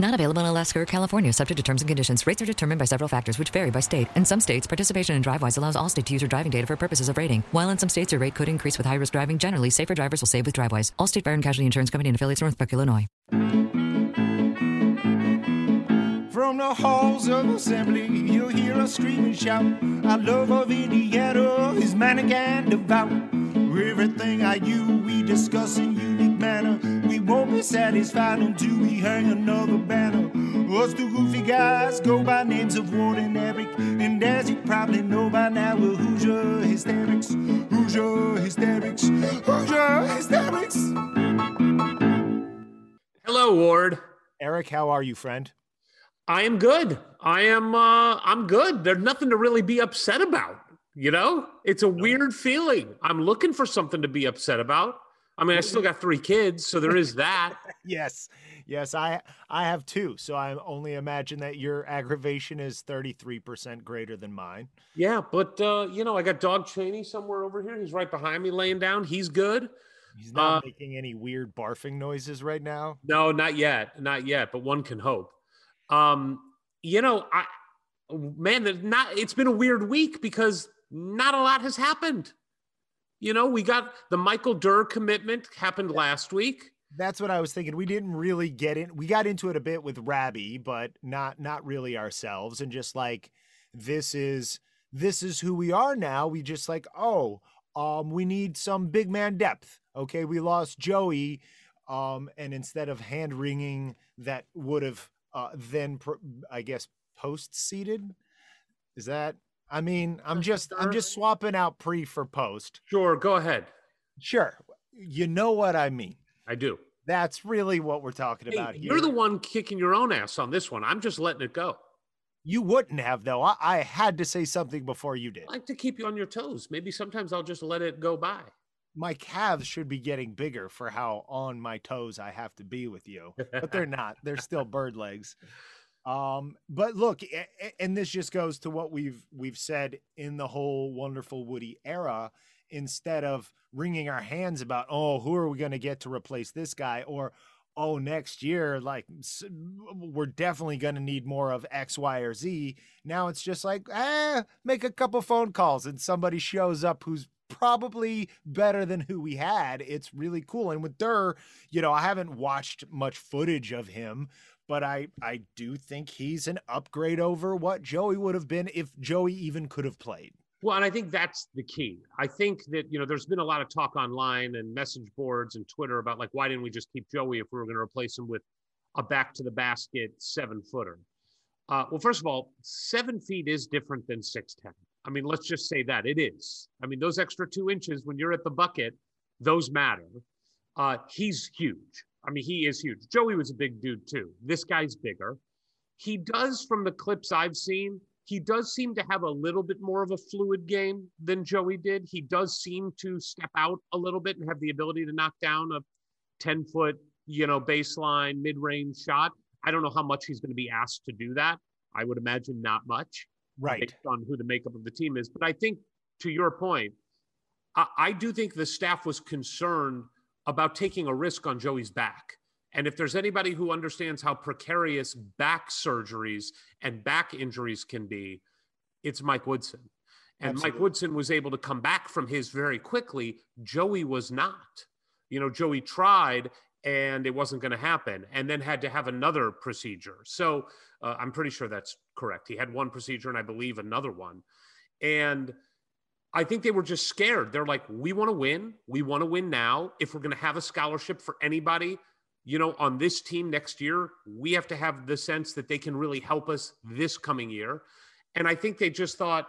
Not available in Alaska or California, subject to terms and conditions. Rates are determined by several factors, which vary by state. In some states, participation in DriveWise allows Allstate to use your driving data for purposes of rating. While in some states, your rate could increase with high risk driving, generally, safer drivers will save with DriveWise. Allstate Fire and Casualty Insurance Company and affiliates, Northbrook, Illinois. From the halls of assembly, you'll hear us scream and shout. Our love of Indiana is manic and devout. Everything I you we discuss in unique manner. We won't be satisfied until we hang another banner. Us two goofy guys go by names of Ward and Eric. And as you probably know by now, we're Hoosier Hysterics. Hoosier Hysterics. Hoosier Hysterics. Hello, Ward. Eric, how are you, friend? I am good. I am uh I'm good. There's nothing to really be upset about, you know? It's a weird feeling. I'm looking for something to be upset about. I mean, I still got 3 kids, so there is that. yes. Yes, I I have two. So I only imagine that your aggravation is 33% greater than mine. yeah, but uh you know, I got dog Cheney somewhere over here. He's right behind me laying down. He's good. He's not Uh, making any weird barfing noises right now. No, not yet. Not yet, but one can hope. Um, you know, I man, not it's been a weird week because not a lot has happened. You know, we got the Michael Durr commitment happened last week. That's what I was thinking. We didn't really get in. We got into it a bit with Rabby, but not not really ourselves. And just like this is this is who we are now. We just like oh, um, we need some big man depth. Okay, we lost Joey, um, and instead of hand wringing that would have uh, then I guess post seated. Is that? I mean, I'm just I'm just swapping out pre for post. Sure, go ahead. Sure, you know what I mean. I do. That's really what we're talking Hey, about here. you're the one kicking your own ass on this one. I'm just letting it go. You wouldn't have though. I, I had to say something before you did. I like to keep you on your toes. Maybe sometimes I'll just let it go by. My calves should be getting bigger for how on my toes I have to be with you, but they're not. They're still bird legs. Um, but look, and this just goes to what we've we've said in the whole wonderful Woody era. Instead of wringing our hands about, oh, who are we going to get to replace this guy, or oh, next year, like we're definitely going to need more of X, Y, or Z. Now it's just like, eh, make a couple phone calls and somebody shows up who's probably better than who we had. It's really cool. And with Durr, you know, I haven't watched much footage of him, but I I do think he's an upgrade over what Joey would have been if Joey even could have played. Well, and I think that's the key. I think that, you know, there's been a lot of talk online and message boards and Twitter about like, why didn't we just keep Joey if we were going to replace him with a back to the basket seven footer? Uh, well, first of all, seven feet is different than 6'10. I mean, let's just say that it is. I mean, those extra two inches when you're at the bucket, those matter. Uh, he's huge. I mean, he is huge. Joey was a big dude too. This guy's bigger. He does, from the clips I've seen, he does seem to have a little bit more of a fluid game than Joey did. He does seem to step out a little bit and have the ability to knock down a 10 foot, you know, baseline mid range shot. I don't know how much he's going to be asked to do that. I would imagine not much Right. based on who the makeup of the team is. But I think, to your point, I, I do think the staff was concerned about taking a risk on Joey's back. And if there's anybody who understands how precarious back surgeries and back injuries can be, it's Mike Woodson. And Mike Woodson was able to come back from his very quickly. Joey was not. You know, Joey tried and it wasn't going to happen and then had to have another procedure. So uh, I'm pretty sure that's correct. He had one procedure and I believe another one. And I think they were just scared. They're like, we want to win. We want to win now. If we're going to have a scholarship for anybody, you know, on this team next year, we have to have the sense that they can really help us this coming year. And I think they just thought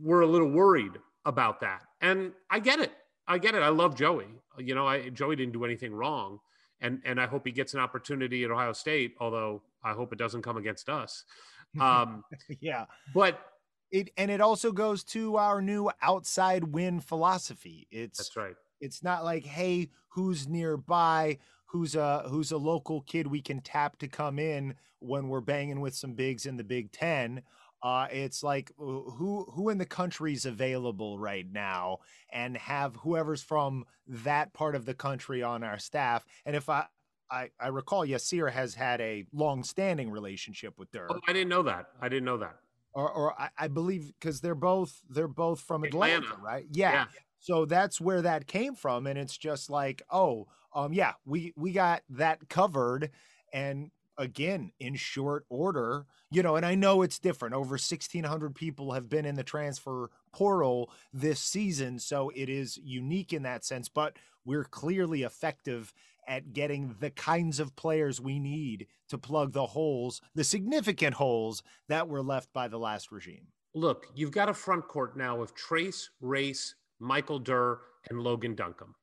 we're a little worried about that. And I get it. I get it. I love Joey. You know, I, Joey didn't do anything wrong. And, and I hope he gets an opportunity at Ohio State, although I hope it doesn't come against us. Um, yeah. but It and it also goes to our new outside win philosophy. It's that's right. it's not like, hey, who's nearby? who's a who's a local kid we can tap to come in when we're banging with some bigs in the Big Ten. Uh, it's like who who in the country is available right now, and have whoever's from that part of the country on our staff. And if I I, I recall Yasir has had a long-standing relationship with Durr. Oh, I didn't know that. I didn't know that. Or, or I, I believe because they're both they're both from Atlanta, Atlanta. right? Yeah. Yeah. So that's where that came from, and it's just like, oh, um, yeah, we we got that covered, and again in short order, you know. And I know it's different. Over sixteen hundred people have been in the transfer portal this season, so it is unique in that sense. But we're clearly effective at getting the kinds of players we need to plug the holes, the significant holes that were left by the last regime. Look, you've got a front court now of Trayce, Race, Michael Durr, and Logan Duncomb.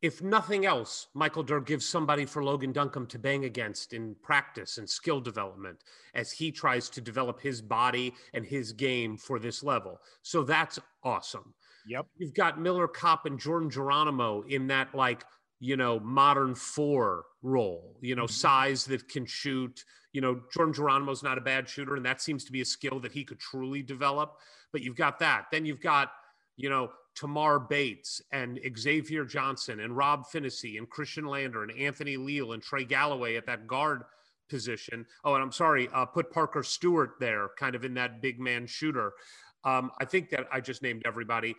If nothing else, Michael Durr gives somebody for Logan Duncomb to bang against in practice and skill development as he tries to develop his body and his game for this level. So that's awesome. Yep. You've got Miller Kopp and Jordan Geronimo in that like you know, modern four role, you know, Mhm. size that can shoot. You know, Jordan Geronimo's not a bad shooter, and that seems to be a skill that he could truly develop. But you've got that. Then you've got, you know, Tamar Bates and Xavier Johnson and Rob Finney and Khristian Lander and Anthony Leal and Trey Galloway at that guard position. Oh, and I'm sorry, uh, put Parker Stewart there, kind of in that big man shooter. Um, I think that I just named everybody.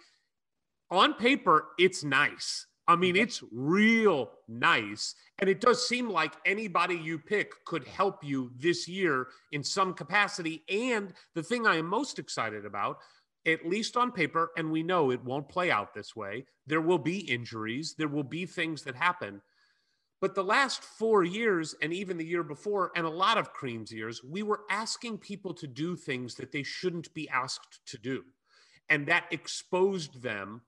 On paper, it's nice. I mean, it's real nice. And it does seem like anybody you pick could help you this year in some capacity. And the thing I am most excited about, at least on paper, and we know it won't play out this way, there will be injuries, there will be things that happen. But the last four years, and even the year before, and a lot of Crean's years, we were asking people to do things that they shouldn't be asked to do. And that exposed them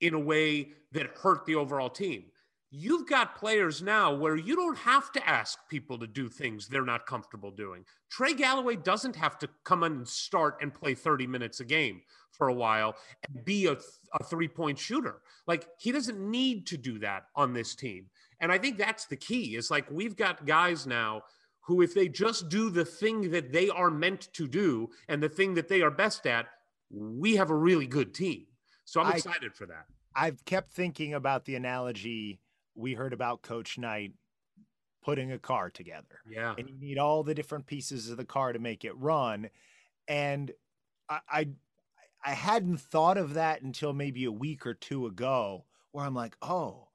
in a way that hurt the overall team. You've got players now where you don't have to ask people to do things they're not comfortable doing. Trey Galloway doesn't have to come in and start and play 30 minutes a game for a while and be a, a three point shooter. Like he doesn't need to do that on this team. And I think that's the key is like we've got guys now who, if they just do the thing that they are meant to do and the thing that they are best at, we have a really good team. So I'm I- excited for that. I've kept thinking about the analogy we heard about Coach Knight putting a car together. Yeah. and you need all the different pieces of the car to make it run. And I, I, I hadn't thought of that until maybe a week or two ago, where I'm like, oh,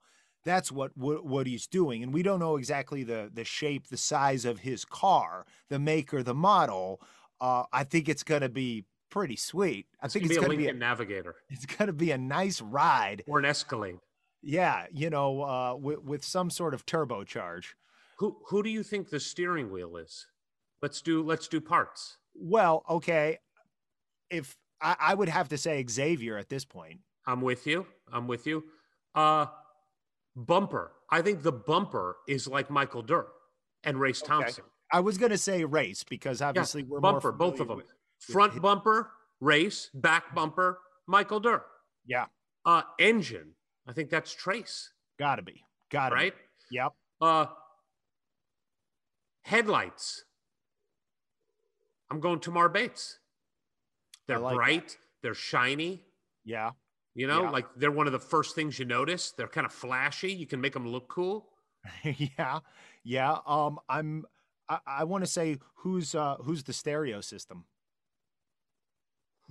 that's what what, what he's doing, and we don't know exactly the the shape, the size of his car, the maker, the model. Uh, I think it's going to be pretty sweet. I think It's think gonna it's be a going to be Lincoln Navigator it's going to be a nice ride. or an Escalade. Yeah, you know, uh, with with some sort of turbocharge. Who who do you think the steering wheel is? Let's do let's do parts. Well, okay. If I, I would have to say Xavier at this point. I'm with you. I'm with you. Uh bumper. I think the bumper is like Michael Durr and Race Thompson. I was going to say race because obviously we're more bumper, both of them. with- Front bumper, race, back bumper, Michael Durr. Yeah, Uh engine. I think that's Trayce, gotta be, gotta right? Be. Yep. Uh headlights. I'm going Tamar Bates. They're like that. bright, they're shiny. Yeah. You know, Yeah. like they're one of the first things you notice. They're kind of flashy. You can make them look cool. yeah. Yeah. Um, I'm. I, I want to say who's uh who's the stereo system.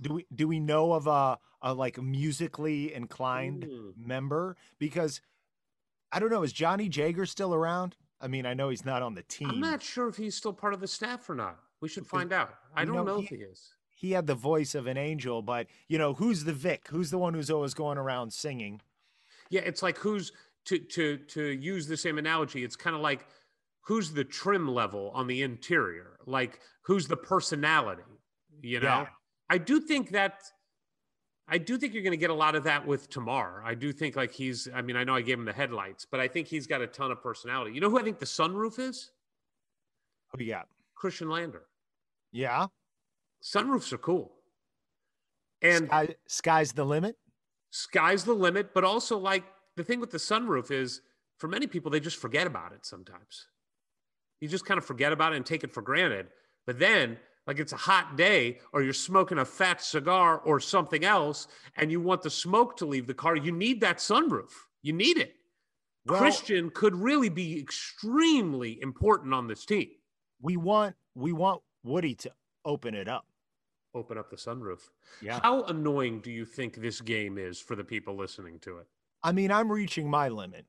Do we do we know of a, a like musically inclined Mm. member? Because I don't know. Is Johnny Jager still around? I mean, I know he's not on the team. I'm not sure if he's still part of the staff or not. We should find out. I don't know, know, he- if he is. he had the voice of an angel, but you know, who's the Vic? Who's the one who's always going around singing? Yeah, it's like who's to to to use the same analogy. It's kind of like who's the trim level on the interior. Like who's the personality. You know, Yeah. I do think that. I do think you're going to get a lot of that with Tamar. I do think like he's. I mean, I know I gave him the headlights, but I think he's got a ton of personality. You know who I think the sunroof is? Who you got? Khristian Lander. Yeah. Sunroofs are cool. And Sky, sky's the limit. sky's the limit, but also like the thing with the sunroof is for many people, they just forget about it sometimes. You just kind of forget about it and take it for granted. But then, like it's a hot day, or you're smoking a fat cigar or something else, and you want the smoke to leave the car, you need that sunroof. You need it. Well- Khristian could really be extremely important on this team. We want we want Woody to open it up. Open up the sunroof. Yeah. How annoying do you think this game is for the people listening to it? I mean, I'm reaching my limit.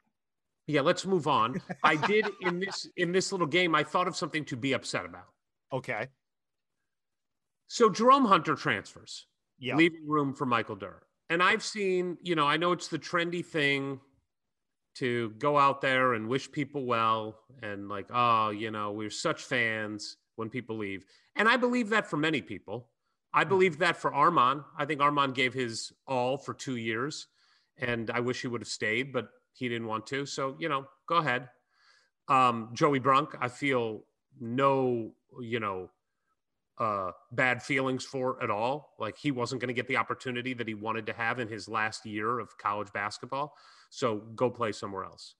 Yeah, let's move on. I did in this in this little game. I thought of something to be upset about. Okay. So Jerome Hunter transfers, Yeah. leaving room for Michael Durr. And I've seen, you know, I know it's the trendy thing to go out there and wish people well and like, oh, you know, we're such fans when people leave. And I believe that for many people. I believe that for Armaan. I think Armaan gave his all for two years. And I wish he would have stayed, but he didn't want to. So, you know, go ahead. Um, Joey Brunk, I feel no, you know, uh, bad feelings for at all. Like he wasn't going to get the opportunity that he wanted to have in his last year of college basketball. So go play somewhere else.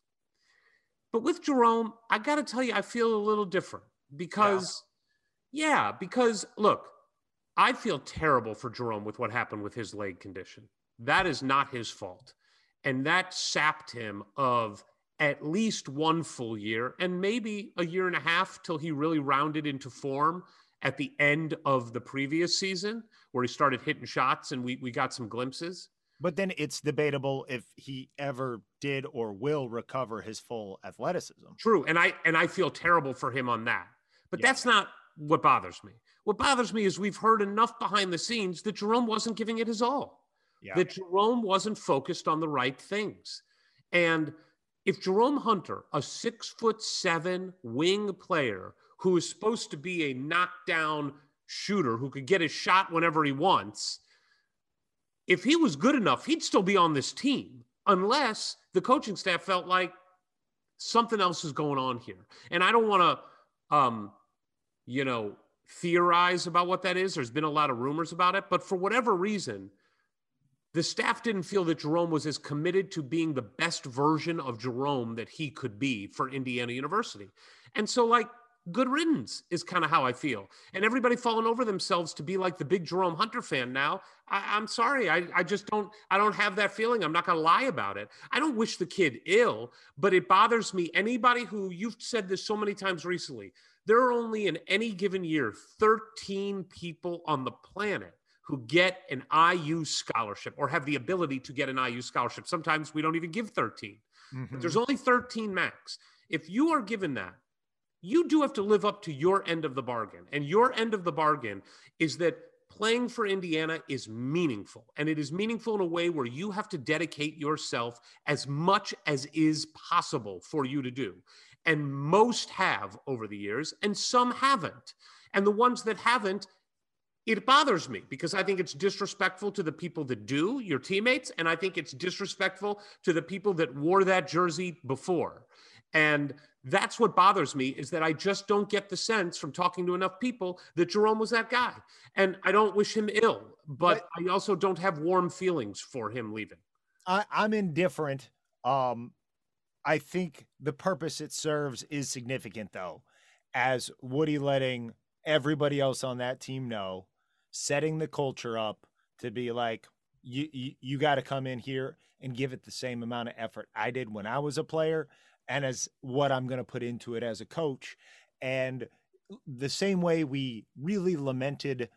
But with Jerome, I got to tell you, I feel a little different because, yeah. because look, I feel terrible for Jerome with what happened with his leg condition. That is not his fault. And that sapped him of at least one full year and maybe a year and a half till he really rounded into form at the end of the previous season where he started hitting shots and we, we got some glimpses. But then it's debatable if he ever did or will recover his full athleticism. True. And I and I feel terrible for him on that. But Yeah. that's not what bothers me. What bothers me is we've heard enough behind the scenes that Jerome wasn't giving it his all. Yeah. That Jerome wasn't focused on the right things. And if Jerome Hunter, a six foot seven wing player who is supposed to be a knockdown shooter who could get his shot whenever he wants, if he was good enough, he'd still be on this team unless the coaching staff felt like something else is going on here. And I don't want to, um, you know, theorize about what that is. There's been a lot of rumors about it, but for whatever reason, the staff didn't feel that Jerome was as committed to being the best version of Jerome that he could be for Indiana University. And so, like, good riddance is kind of how I feel. And everybody falling over themselves to be like the big Jerome Hunter fan now. I, I'm sorry. I, I just don't, I don't have that feeling. I'm not going to lie about it. I don't wish the kid ill, but it bothers me. Anybody who you've said this so many times recently, there are only in any given year 13 people on the planet who get an IU scholarship or have the ability to get an IU scholarship. Sometimes we don't even give 13. Mhm. But there's only 13 max. If you are given that, you do have to live up to your end of the bargain. And your end of the bargain is that playing for Indiana is meaningful. And it is meaningful in a way where you have to dedicate yourself as much as is possible for you to do. And most have over the years, and some haven't. And the ones that haven't, it bothers me because I think it's disrespectful to the people that do, your teammates, and I think it's disrespectful to the people that wore that jersey before. And that's what bothers me is that I just don't get the sense from talking to enough people that Jerome was that guy. And I don't wish him ill, but I also don't have warm feelings for him leaving. I, I'm indifferent. Um, I think the purpose it serves is significant, though, as Woody letting everybody else on that team know, setting the culture up to be like, you you, you got to come in here and give it the same amount of effort I did when I was a player, and as what I'm going to put into it as a coach, and the same way we really lamented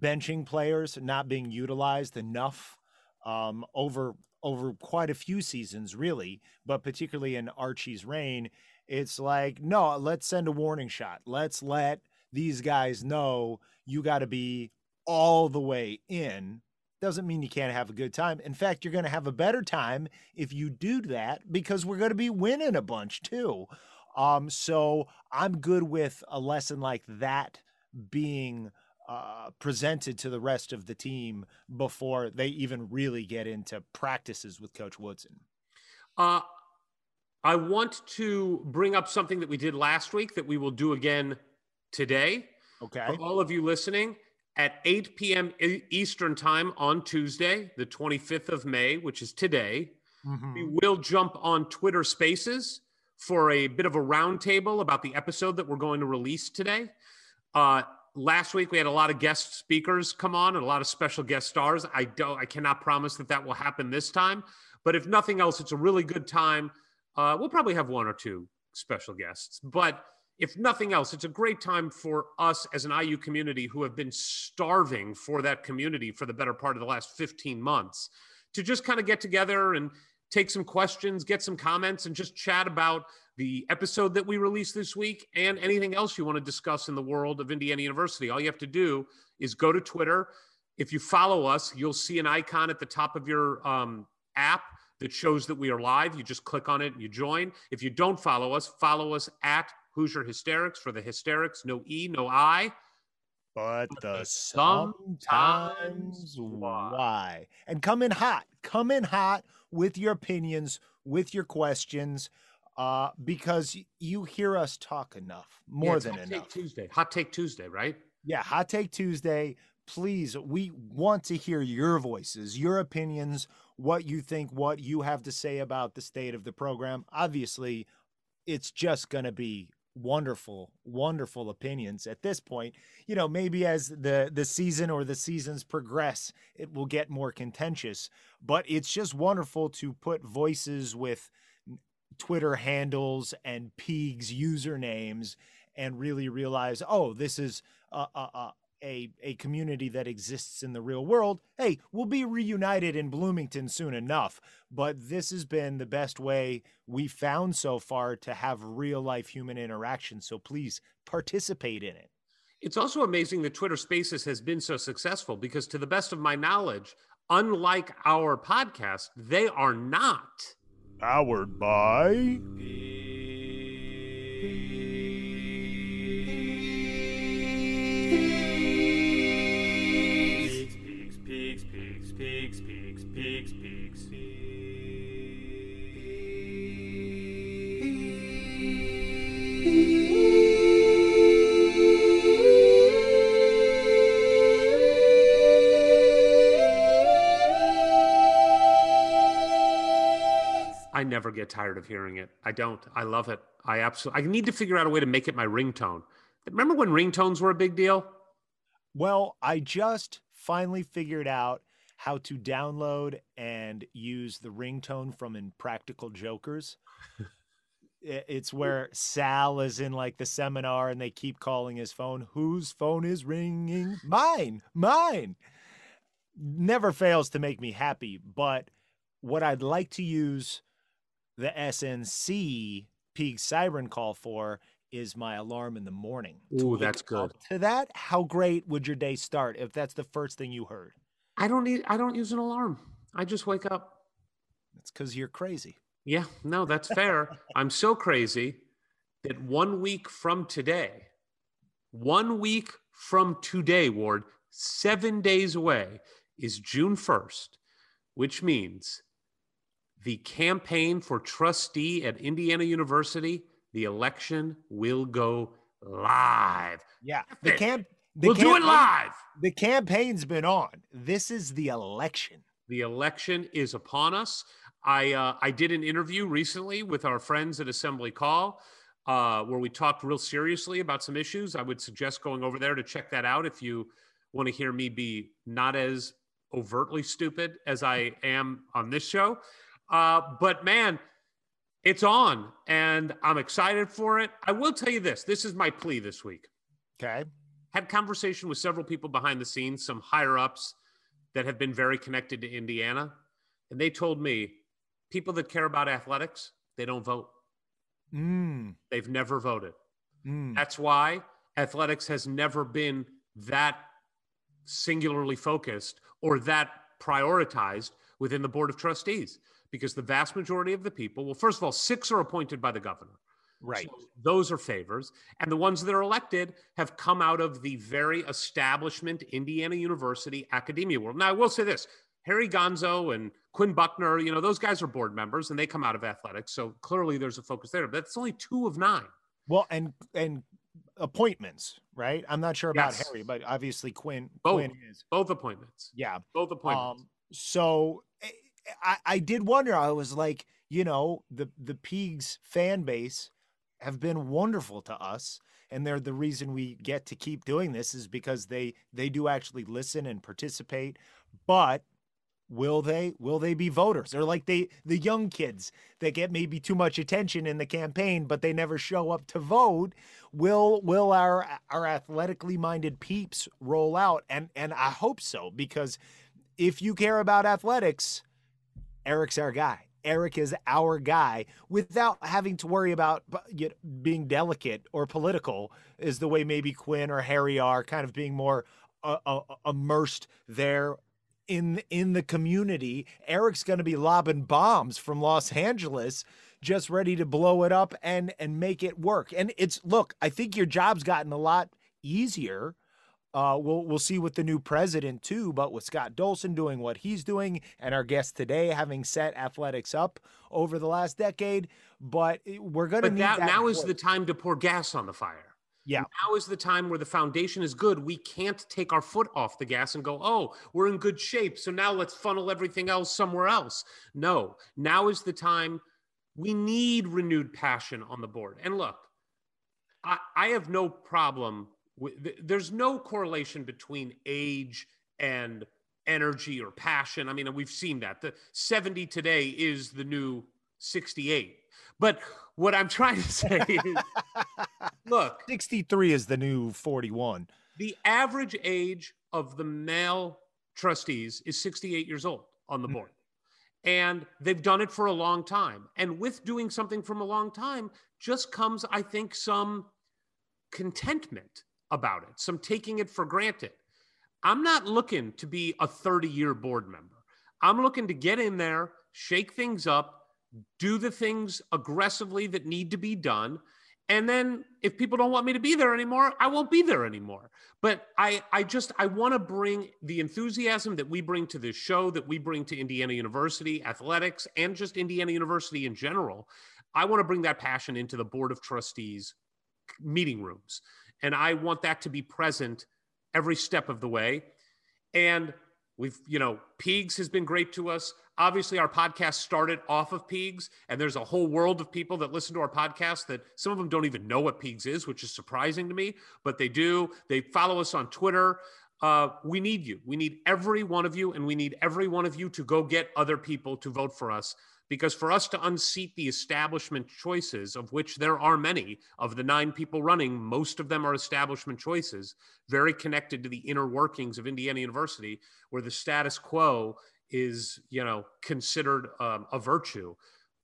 benching players not being utilized enough um, over over quite a few seasons, really, but particularly in Archie's reign, it's like, no, let's send a warning shot. Let's let these guys know you got to be all the way in. Doesn't mean you can't have a good time. In fact, you're going to have a better time if you do that because we're going to be winning a bunch too. Um, so I'm good with a lesson like that being uh, presented to the rest of the team before they even really get into practices with Coach Woodson. Uh, I want to bring up something that we did last week that we will do again today. Okay. For all of you listening, at 8 p.m. Eastern Time on Tuesday, the 25th of May, which is today, Mhm. We will jump on Twitter Spaces for a bit of a roundtable about the episode that we're going to release today. Uh, last week we had a lot of guest speakers come on and a lot of special guest stars. I don't, I cannot promise that that will happen this time, but if nothing else, it's a really good time. Uh, we'll probably have one or two special guests, but if nothing else, it's a great time for us as an IU community who have been starving for that community for the better part of the last 15 months to just kind of get together and take some questions, get some comments, and just chat about the episode that we released this week and anything else you want to discuss in the world of Indiana University. All you have to do is go to Twitter. If you follow us, you'll see an icon at the top of your um, app that shows that we are live. You just click on it and you join. If you don't follow us, follow us at Hoosier Hysterics for the hysterics, no E, no I. But the the sometimes why. why. And come in hot. Come in hot with your opinions, with your questions, uh, because you hear us talk enough, more it's than Hot Take enough. Tuesday. Hot Take Tuesday, right? Yeah, Hot Take Tuesday. Please, we want to hear your voices, your opinions, what you think, what you have to say about the state of the program. Obviously, it's just going to be wonderful, wonderful opinions at this point. You know, maybe as the the season or the seasons progress, it will get more contentious, but it's just wonderful to put voices with Twitter handles and Peegs usernames and really realize, oh, this is a, a, a, a, a community that exists in the real world. Hey, we'll be reunited in Bloomington soon enough. But this has been the best way we found so far to have real life human interaction. So please participate in it. It's also amazing that Twitter Spaces has been so successful because, to the best of my knowledge, unlike our podcast, they are not. Powered by. I never get tired of hearing it. I don't. I love it. I absolutely. I need to figure out a way to make it my ringtone. Remember when ringtones were a big deal? Well, I just finally figured out how to download and use the ringtone from Impractical Jokers. It's where Sal is in like the seminar and they keep calling his phone. Whose phone is ringing? Mine, mine. Never fails to make me happy. But what I'd like to use the SNC Peak Siren call for is my alarm in the morning. Ooh, that's good. To that, how great would your day start if that's the first thing you heard? I don't need. I don't use an alarm. I just wake up. It's because you're crazy. Yeah, no, that's fair. I'm so crazy that one week from today, one week from today, Ward, seven days away is June 1st, which means the campaign for trustee at Indiana University, the election will go live. Yeah. The camp. The we'll do it campaign- live. The campaign's been on. This is the election. The election is upon us. I uh, I did an interview recently with our friends at Assembly Call, uh, where we talked real seriously about some issues. I would suggest going over there to check that out if you want to hear me be not as overtly stupid as I am on this show. Uh, but man, it's on, and I'm excited for it. I will tell you this: this is my plea this week Okay. had conversation with several people behind the scenes, some higher ups that have been very connected to Indiana, and they told me people that care about athletics, they don't vote. Mm, They've never voted. mm. That's why athletics has never been that singularly focused or that prioritized within the board of trustees because the vast majority of the people, well, first of all, six are appointed by the governor. Right. So those are favors. And the ones that are elected have come out of the very establishment Indiana University academia world. Now, I will say this Harry Gonso and Quinn Buckner, you know, those guys are board members and they come out of athletics. So clearly there's a focus there. But that's only two of nine. Well, and and appointments, right? I'm not sure about Yes. Harry, but obviously Quinn Both. Quinn is. Both appointments. Yeah. Both appointments. Um, so, a- I, I did wonder. I was like, you know, the the Peegs fan base have been wonderful to us, and they're the reason we get to keep doing this is because they they do actually listen and participate. But will they will they be voters or like they the young kids that get maybe too much attention in the campaign but they never show up to vote will will our our athletically minded peeps roll out and and I hope so because if you care about athletics Eric's our guy Eric is our guy without having to worry about you know, being delicate or political is the way maybe Quinn or Harry are kind of being more uh, uh, immersed there in in the community. Eric's going to be lobbing bombs from Los Angeles, just ready to blow it up and and make it work. And it's look, I think your job's gotten a lot easier. Uh, we'll we'll see with the new president too, but with Scott Dolson doing what he's doing, and our guest today having set athletics up over the last decade. But we're going to. But now, now is the time to pour gas on the fire. Yeah. Now is the time where the foundation is good. We can't take our foot off the gas and go, oh, we're in good shape. So now let's funnel everything else somewhere else. No, now is the time. We need renewed passion on the board. And look, I, I have no problem there's no correlation between age and energy or passion. I mean, we've seen that. The 70 today is the new 68. But what I'm trying to say is look 63 is the new 41. The average age of the male trustees is 68 years old on the mm. board. And they've done it for a long time. And with doing something from a long time just comes, I think, some contentment about it, some taking it for granted. I'm not looking to be a 30 year board member. I'm looking to get in there, shake things up, do the things aggressively that need to be done. And then if people don't want me to be there anymore, I won't be there anymore. But I, I just, I want to bring the enthusiasm that we bring to this show, that we bring to Indiana University athletics and just Indiana University in general. I want to bring that passion into the board of trustees meeting rooms. And I want that to be present every step of the way. And we've, you know, Peegs has been great to us obviously our podcast started off of Peegs, and there's a whole world of people that listen to our podcast that some of them don't even know what Peegs is, which is surprising to me, but they do. They follow us on Twitter. Uh, we need you. We need every one of you, and we need every one of you to go get other people to vote for us because for us to unseat the establishment choices, of which there are many of the nine people running, most of them are establishment choices, very connected to the inner workings of Indiana University, where the status quo is you know considered um, a virtue.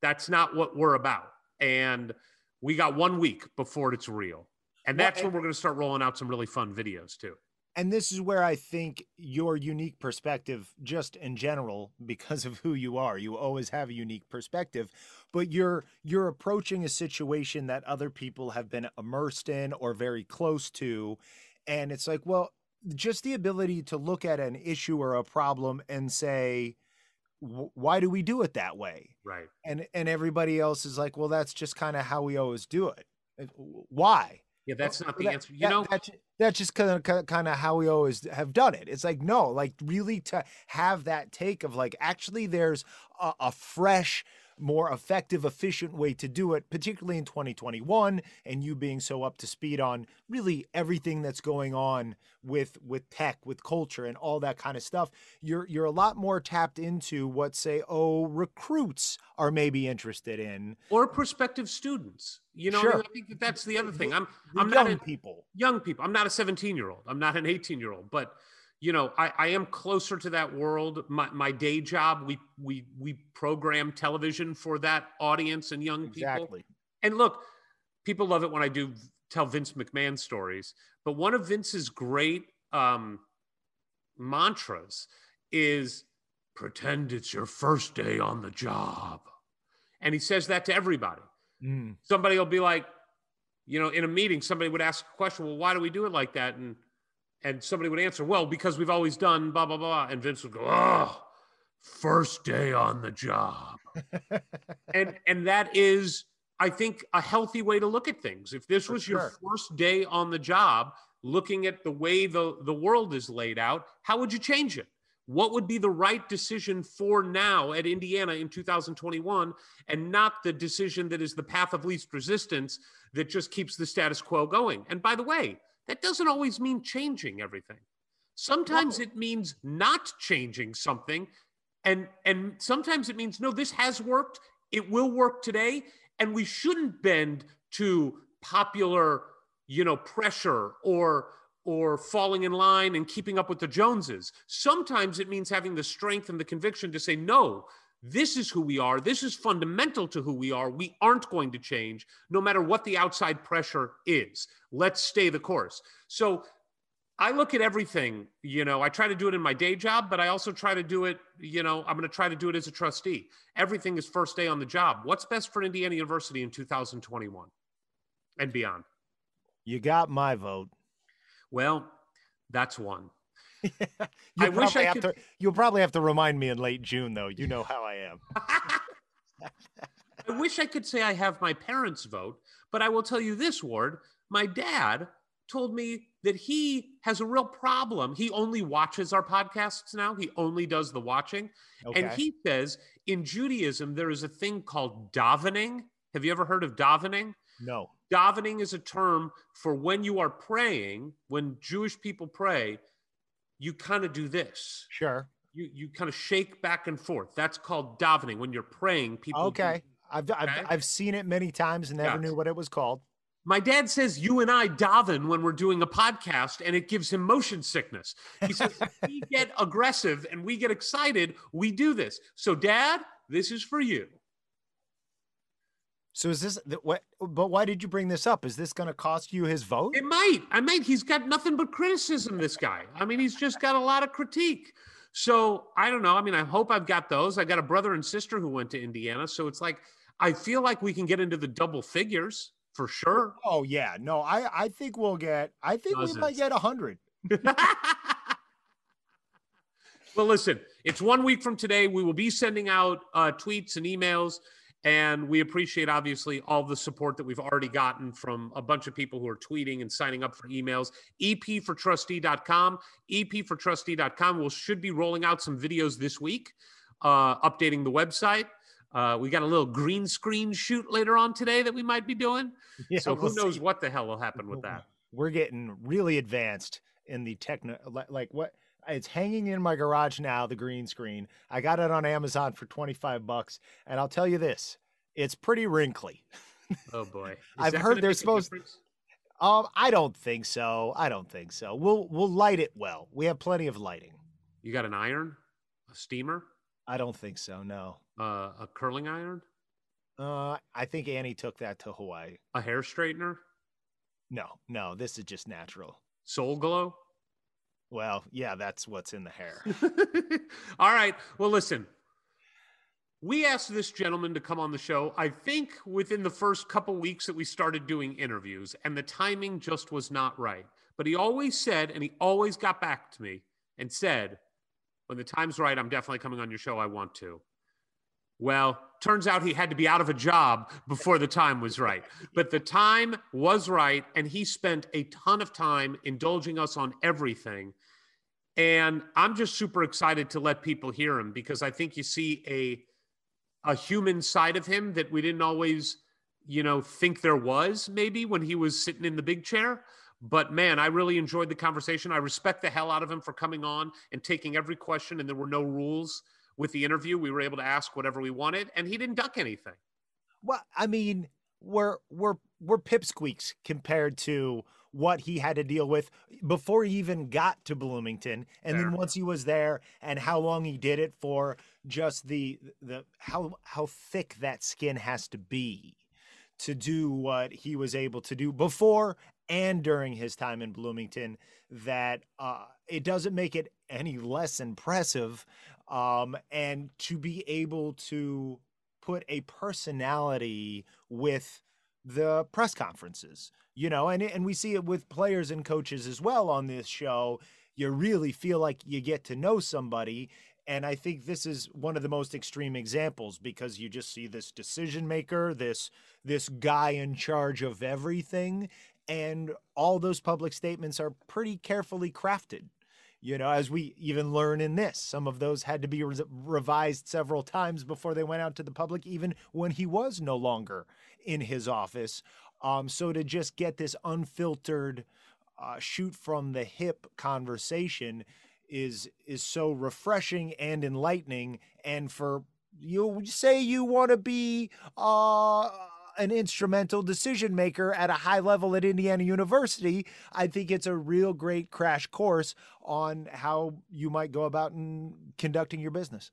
That's not what we're about. And we got one week before it's real. And that's well, and, when we're going to start rolling out some really fun videos too and this is where i think your unique perspective just in general because of who you are you always have a unique perspective but you're you're approaching a situation that other people have been immersed in or very close to and it's like well just the ability to look at an issue or a problem and say why do we do it that way? Right. And and everybody else is like well that's just kind of how we always do it. Why yeah that's not the that, answer. You that, know that's, that's just kind of kind of how we always have done it. It's like no like really to have that take of like actually there's a, a fresh more effective, efficient way to do it, particularly in 2021, and you being so up to speed on really everything that's going on with with tech, with culture, and all that kind of stuff. You're you're a lot more tapped into what say, oh, recruits are maybe interested in, or prospective students. You know, sure. I think that that's the other thing. I'm the I'm young not a, people, young people. I'm not a 17 year old. I'm not an 18 year old, but you know, I, I am closer to that world. My, my day job, we we we program television for that audience and young exactly. people. And look, people love it when I do tell Vince McMahon stories. But one of Vince's great um, mantras is pretend it's your first day on the job. And he says that to everybody. Mm. Somebody will be like, you know, in a meeting, somebody would ask a question, well, why do we do it like that? And and somebody would answer, well, because we've always done blah, blah, blah. And Vince would go, oh, first day on the job. and and that is, I think, a healthy way to look at things. If this was your first day on the job, looking at the way the, the world is laid out, how would you change it? what would be the right decision for now at Indiana in 2021 and not the decision that is the path of least resistance that just keeps the status quo going. And by the way, that doesn't always mean changing everything. Sometimes no. it means not changing something and and sometimes it means no this has worked, it will work today and we shouldn't bend to popular, you know, pressure or or falling in line and keeping up with the Joneses. Sometimes it means having the strength and the conviction to say, no, this is who we are. This is fundamental to who we are. We aren't going to change no matter what the outside pressure is. Let's stay the course. So I look at everything, you know, I try to do it in my day job, but I also try to do it, you know, I'm going to try to do it as a trustee. Everything is first day on the job. What's best for Indiana University in 2021 and beyond? You got my vote. Well, that's one. I wish I could. To, you'll probably have to remind me in late June, though. You know how I am. I wish I could say I have my parents' vote, but I will tell you this, Ward. My dad told me that he has a real problem. He only watches our podcasts now, he only does the watching. Okay. And he says in Judaism, there is a thing called davening. Have you ever heard of davening? No. Davening is a term for when you are praying, when Jewish people pray, you kind of do this. Sure. You you kind of shake back and forth. That's called davening. When you're praying, people. Okay. I've, okay? I've I've seen it many times and never knew what it was called. My dad says you and I daven when we're doing a podcast, and it gives him motion sickness. He says we get aggressive and we get excited. We do this. So, Dad, this is for you. So is this what? But why did you bring this up? Is this going to cost you his vote? It might. I might. He's got nothing but criticism. This guy. I mean, he's just got a lot of critique. So I don't know. I mean, I hope I've got those. I got a brother and sister who went to Indiana, so it's like I feel like we can get into the double figures for sure. Oh yeah, no, I I think we'll get. I think Dozens. we might get a hundred. well, listen, it's one week from today. We will be sending out uh, tweets and emails and we appreciate, obviously, all the support that we've already gotten from a bunch of people who are tweeting and signing up for emails. EPfortrustee.com. EPfortrustee.com will should be rolling out some videos this week, uh, updating the website. Uh, we got a little green screen shoot later on today that we might be doing. Yeah, so who we'll knows see. what the hell will happen with that? We're getting really advanced in the techno, like what it's hanging in my garage now, the green screen. I got it on Amazon for 25 bucks. And I'll tell you this, it's pretty wrinkly. Oh boy. I've heard they're supposed Um, I don't think so. I don't think so. We'll we'll light it well. We have plenty of lighting. You got an iron? A steamer? I don't think so, no. Uh, a curling iron? Uh, I think Annie took that to Hawaii. A hair straightener? No, no, this is just natural. Soul glow? Well, yeah, that's what's in the hair. All right. Well, listen, we asked this gentleman to come on the show, I think within the first couple weeks that we started doing interviews, and the timing just was not right. But he always said, and he always got back to me and said, when the time's right, I'm definitely coming on your show. I want to. Well, turns out he had to be out of a job before the time was right. But the time was right, and he spent a ton of time indulging us on everything. And I'm just super excited to let people hear him because I think you see a a human side of him that we didn't always, you know, think there was maybe when he was sitting in the big chair. But man, I really enjoyed the conversation. I respect the hell out of him for coming on and taking every question, and there were no rules with the interview. We were able to ask whatever we wanted, and he didn't duck anything. Well, I mean, we're we're we're pipsqueaks compared to what he had to deal with before he even got to Bloomington, and there. then once he was there, and how long he did it for. Just the the how how thick that skin has to be to do what he was able to do before and during his time in Bloomington. That uh, it doesn't make it any less impressive um, and to be able to put a personality with the press conferences you know and and we see it with players and coaches as well on this show. You really feel like you get to know somebody and i think this is one of the most extreme examples because you just see this decision maker this this guy in charge of everything and all those public statements are pretty carefully crafted You know, as we even learn in this, some of those had to be re- revised several times before they went out to the public, even when he was no longer in his office. Um, so to just get this unfiltered, uh, shoot from the hip conversation is is so refreshing and enlightening. And for you say you want to be uh, an instrumental decision maker at a high level at Indiana University, I think it's a real great crash course on how you might go about in conducting your business.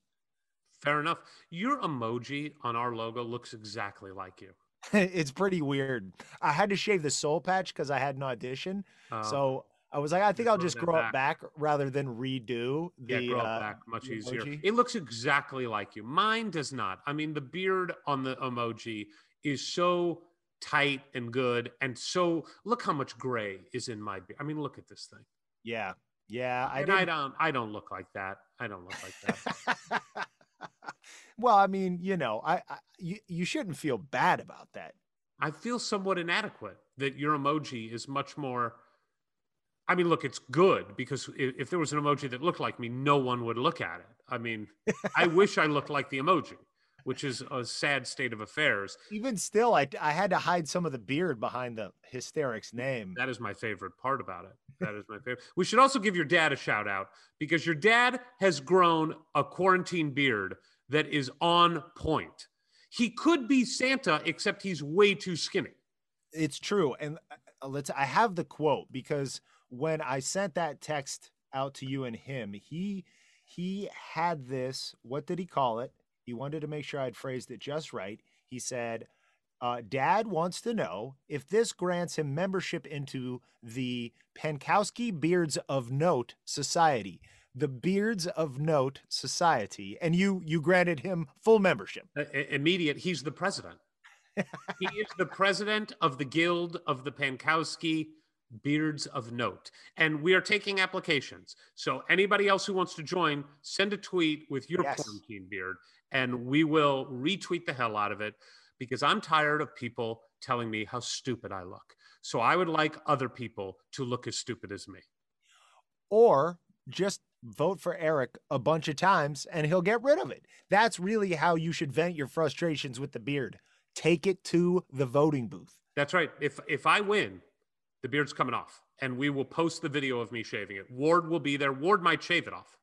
Fair enough. Your emoji on our logo looks exactly like you. it's pretty weird. I had to shave the soul patch because I had an audition. Uh, so I was like, I think I'll just grow back. it back rather than redo the yeah, grow it uh, back much easier. emoji. It looks exactly like you. Mine does not. I mean, the beard on the emoji is so tight and good, and so look how much gray is in my beard. I mean, look at this thing. Yeah. Yeah. I and I don't. I don't look like that. I don't look like that. well, I mean, you know, I, I you, you shouldn't feel bad about that. I feel somewhat inadequate that your emoji is much more. I mean, look, it's good because if, if there was an emoji that looked like me, no one would look at it. I mean, I wish I looked like the emoji, which is a sad state of affairs. Even still, I, I had to hide some of the beard behind the hysterics name. That is my favorite part about it. That is my favorite. We should also give your dad a shout out because your dad has grown a quarantine beard that is on point. He could be Santa, except he's way too skinny. It's true. And uh, let's I have the quote because when I sent that text out to you and him, he he had this, what did he call it? He wanted to make sure I'd phrased it just right. He said, uh, Dad wants to know if this grants him membership into the Pankowski Beards of Note Society. The Beards of Note Society. And you you granted him full membership. Uh, immediate. He's the president. he is the president of the Guild of the Pankowski Beards of Note. And we are taking applications. So anybody else who wants to join, send a tweet with your Yes. quarantine beard and we will retweet the hell out of it because I'm tired of people telling me how stupid I look. So I would like other people to look as stupid as me. or just vote for Eric a bunch of times and he'll get rid of it. That's really how you should vent your frustrations with the beard. Take it to the voting booth. That's right. If if I win, the beard's coming off, and we will post the video of me shaving it. Ward will be there. Ward might shave it off.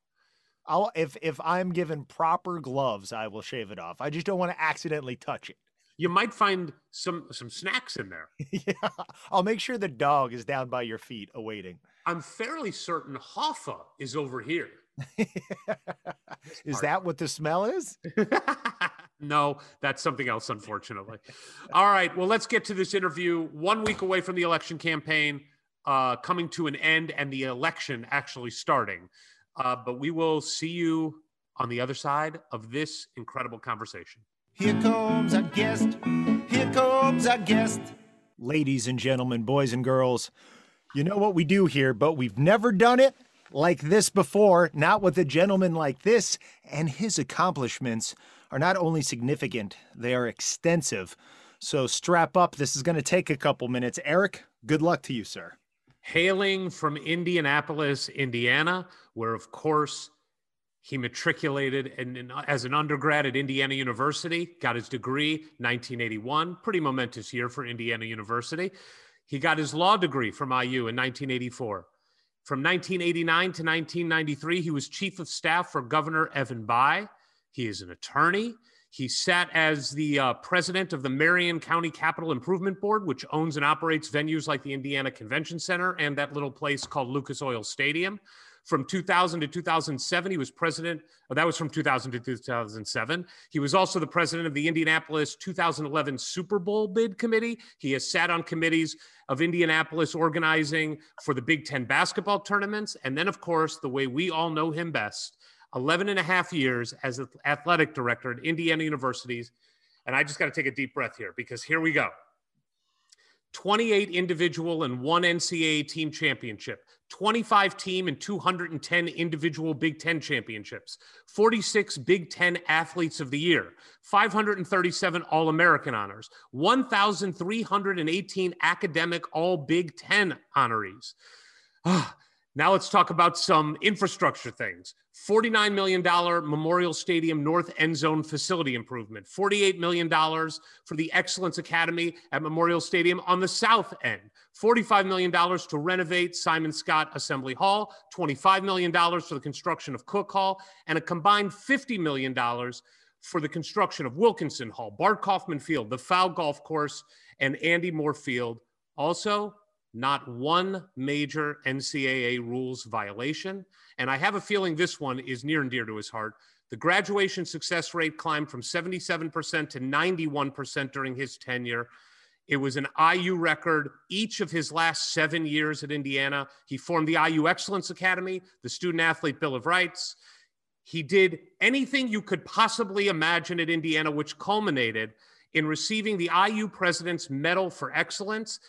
I'll if if I'm given proper gloves, I will shave it off. I just don't want to accidentally touch it. You might find some some snacks in there. yeah. I'll make sure the dog is down by your feet awaiting. I'm fairly certain Hoffa is over here. is that what the smell is? no, that's something else, unfortunately. All right. Well, let's get to this interview. One week away from the election campaign uh, coming to an end and the election actually starting. Uh, but we will see you on the other side of this incredible conversation. Here comes our guest. Here comes our guest. Ladies and gentlemen, boys and girls, you know what we do here, but we've never done it like this before, not with a gentleman like this, and his accomplishments are not only significant, they are extensive. So strap up. This is going to take a couple minutes. Eric, good luck to you, sir. Hailing from Indianapolis, Indiana, where, of course, he matriculated in, in- as an undergrad at Indiana University, got his degree 1981, pretty momentous year for Indiana University. He got his law degree from IU in 1984. From 1989 to 1993, he was chief of staff for Governor Evan Bayh. He is an attorney. He sat as the uh, president of the Marion County Capital Improvement Board, which owns and operates venues like the Indiana Convention Center and that little place called Lucas Oil Stadium. From 2000 to 2007, he was president. Oh, that was from 2000 to 2007. He was also the president of the Indianapolis 2011 Super Bowl bid committee. He has sat on committees of Indianapolis organizing for the Big Ten basketball tournaments. And then, of course, the way we all know him best 11 and a half years as athletic director at Indiana Universities. And I just got to take a deep breath here because here we go. 28 individual and one NCAA team championship, 25 team and 210 individual Big Ten championships, 46 Big Ten athletes of the year, 537 All American honors, 1,318 academic All Big Ten honorees. Ah, Now let's talk about some infrastructure things. $49 million Memorial Stadium North End Zone facility improvement, $48 million for the Excellence Academy at Memorial Stadium on the south end, $45 million to renovate Simon Skjodt Assembly Hall, $25 million for the construction of Cook Hall, and a combined $50 million for the construction of Wilkinson Hall, Bart Kaufman Field, the Pfau Golf Course, and Andy Mohr Field. Also, not one major NCAA rules violation. And I have a feeling this one is near and dear to his heart. The graduation success rate climbed from 77% to 91% during his tenure. It was an IU record each of his last seven years at Indiana. He formed the IU Excellence Academy, the Student Athlete Bill of Rights. He did anything you could possibly imagine at Indiana, which culminated in receiving the IU President's Medal for Excellence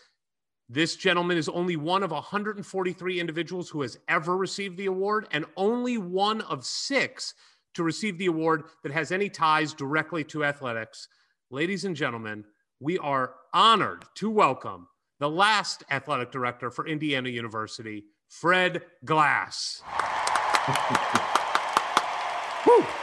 this gentleman is only one of 143 individuals who has ever received the award, and only one of six to receive the award that has any ties directly to athletics. Ladies and gentlemen, we are honored to welcome the last athletic director for Indiana University, Fred Glass.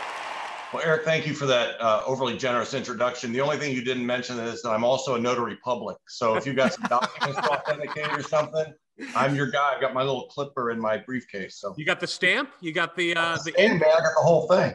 Well, Eric, thank you for that uh, overly generous introduction. The only thing you didn't mention is that I'm also a notary public. So if you've got some documents to authenticate or something, I'm your guy. I've got my little clipper in my briefcase. So you got the stamp. You got the uh, the, the I got the whole thing.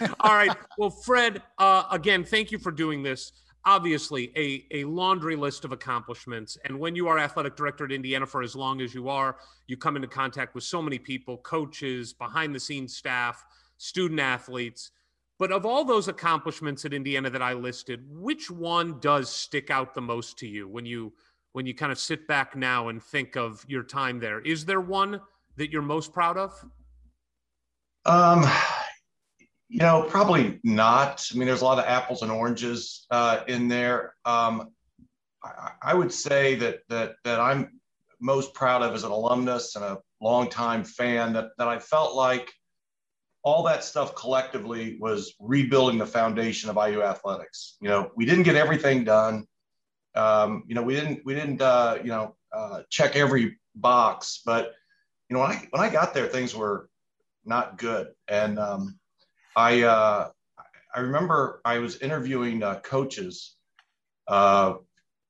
All right. Well, Fred, uh, again, thank you for doing this. Obviously, a, a laundry list of accomplishments. And when you are athletic director at Indiana for as long as you are, you come into contact with so many people, coaches, behind the scenes staff, student athletes. But of all those accomplishments at Indiana that I listed, which one does stick out the most to you when you when you kind of sit back now and think of your time there? Is there one that you're most proud of? Um, you know, probably not. I mean, there's a lot of apples and oranges uh, in there. Um, I, I would say that that that I'm most proud of as an alumnus and a longtime fan that that I felt like all that stuff collectively was rebuilding the foundation of IU athletics. You know, we didn't get everything done. Um, you know, we didn't we didn't uh, you know uh, check every box, but you know when I when I got there, things were not good. And um, I uh, I remember I was interviewing uh, coaches. Uh,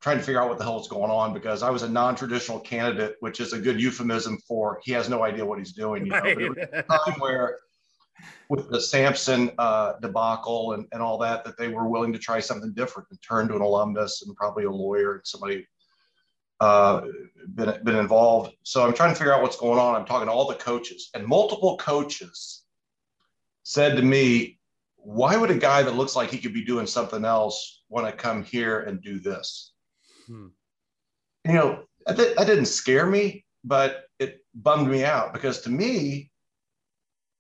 trying to figure out what the hell was going on because I was a non-traditional candidate, which is a good euphemism for he has no idea what he's doing. You know, right. time where with the Sampson uh, debacle and, and all that, that they were willing to try something different and turn to an alumnus and probably a lawyer and somebody uh, been, been involved. So I'm trying to figure out what's going on. I'm talking to all the coaches and multiple coaches said to me, why would a guy that looks like he could be doing something else want to come here and do this? Hmm. You know, that, that didn't scare me, but it bummed me out because to me,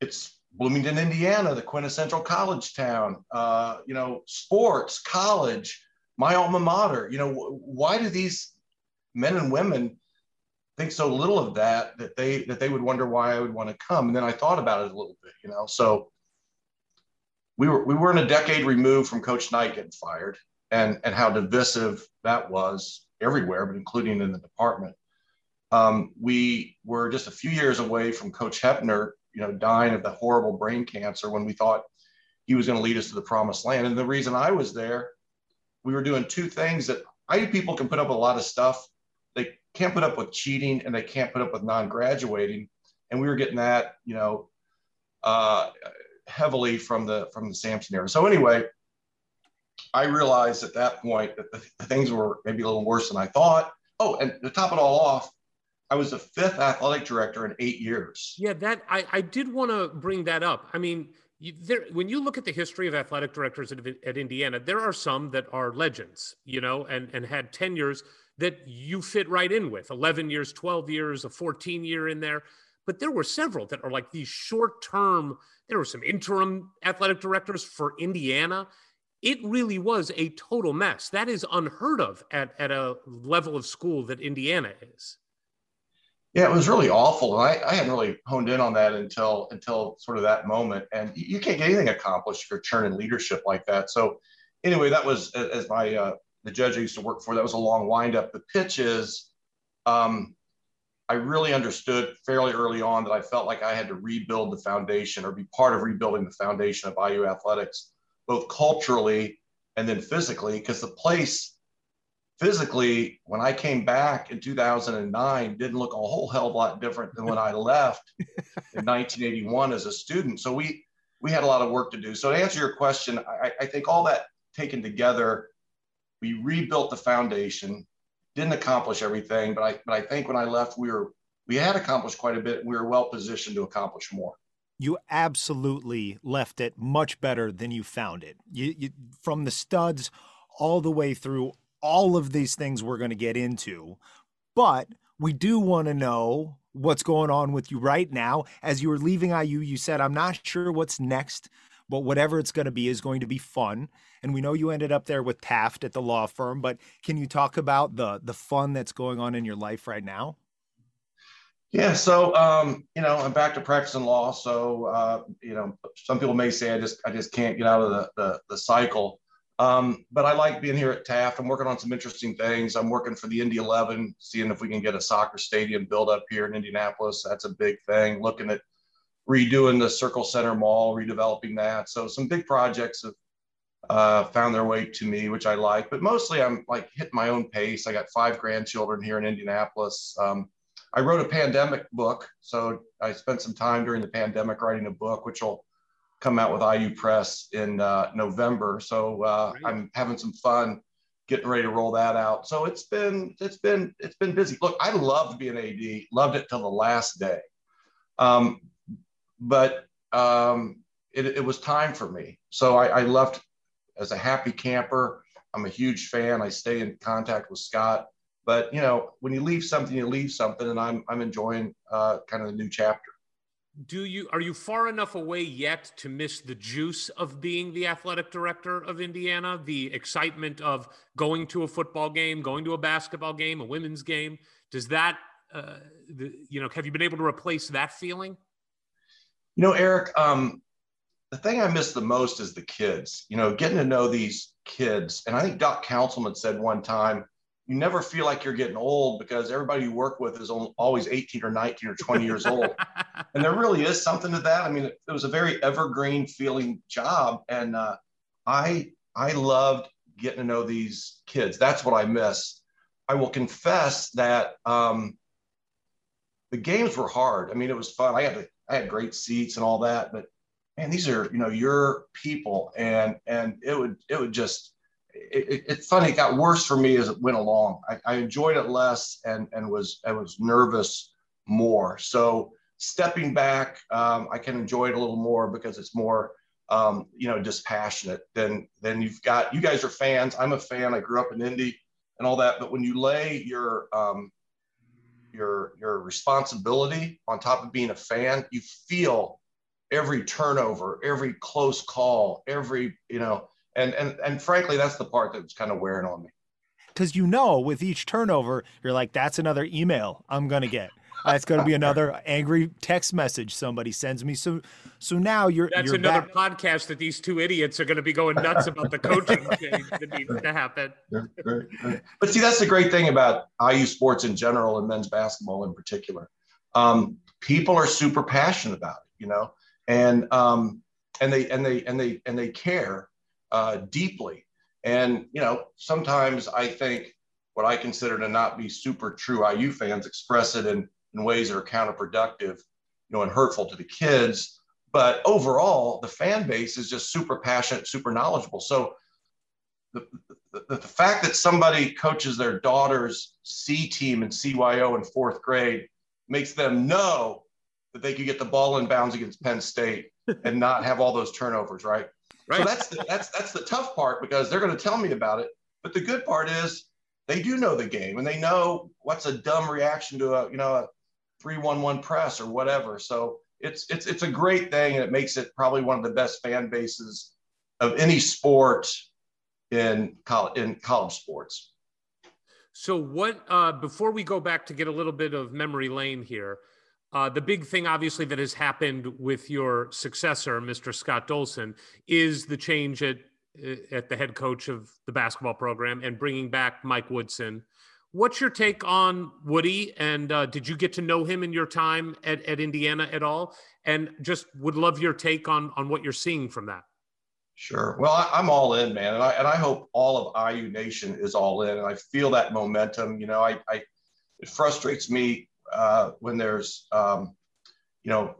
it's Bloomington, Indiana, the quintessential college town, uh, you know, sports, college, my alma mater. You know, why do these men and women think so little of that that they that they would wonder why I would want to come? And then I thought about it a little bit, you know. So we were we were in a decade removed from Coach Knight getting fired, and and how divisive that was everywhere, but including in the department. Um, we were just a few years away from Coach Hoeppner you know, dying of the horrible brain cancer when we thought he was going to lead us to the promised land. And the reason I was there, we were doing two things that IU people can put up with a lot of stuff. They can't put up with cheating and they can't put up with non-graduating. And we were getting that, you know, uh, heavily from the from the Sampson era. So anyway, I realized at that point that the, the things were maybe a little worse than I thought. Oh, and to top it all off, I was the fifth athletic director in eight years. Yeah, that I, I did want to bring that up. I mean, you, there, when you look at the history of athletic directors at, at Indiana, there are some that are legends, you know, and and had tenures that you fit right in with 11 years, 12 years, a 14 year in there. But there were several that are like these short term, there were some interim athletic directors for Indiana. It really was a total mess. That is unheard of at, at a level of school that Indiana is. Yeah, it was really awful, and I, I hadn't really honed in on that until until sort of that moment. And you can't get anything accomplished if you're churning leadership like that. So, anyway, that was as my uh, the judge I used to work for. That was a long windup. The pitch is, um, I really understood fairly early on that I felt like I had to rebuild the foundation or be part of rebuilding the foundation of IU athletics, both culturally and then physically, because the place physically, when I came back in 2009, didn't look a whole hell of a lot different than when I left in 1981 as a student. So we we had a lot of work to do. So to answer your question, I, I think all that taken together, we rebuilt the foundation. Didn't accomplish everything, but I but I think when I left, we were we had accomplished quite a bit. We were well positioned to accomplish more you absolutely left it much better than you found it. You, you, from the studs all the way through all of these things we're going to get into, but we do want to know what's going on with you right now. As you were leaving IU, you said, I'm not sure what's next, but whatever it's going to be is going to be fun. And we know you ended up there with Taft at the law firm, but can you talk about the the fun that's going on in your life right now? Yeah, so um, you know, I'm back to practicing law. So uh, you know, some people may say I just I just can't get out of the the, the cycle. Um, but I like being here at Taft. I'm working on some interesting things. I'm working for the Indy 11, seeing if we can get a soccer stadium built up here in Indianapolis. That's a big thing. Looking at redoing the Circle Centre Mall, redeveloping that. So some big projects have uh, found their way to me, which I like. But mostly, I'm like hitting my own pace. I got five grandchildren here in Indianapolis. Um, I wrote a pandemic book, so I spent some time during the pandemic writing a book, which will come out with IU Press in uh, November. So uh, I'm having some fun getting ready to roll that out. So it's been it's been it's been busy. Look, I loved being AD, loved it till the last day, um, but um, it, it, was time for me. So I, I left as a happy camper. I'm a huge fan. I stay in contact with Scott. But you know, when you leave something, you leave something, and I'm I'm enjoying uh, kind of the new chapter do you are you far enough away yet to miss the juice of being the athletic director of Indiana, the excitement of going to a football game, going to a basketball game, a women's game? Does that uh, the, you know have you been able to replace that feeling? You know, Eric, um, the thing I miss the most is the kids. You know, getting to know these kids, and I think Doc Counsilman said one time you never feel like you're getting old because everybody you work with is always 18 or 19 or 20 years old. And there really is something to that. I mean, it, it was a very evergreen feeling job. And uh, I, I loved getting to know these kids. That's what I miss. I will confess that um, the games were hard. I mean, it was fun. I had, to, I had great seats and all that, but man, these are, you know, your people. And, and it would, it would just, it, it's funny. It got worse for me as it went along. I, I, enjoyed it less and and was I was nervous more. So stepping back, um, I can enjoy it a little more because it's more um, you know dispassionate than than you've got. You guys are fans. I'm a fan. I grew up in Indy and all that. But when you lay your um, your your responsibility on top of being a fan, you feel every turnover, every close call, every you know and and and frankly, that's the part that's kind of wearing on me. Because you know, with each turnover, you're like, that's another email I'm gonna get. That's going to be another angry text message somebody sends me. So, so now you're. That's you're another back. podcast that these two idiots are going to be going nuts about the coaching change that needs to happen. But see, that's the great thing about IU sports in general and men's basketball in particular. Um, people are super passionate about it, you know, and um, and they and they and they and they care uh, deeply. And, you know, sometimes I think what I consider to not be super true IU fans express it in, in ways that are counterproductive, you know, and hurtful to the kids. But overall, the fan base is just super passionate, super knowledgeable. So the, the, the fact that somebody coaches their daughter's C team in CYO in fourth grade makes them know that they could get the ball in bounds against Penn State and not have all those turnovers, right? Right. So that's the, that's that's the tough part because they're going to tell me about it. But the good part is they do know the game and they know what's a dumb reaction to a you know a three one one press or whatever. So it's it's it's a great thing and it makes it probably one of the best fan bases of any sport in college in college sports. So what uh, before we go back to get a little bit of memory lane here, uh, the big thing, obviously, that has happened with your successor, Mr. Scott Dolson, is the change at uh, at the head coach of the basketball program and bringing back Mike Woodson. What's your take on Woody? And uh, did you get to know him in your time at, at Indiana at all? And just would love your take on on what you're seeing from that. Sure. Well, I, am all in, man, and I and I hope all of IU Nation is all in, and I feel that momentum. You know, I, I it frustrates me uh, when there's um, you know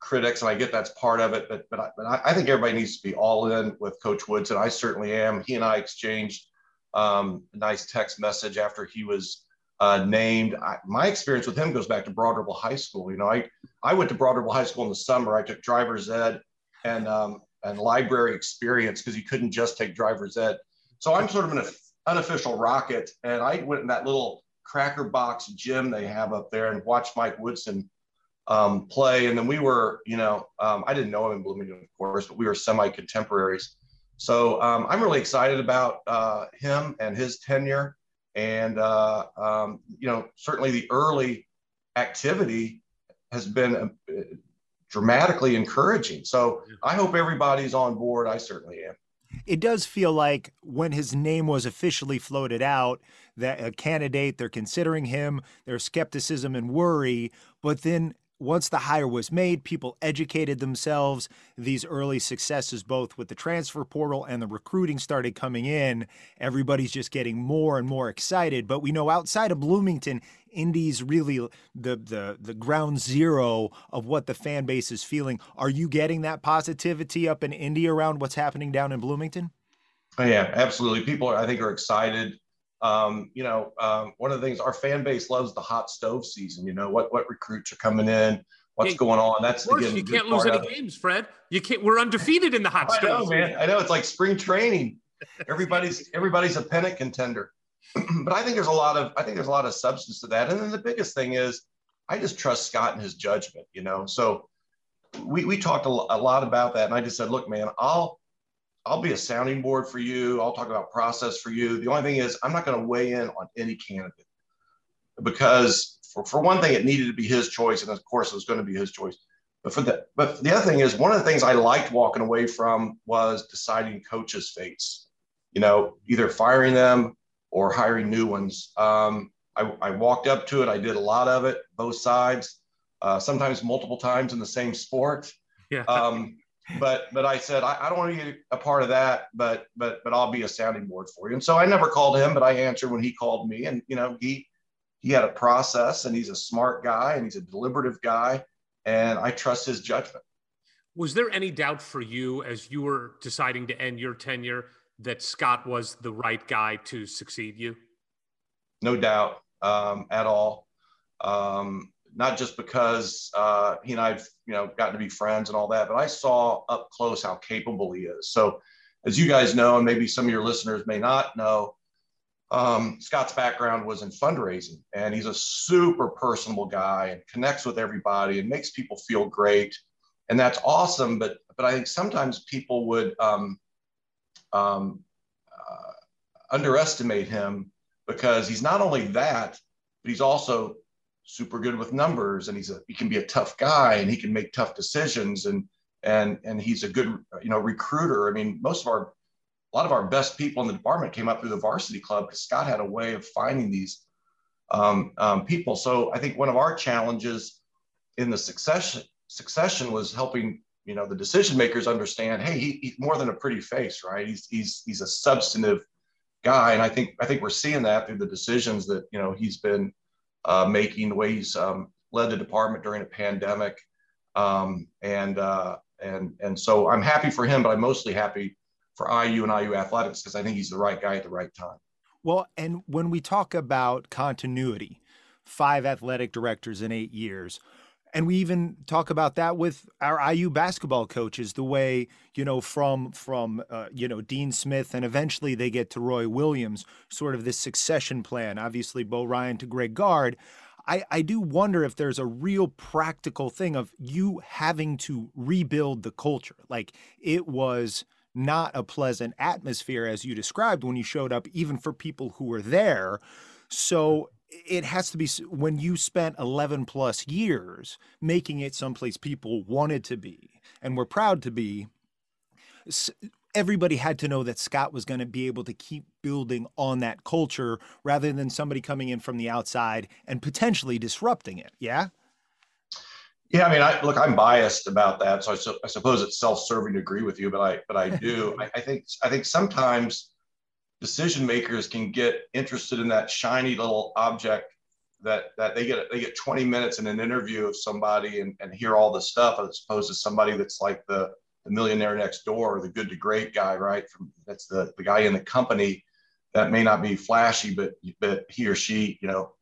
critics, and I get that's part of it, but but I, but I think everybody needs to be all in with Coach Woods, and I certainly am. He and I exchanged um, a nice text message after he was uh, named. I, my experience with him goes back to Broad Ripple High School. You know, I I went to Broad Ripple High School in the summer. I took driver's ed and um, and library experience because you couldn't just take driver's ed. So I'm sort of an unofficial rocket, and I went in that little cracker box gym they have up there and watch Mike Woodson um, play. And then we were, you know, um, I didn't know him in Bloomington, of course, but we were semi contemporaries. So um, I'm really excited about uh, him and his tenure. And, uh, um, you know, certainly the early activity has been uh, dramatically encouraging. So I hope everybody's on board. I certainly am. It does feel like when his name was officially floated out, that a candidate, they're considering him, there's skepticism and worry. But then once the hire was made, people educated themselves. These early successes, both with the transfer portal and the recruiting, started coming in. Everybody's just getting more and more excited. But we know outside of Bloomington, Indy's really the the the ground zero of what the fan base is feeling. Are you getting that positivity up in Indy around what's happening down in Bloomington? Oh, yeah, absolutely. People, I think, are excited. Um, you know, um, one of the things our fan base loves the hot stove season. You know, what what recruits are coming in, what's going on. That's the game. you can't lose any games, Fred. You can't. We're undefeated in the hot I stove. I know, man. I know it's like spring training. Everybody's everybody's a pennant contender. but I think there's a lot of I think there's a lot of substance to that. And then the biggest thing is I just trust Scott and his judgment. You know, so we we talked a lot about that, and I just said, look, man, I'll I'll be a sounding board for you. I'll talk about process for you. The only thing is, I'm not going to weigh in on any candidate because, for, for one thing, it needed to be his choice, and of course, it was going to be his choice. But for the but the other thing is, one of the things I liked walking away from was deciding coaches' fates. You know, either firing them or hiring new ones. Um, I, I, walked up to it. I did a lot of it, both sides, uh, sometimes multiple times in the same sport. Yeah. Um, but but I said I, I, don't want to be a part of that, but but but I'll be a sounding board for you. And so I never called him, but I answered when he called me. And you know he he had a process, and he's a smart guy, and he's a deliberative guy, and I trust his judgment. Was there any doubt for you as you were deciding to end your tenure that Scott was the right guy to succeed you? No doubt um, at all. Um, not just because uh, he and I've you know gotten to be friends and all that, but I saw up close how capable he is. So, as you guys know, and maybe some of your listeners may not know, um, Scott's background was in fundraising, and he's a super personable guy and connects with everybody and makes people feel great, and that's awesome. But but I think sometimes people would um, um, uh, underestimate him because he's not only that, but he's also super good with numbers and he's a he can be a tough guy and he can make tough decisions and and and he's a good you know recruiter. I mean, most of our a lot of our best people in the department came up through the varsity club because Scott had a way of finding these um, um, people. So I think one of our challenges in the succession succession was helping you know the decision makers understand hey he, he's more than a pretty face right he's he's he's a substantive guy and i think i think we're seeing that through the decisions that you know he's been uh, making the way he's um, led the department during a pandemic. Um, and uh, and and so i'm happy for him but i'm mostly happy for iu and iu athletics because i think he's the right guy at the right time. Well and when we talk about continuity five athletic directors in eight years and we even talk about that with our IU basketball coaches, the way you know from from uh, you know Dean Smith, and eventually they get to Roy Williams, sort of this succession plan. Obviously, Bo Ryan to Greg Gard. I, I do wonder if there's a real practical thing of you having to rebuild the culture. Like it was not a pleasant atmosphere as you described when you showed up, even for people who were there. So it has to be when you spent 11 plus years making it someplace people wanted to be and were proud to be everybody had to know that Scott was going to be able to keep building on that culture rather than somebody coming in from the outside and potentially disrupting it. Yeah. Yeah, I mean, I look, I'm biased about that, so I, su- I suppose it's self-serving to agree with you, but I, but I do. I, I think, I think sometimes decision makers can get interested in that shiny little object that that they get they get 20 minutes in an interview of somebody and, and hear all the stuff as opposed to somebody that's like the the millionaire next door or the good to great guy, right? From that's the the guy in the company that may not be flashy, but but he or she, you know,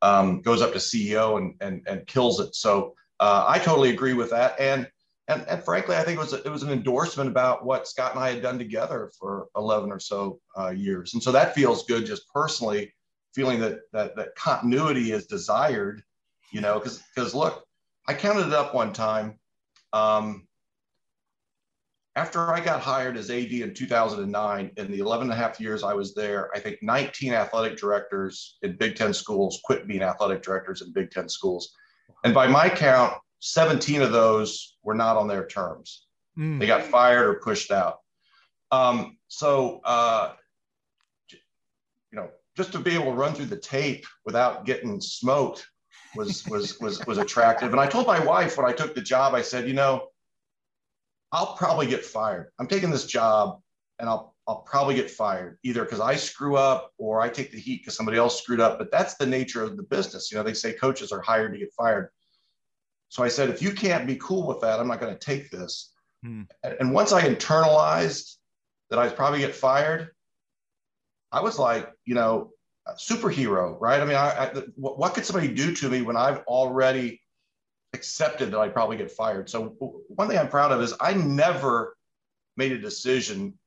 um, goes up to CEO and and and kills it. So uh, I totally agree with that. And and, and frankly, I think it was it was an endorsement about what Scott and I had done together for 11 or so uh, years, and so that feels good just personally, feeling that that that continuity is desired, you know, because because look, I counted it up one time. Um, after I got hired as AD in 2009, in the 11 and a half years I was there, I think 19 athletic directors in Big Ten schools quit being athletic directors in Big Ten schools. And by my count, 17 of those were not on their terms. Mm. They got fired or pushed out. Um, so, uh, you know, just to be able to run through the tape without getting smoked was was was was attractive. And I told my wife when I took the job, I said, you know, I'll probably get fired. I'm taking this job, and I'll I'll probably get fired either because I screw up or I take the heat because somebody else screwed up. But that's the nature of the business. You know, they say coaches are hired to get fired. So I said, if you can't be cool with that, I'm not going to take this. Hmm. And once I internalized that I'd probably get fired, I was like, you know, superhero, right? I mean, I, I, what could somebody do to me when I've already accepted that I'd probably get fired? So one thing I'm proud of is I never made a decision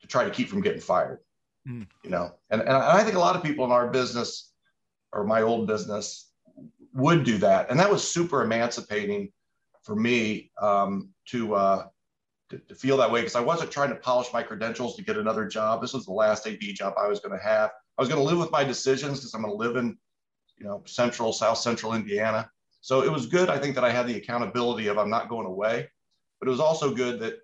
to try to keep from getting fired. Hmm. You know, and, and I think a lot of people in our business or my old business would do that, and that was super emancipating for me um, to, uh, to, to feel that way because I wasn't trying to polish my credentials to get another job. This was the last AD job I was going to have. I was going to live with my decisions because I'm going to live in, you know, central, south central Indiana. So it was good. I think that I had the accountability of I'm not going away, but it was also good that,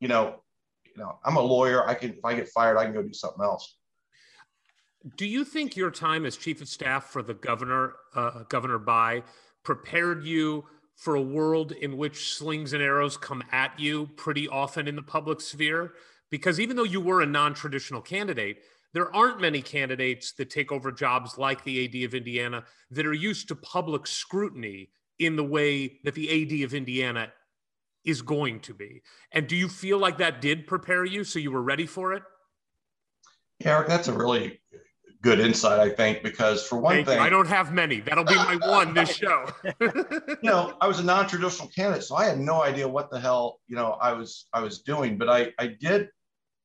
you know, you know, I'm a lawyer. I can, if I get fired, I can go do something else. Do you think your time as chief of staff for the governor, uh, Governor Bayh, prepared you for a world in which slings and arrows come at you pretty often in the public sphere? Because even though you were a non traditional candidate, there aren't many candidates that take over jobs like the AD of Indiana that are used to public scrutiny in the way that the AD of Indiana is going to be. And do you feel like that did prepare you so you were ready for it? Eric, that's a really good insight, I think, because for one Thank thing, you. I don't have many. That'll be my one this show. you know, I was a non-traditional candidate, so I had no idea what the hell you know I was I was doing. But I I did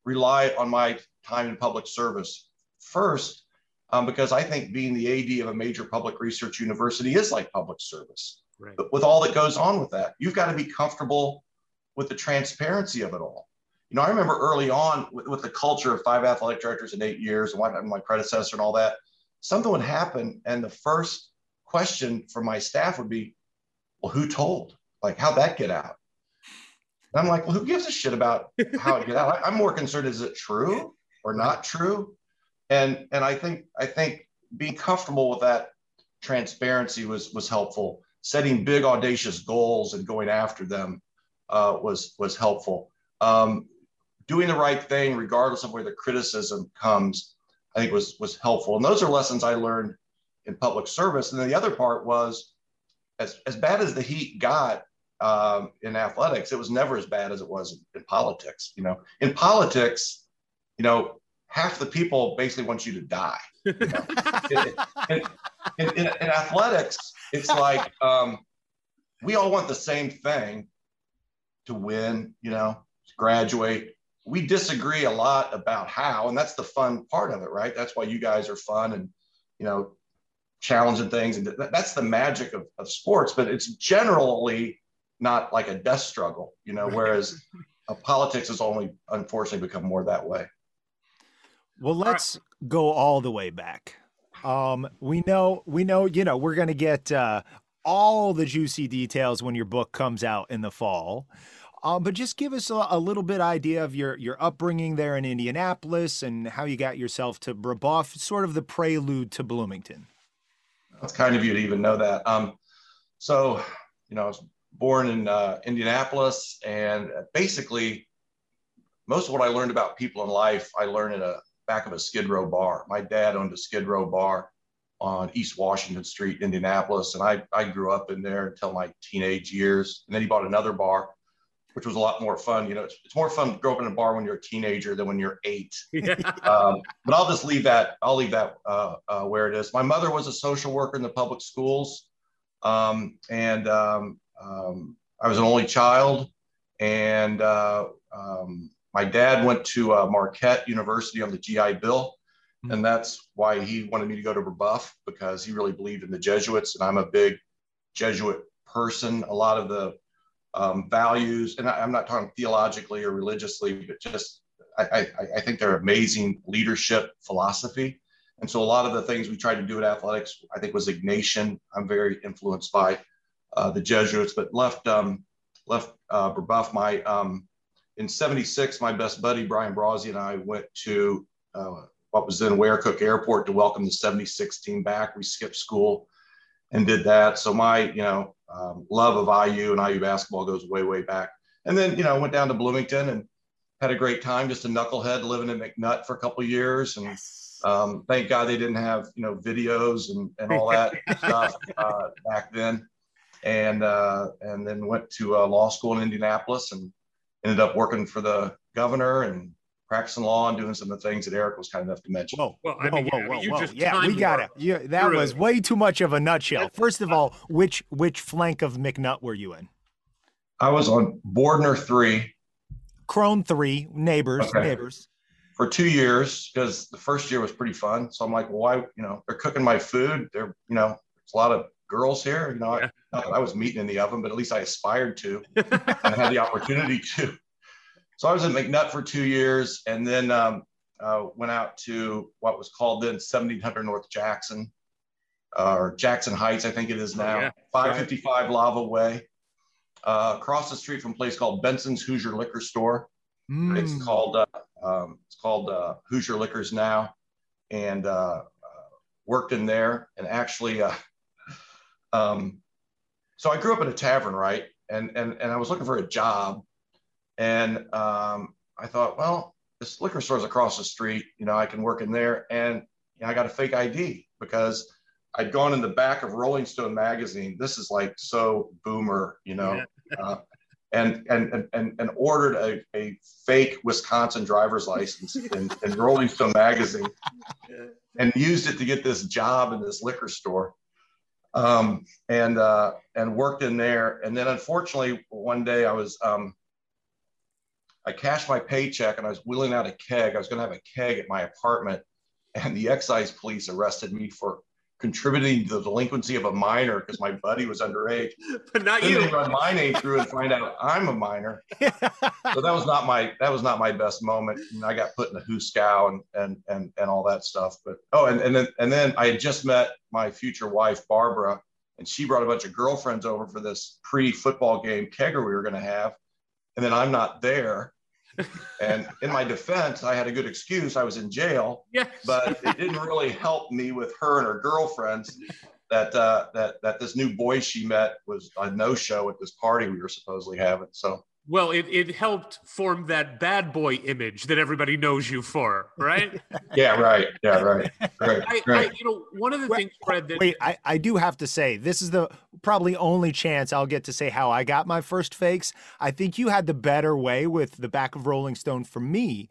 rely on my time in public service first, um, because I think being the AD of a major public research university is like public service. Right. But with all that goes on with that, you've got to be comfortable with the transparency of it all you know, I remember early on with, with, the culture of five athletic directors in eight years and what my predecessor and all that, something would happen. And the first question from my staff would be, well, who told? Like, how'd that get out? And I'm like, well, who gives a shit about how it get out? I'm more concerned, is it true or not true? And, and I think, I think being comfortable with that transparency was, was helpful. Setting big, audacious goals and going after them uh, was, was helpful. Um, doing the right thing, regardless of where the criticism comes, I think was was helpful. And those are lessons I learned in public service. And then the other part was, as as bad as the heat got um, in athletics, it was never as bad as it was in politics. You know, in politics, you know, half the people basically want you to die. You know? in, in, in, in, athletics, it's like um, we all want the same thing to win. You know, to graduate, we disagree a lot about how, and that's the fun part of it, right? That's why you guys are fun and, you know, challenging things. And that's the magic of, of sports, but it's generally not like a death struggle, you know, whereas politics has only unfortunately become more that way. Well, let's go all the way back. Um, we know, we know, you know, we're going to get uh, all the juicy details when your book comes out in the fall. Uh, but just give us a, a, little bit idea of your your upbringing there in Indianapolis and how you got yourself to Brebeuf, sort of the prelude to Bloomington. That's kind of you to even know that. Um, so, you know, I was born in uh, Indianapolis, and basically, most of what I learned about people in life, I learned in a back of a Skid Row bar. My dad owned a Skid Row bar on East Washington Street, Indianapolis, and I I grew up in there until my teenage years. And then he bought another bar which was a lot more fun. You know, it's, it's more fun to grow up in a bar when you're a teenager than when you're eight. Yeah. Um, but I'll just leave that. I'll leave that uh, uh, where it is. My mother was a social worker in the public schools, um, and um, um I was an only child. And uh, um, my dad went to uh, Marquette University on the GI Bill, mm-hmm. and that's why he wanted me to go to Brebeuf because he really believed in the Jesuits, and I'm a big Jesuit person. A lot of the um, values, and I, am not talking theologically or religiously, but just I, I, I, think they're amazing leadership philosophy. And so a lot of the things we tried to do at athletics, I think was Ignatian. I'm very influenced by uh, the Jesuits, but left um, left uh, Brebeuf. My um, in '76, my best buddy Brian Brazzi and I went to uh, what was then Weir Cook Airport to welcome the 76 team back. We skipped school and did that. So my, you know, um, love of IU and IU basketball goes way, way back. And then, you know, went down to Bloomington and had a great time, just a knucklehead living in McNutt for a couple years. And um, thank God they didn't have, you know, videos and, and all that stuff uh, back then. And, uh, and then went to uh, law school in Indianapolis and ended up working for the governor and practicing law and doing some of the things that Eric was kind enough to mention. Whoa, well, I mean, whoa, whoa, whoa, whoa. Yeah, we got it. Yeah, that was way too much of a nutshell. First of all, which which flank of McNutt were you in? I was on Bordner three. Crone three, neighbors, okay. neighbors. For two years, because the first year was pretty fun. So I'm like, well, why, you know, they're cooking my food. They're, you know, there's a lot of girls here. You know, yeah. I, I was meeting in the oven, but at least I aspired to and had the opportunity to. So I was at McNutt for two years and then um, uh, went out to what was called then 1700 North Jackson uh, or Jackson Heights, I think it is oh, now, oh, yeah. 555 Lava Way. Uh, across the street from a place called Benson's Hoosier Liquor Store. Mm. It's called uh, um, it's called uh, Hoosier Liquors now, and uh, worked in there. And actually, um, so I grew up in a tavern, right? And and and I was looking for a job, and um, I thought, well, this liquor store's across the street. You know, I can work in there. And you know, I got a fake ID because I'd gone in the back of Rolling Stone magazine. This is like so boomer, you know, uh, and, and, and, and ordered a, a fake Wisconsin driver's license in, in Rolling Stone magazine and used it to get this job in this liquor store. Um, and, uh, and worked in there. And then unfortunately, one day I was, um, I cashed my paycheck and I was wheeling out a keg. I was going to have a keg at my apartment, and the excise police arrested me for contributing to the delinquency of a minor because my buddy was underage. But not then you. They run my name through and find out I'm a minor. so that was not my that was not my best moment. And I got put in the hooskow and and and and all that stuff. But oh, and and then and then I had just met my future wife Barbara, and she brought a bunch of girlfriends over for this pre-football game kegger we were going to have and then I'm not there. and in my defense, I had a good excuse. I was in jail, yes. but it didn't really help me with her and her girlfriends. That uh, that that this new boy she met was a no show at this party we were supposedly having. So well, it, it helped form that bad boy image that everybody knows you for, right? yeah, right. Yeah, right. Right. I, right. I, you know, one of the wait, things, Fred, that wait, I, I do have to say, this is the probably only chance I'll get to say how I got my first fakes. I think you had the better way with the back of Rolling Stone. For me,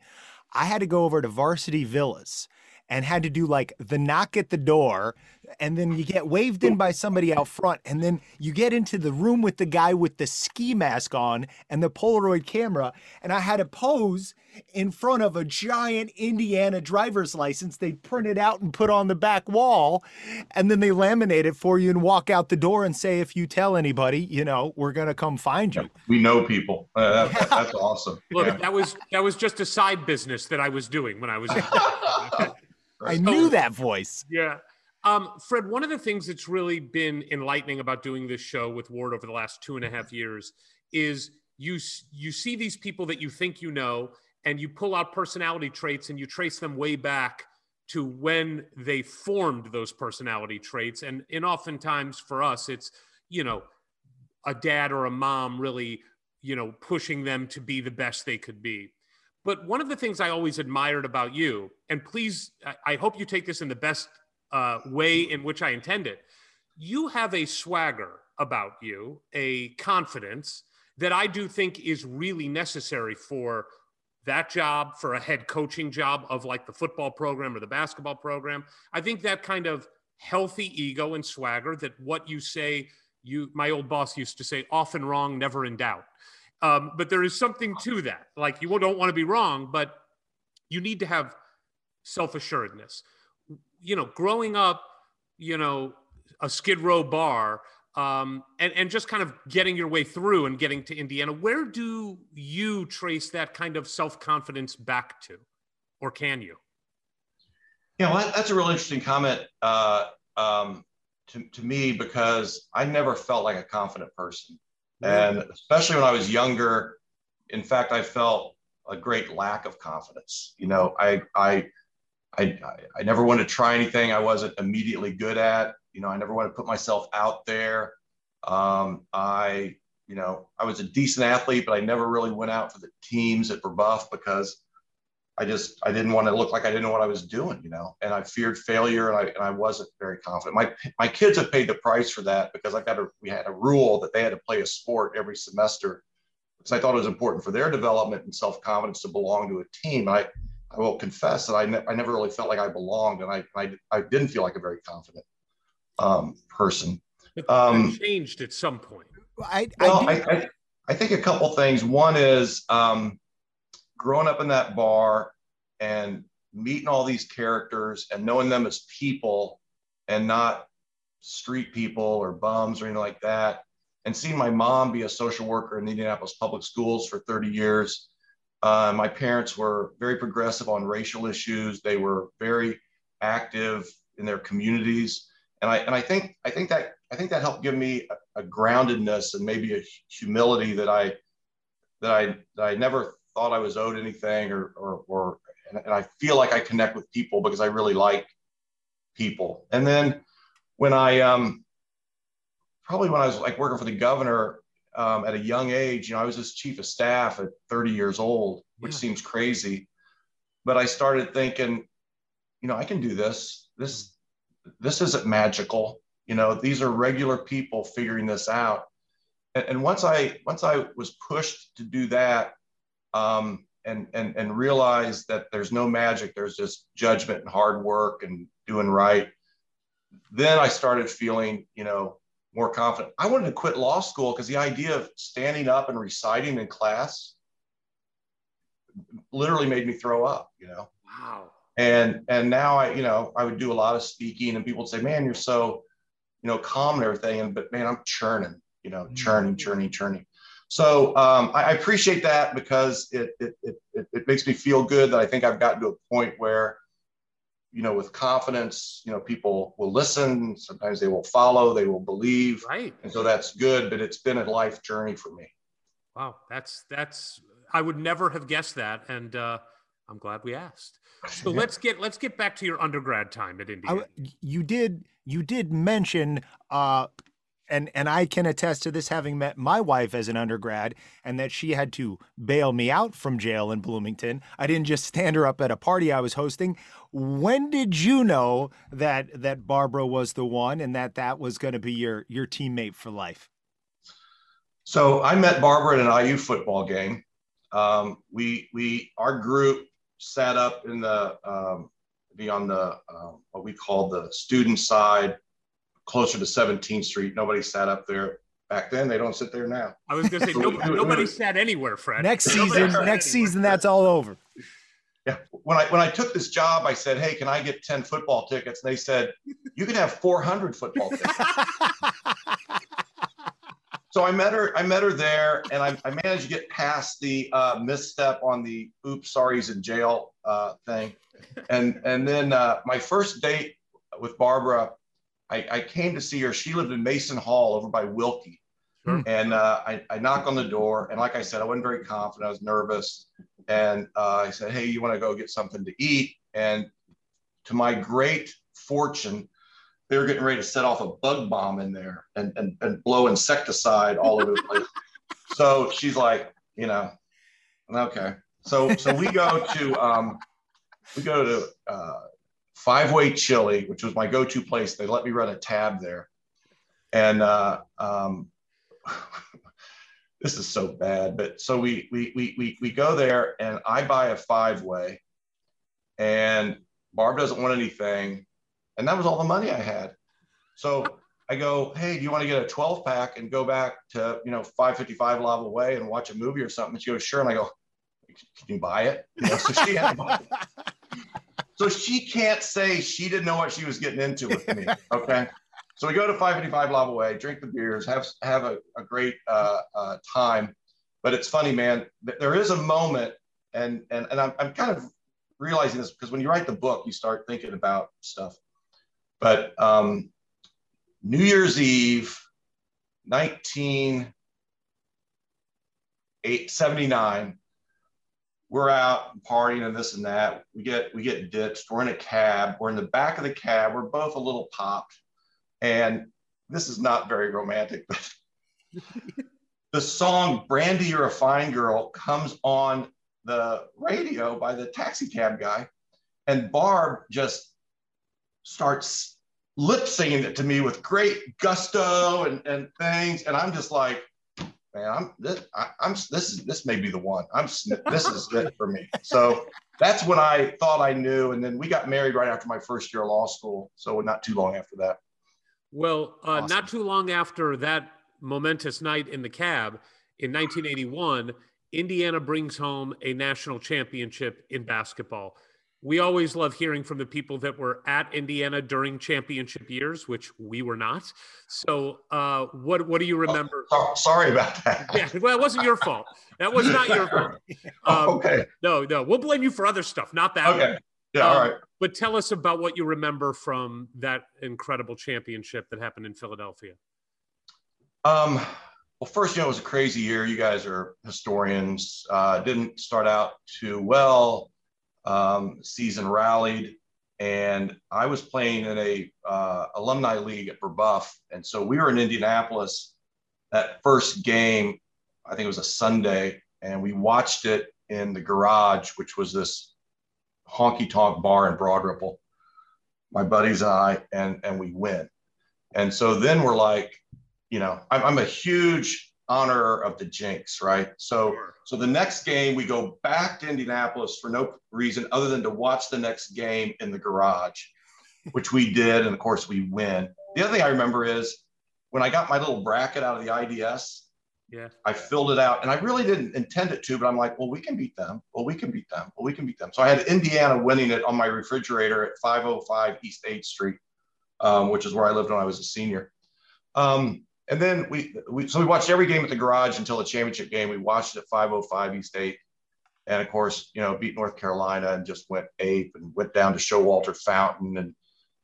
I had to go over to Varsity Villas and had to do like the knock at the door and then you get waved in by somebody out front and then you get into the room with the guy with the ski mask on and the polaroid camera and i had to pose in front of a giant indiana driver's license they print it out and put on the back wall and then they laminate it for you and walk out the door and say if you tell anybody you know we're going to come find you we know people uh, that, that's awesome look yeah. that was that was just a side business that i was doing when i was I knew that voice. Yeah. Um, Fred, one of the things that's really been enlightening about doing this show with Ward over the last two and a half years is you you see these people that you think you know and you pull out personality traits and you trace them way back to when they formed those personality traits. And and oftentimes for us it's you know a dad or a mom really you know pushing them to be the best they could be. But one of the things i always admired about you and please i, hope you take this in the best uh, way in which i intend it you have a swagger about you a confidence that I do think is really necessary for that job, for a head coaching job of like the football program or the basketball program. I think that kind of healthy ego and swagger that what you say, you, my old boss used to say, often wrong, never in doubt. Um, but there is something to that. Like you don't want to be wrong, but you need to have self assuredness. You know, growing up, you know, a Skid Row bar um, and, and just kind of getting your way through and getting to Indiana. Where do you trace that kind of self confidence back to, or can you? Yeah, well, that's a real interesting comment uh, um, to, to me because I never felt like a confident person. And especially when I was younger, in fact, I felt a great lack of confidence. You know, I, I, I, I never wanted to try anything I wasn't immediately good at. You know, I never want to put myself out there. Um, I, you know, I was a decent athlete, but I never really went out for the teams at Brebeuf because I just I didn't want to look like I didn't know what I was doing, you know, and I feared failure and I and I wasn't very confident. My my kids have paid the price for that because I got a we had a rule that they had to play a sport every semester because I thought it was important for their development and self confidence to belong to a team. I I will confess that I, ne- I never really felt like I belonged and I, I I didn't feel like a very confident um, person. Um, changed at some point. I, well, I, I, I, think a couple things. One is um, growing up in that bar and meeting all these characters and knowing them as people and not street people or bums or anything like that. And seeing my mom be a social worker in the Indianapolis public schools for 30 years. Uh, my parents were very progressive on racial issues. They were very active in their communities and I and I think I think that I think that helped give me a, a groundedness and maybe a humility that I that I that I never thought I was owed anything or or, or and, and I feel like I connect with people because I really like people. And then when I um probably when I was like working for the governor um, at a young age, you know, I was his chief of staff at 30 years old, which yeah. seems crazy. But I started thinking, you know, I can do this. This this isn't magical. You know, these are regular people figuring this out. And, and once I once I was pushed to do that, um, and and and realized that there's no magic, there's just judgment and hard work and doing right. Then I started feeling, you know, more confident. I wanted to quit law school because the idea of standing up and reciting in class literally made me throw up, you know. Wow and and now I you know I would do a lot of speaking and people would say man you're so you know calm and everything and but man I'm churning you know mm-hmm. churning churning churning so um, I, I, appreciate that because it, it it it makes me feel good that I think I've gotten to a point where you know with confidence you know people will listen sometimes they will follow they will believe. Right. And so that's good but it's been a life journey for me. Wow. That's that's I would never have guessed that and uh I'm glad we asked. So let's get let's get back to your undergrad time at Indiana. I, you did you did mention uh and and I can attest to this having met my wife as an undergrad and that she had to bail me out from jail in Bloomington. I didn't just stand her up at a party I was hosting. When did you know that that Barbara was the one and that that was going to be your your teammate for life? So I met Barbara at an IU football game. Um, we we our group sat up in the um, be on the uh, what we call the student side, closer to 17th Street. Nobody sat up there back then. They don't sit there now. I was going to say nobody, nobody sat anywhere, Fred. Next season, next anywhere. season, that's all over. Yeah. When I when I took this job, I said, "Hey, can I get 10 football tickets?" And they said, "You can have 400 football tickets." so I met her. I met her there, and I, I managed to get past the uh, misstep on the "oops, sorry, he's in jail" uh, thing, and and then uh, my first date with Barbara, I, I, came to see her. She lived in Mason Hall over by Wilkie, Sure. And uh, I, I knock on the door, and like I said, I wasn't very confident. I was nervous, and uh, I said, "Hey, you want to go get something to eat?" And to my great fortune, they were getting ready to set off a bug bomb in there and and, and blow insecticide all over the place. so she's like, you know, okay. So so we go to um, we go to uh, Five Way Chili, which was my go-to place. They let me run a tab there, and uh, um, this is so bad. But so we we we we we go there, and I buy a five way, and Barb doesn't want anything, and that was all the money I had. So I go, hey, do you want to get a 12 pack and go back to you know 555 Lava Way and watch a movie or something? And she goes, sure. And I go, can you buy it? You know, so she had to buy it. So she can't say she didn't know what she was getting into with me. Okay. So we go to 585 Lava Way, drink the beers, have have a, a great uh, uh, time. But it's funny, man. There is a moment, and and and I'm, I'm kind of realizing this because when you write the book, you start thinking about stuff. But um, New Year's Eve, 1979, we're out partying and this and that. We get we get ditched. We're in a cab. We're in the back of the cab. We're both a little popped. And this is not very romantic, but the song Brandy You're a Fine Girl comes on the radio by the taxi cab guy. And Barb just starts lip singing it to me with great gusto and, and things. And I'm just like, man, I'm this, I, am this is this may be the one. I'm this is it for me. So that's when I thought I knew. And then we got married right after my first year of law school. So not too long after that. Well, uh, awesome. not too long after that momentous night in the cab in 1981, Indiana brings home a national championship in basketball. We always love hearing from the people that were at Indiana during championship years, which we were not. So, uh, what what do you remember? Oh, sorry about that. Yeah, well, it wasn't your fault. That was not your fault. Um, okay. No, no, we'll blame you for other stuff, not that. Okay. One. Yeah. Um, all right. But tell us about what you remember from that incredible championship that happened in Philadelphia. Um, well, first, you know, it was a crazy year. You guys are historians. Uh, didn't start out too well. Um, season rallied, and I was playing in a uh, alumni league at Brebeuf, and so we were in Indianapolis. That first game, I think it was a Sunday, and we watched it in the garage, which was this honky tonk bar in Broad Ripple, my buddies and I, and, and we win. And so then we're like, you know, I'm, I'm a huge honor of the jinx, right? So, so the next game we go back to Indianapolis for no reason other than to watch the next game in the garage, which we did, and of course we win. The other thing I remember is when I got my little bracket out of the IDS, yeah. I filled it out and I really didn't intend it to, but I'm like, well, we can beat them. Well, we can beat them. Well, we can beat them. So I had Indiana winning it on my refrigerator at 505 East 8th Street, um, which is where I lived when I was a senior. Um, and then we, we, so we watched every game at the garage until the championship game. We watched it at 505 East 8. And of course, you know, beat North Carolina and just went ape and went down to Showalter Fountain and,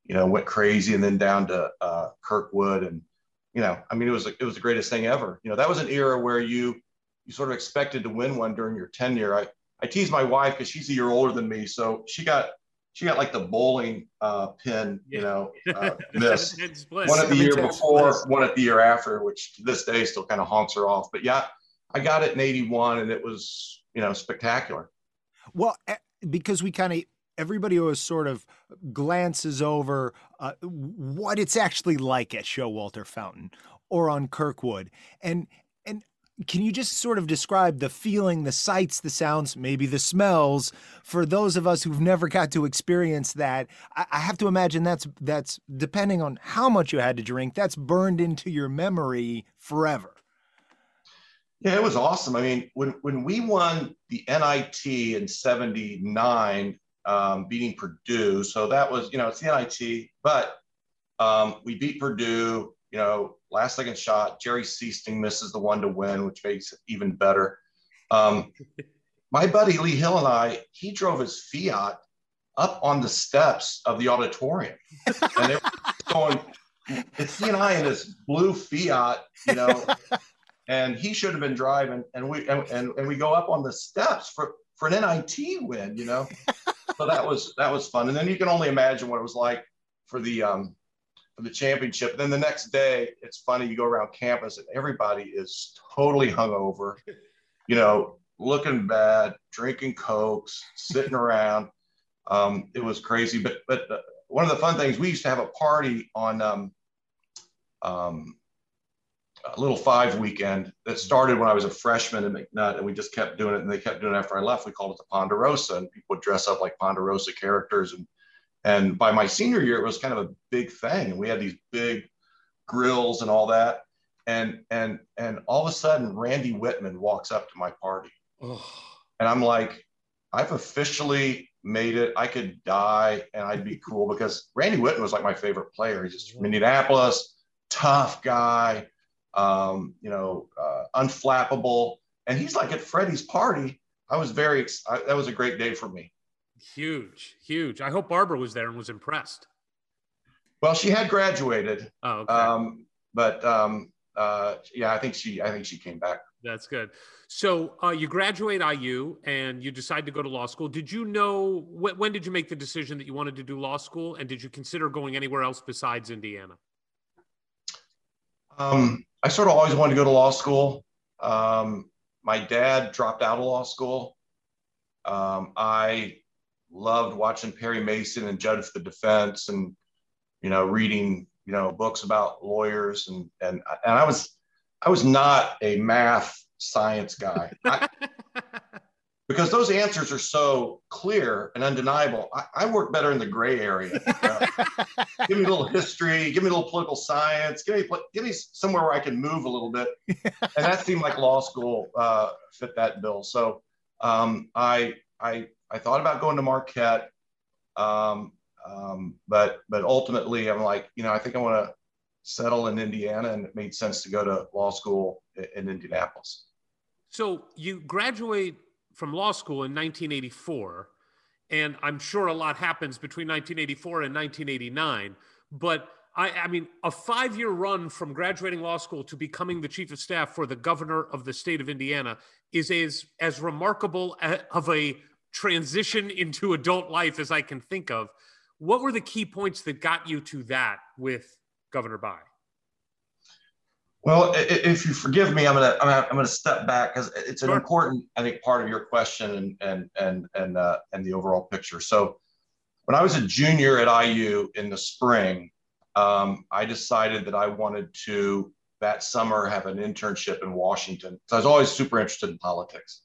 you know, went crazy and then down to uh, Kirkwood and, you know, I mean, it was it was the greatest thing ever. You know, that was an era where you you sort of expected to win one during your tenure. I I tease my wife because she's a year older than me, so she got she got like the bowling uh, pin, you know, uh, miss one at the year before, one at the year after, which to this day still kind of haunts her off. But yeah, I got it in '81, and it was you know spectacular. Well, eh, because we kind of everybody always sort of glances over uh, what it's actually like at Showalter Fountain or on Kirkwood. And and can you just sort of describe the feeling, the sights, the sounds, maybe the smells for those of us who've never got to experience that? I, I have to imagine that's that's depending on how much you had to drink, that's burned into your memory forever. Yeah, it was awesome. I mean, when when we won the NIT in '79, um, beating Purdue. So that was, you know, it's the NIT, but um, we beat Purdue, you know, last second shot. Jerry Sichting misses the one to win, which makes it even better. Um, my buddy Lee Hill and I, he drove his Fiat up on the steps of the auditorium. and they were going it's he and I in this blue Fiat, you know, and he should have been driving, and we and, and, and we go up on the steps for for an NIT win, you know. so that was that was fun, and then you can only imagine what it was like for the um for the championship. Then the next day, it's funny. You go around campus, and everybody is totally hungover, you know, looking bad, drinking cokes, sitting around. Um, it was crazy, but but uh, one of the fun things we used to have a party on um, um, a little five weekend that started when I was a freshman in McNutt, and we just kept doing it, and they kept doing it after I left. We called it the Ponderosa, and people would dress up like Ponderosa characters, and and by my senior year, it was kind of a big thing, and we had these big grills and all that, and and and all of a sudden, Randy Wittman walks up to my party, oh. and I'm like, I've officially made it. I could die and I'd be cool because Randy Wittman was like my favorite player. He's just from Indianapolis, tough guy, um, you know, uh, unflappable. And he's like at Freddie's party. I was very, I, that was a great day for me. Huge, huge. I hope Barbara was there and was impressed. Well, she had graduated. Oh, okay. Um, but um, uh, yeah, I think she, I think she came back. That's good. So uh, you graduate IU and you decide to go to law school. Did you know wh- when did you make the decision that you wanted to do law school, and did you consider going anywhere else besides Indiana? Um, I sort of always wanted to go to law school. Um, my dad dropped out of law school. Um, I loved watching Perry Mason and Judge for the Defense, and you know, reading you know books about lawyers, and and and I was I was not a math science guy. I, because those answers are so clear and undeniable. I, I work better in the gray area. Uh, give me a little history, give me a little political science, give me give me somewhere where I can move a little bit. And that seemed like law school uh, fit that bill. So um, I I I thought about going to Marquette, um, um, but but ultimately I'm like you know I think I want to settle in Indiana, and it made sense to go to law school in Indianapolis. So you graduate from law school in 1984, and I'm sure a lot happens between 1984 and 1989. But I, I mean, a five year run from graduating law school to becoming the chief of staff for the governor of the state of Indiana is as, as remarkable of a transition into adult life as I can think of. What were the key points that got you to that with Governor Bayh? Well, if you forgive me, I'm gonna I'm gonna, I'm gonna step back because it's an sure. important, I think, part of your question and and and and uh, and the overall picture. So, when I was a junior at IU in the spring, um, I decided that I wanted to that summer have an internship in Washington. So I was always super interested in politics,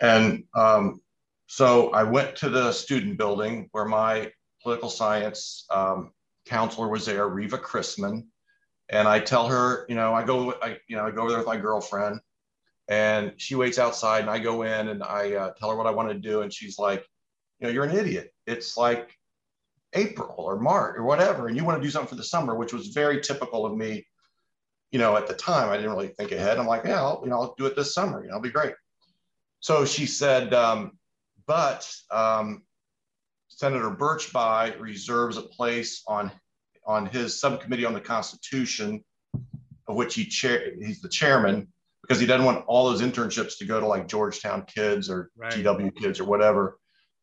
and um, so I went to the student building where my political science um, counselor was there, Reva Chrisman and I tell her, you know, I go, I, you know, I go over there with my girlfriend, and she waits outside, and I go in and I uh, tell her what I want to do, and she's like, you know, you're an idiot. It's like April or March or whatever, and you want to do something for the summer, which was very typical of me. You know, at the time, I didn't really think ahead. I'm like, yeah, I'll, you know, I'll do it this summer. You know, it'll be great. So she said, um, but um, Senator Birch Bayh reserves a place on on his subcommittee on the Constitution, of which he chair he's the chairman, because he doesn't want all those internships to go to like Georgetown kids or right. GW kids or whatever.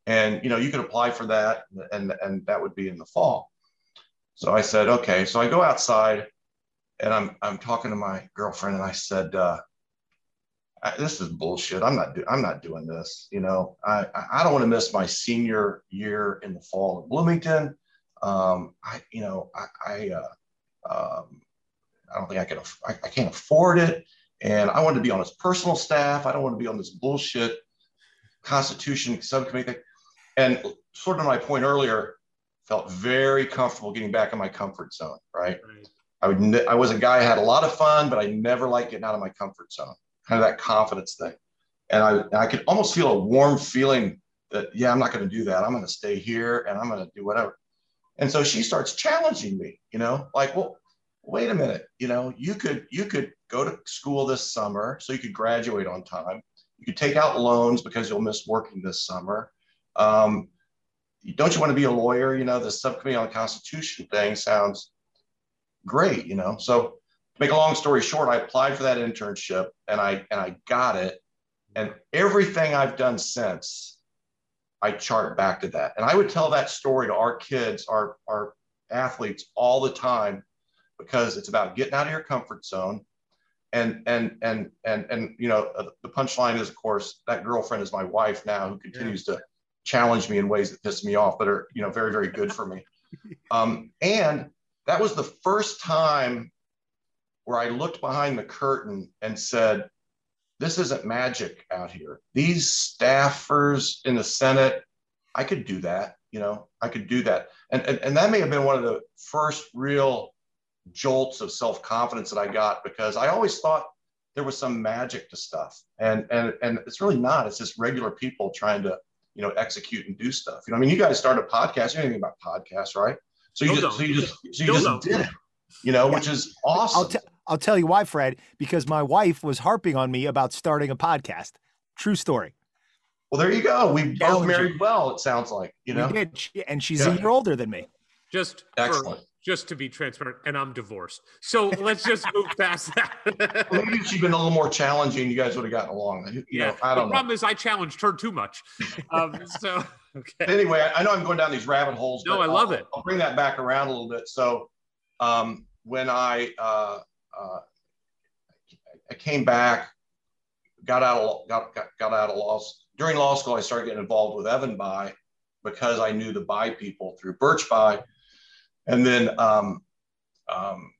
And you know, you could apply for that, and and that would be in the fall. So I said, okay. So I go outside, and I'm I'm talking to my girlfriend, and I said, uh, this is bullshit. I'm not do- I'm not doing this. You know, I I don't want to miss my senior year in the fall in Bloomington. Um, I, you know, I, I, uh, um, I don't think I can, I, I can't afford it. And I want to be on his personal staff. I don't want to be on this bullshit constitution subcommittee. And sort of my point earlier, felt very comfortable getting back in my comfort zone. Right. right. I would, ne- I was a guy who had a lot of fun, but I never liked getting out of my comfort zone. Kind of that confidence thing. And I, I could almost feel a warm feeling that, yeah, I'm not going to do that. I'm going to stay here and I'm going to do whatever. And so she starts challenging me, you know, like, well, wait a minute, you know, you could you could go to school this summer so you could graduate on time. You could take out loans because you'll miss working this summer. Um, don't you want to be a lawyer? You know, the subcommittee on the Constitution thing sounds great, you know. So to make a long story short, I applied for that internship and I and I got it. And everything I've done since, I chart back to that. And I would tell that story to our kids, our our athletes all the time, because it's about getting out of your comfort zone. And and and and and you know uh, the punchline is of course that girlfriend is my wife now who continues yeah. to challenge me in ways that piss me off, but are you know very very good for me. Um, and that was the first time where I looked behind the curtain and said, this isn't magic out here. These staffers in the Senate, I could do that. You know, I could do that. And, and, and that may have been one of the first real jolts of self confidence that I got because I always thought there was some magic to stuff. And, and, and it's really not. It's just regular people trying to, you know, execute and do stuff. You know, I mean, you guys started a podcast. You know anything about podcasts, right? So you just, so you just, so you just did it, you know, yeah. which is awesome. I'll, t- I'll tell you why, Fred, because my wife was harping on me about starting a podcast. True story. Well, there you go. We both married well. It sounds like you know, and she's yeah. a year older than me. Just excellent. Just to be transparent, and I'm divorced. So let's just move past that. maybe she'd been a little more challenging. You guys would have gotten along. You yeah. Know, I don't the problem is I challenged her too much. Um, so okay. Anyway, I know I'm going down these rabbit holes. No, I love I'll, it. I'll bring that back around a little bit. So um, when I uh, uh, I came back, got out of got, got, got out of law during law school. I started getting involved with Evan Bayh because I knew the Bayh people through Birch Bayh, and then um, um,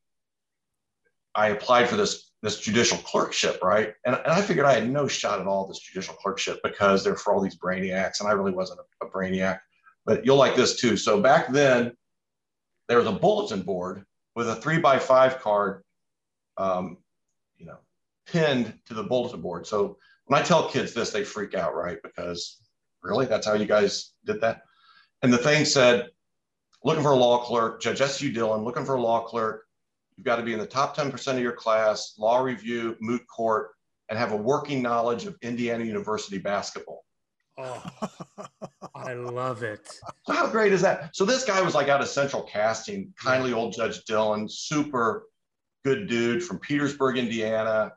I applied for this this judicial clerkship, right? And, and I figured I had no shot at all this judicial clerkship because they're for all these brainiacs, and I really wasn't a, a brainiac. But you'll like this too. So back then, there was a bulletin board with a three by five card, um, you know, pinned to the bulletin board. So when I tell kids this, they freak out, right? Because really, that's how you guys did that. And the thing said, looking for a law clerk, Judge S.U. Dillon, looking for a law clerk. You've got to be in the top 10% of your class, law review, moot court, and have a working knowledge of Indiana University basketball. Oh, I love it. So how great is that? So this guy was like out of central casting, kindly old Judge Dillon, super good dude from Petersburg, Indiana.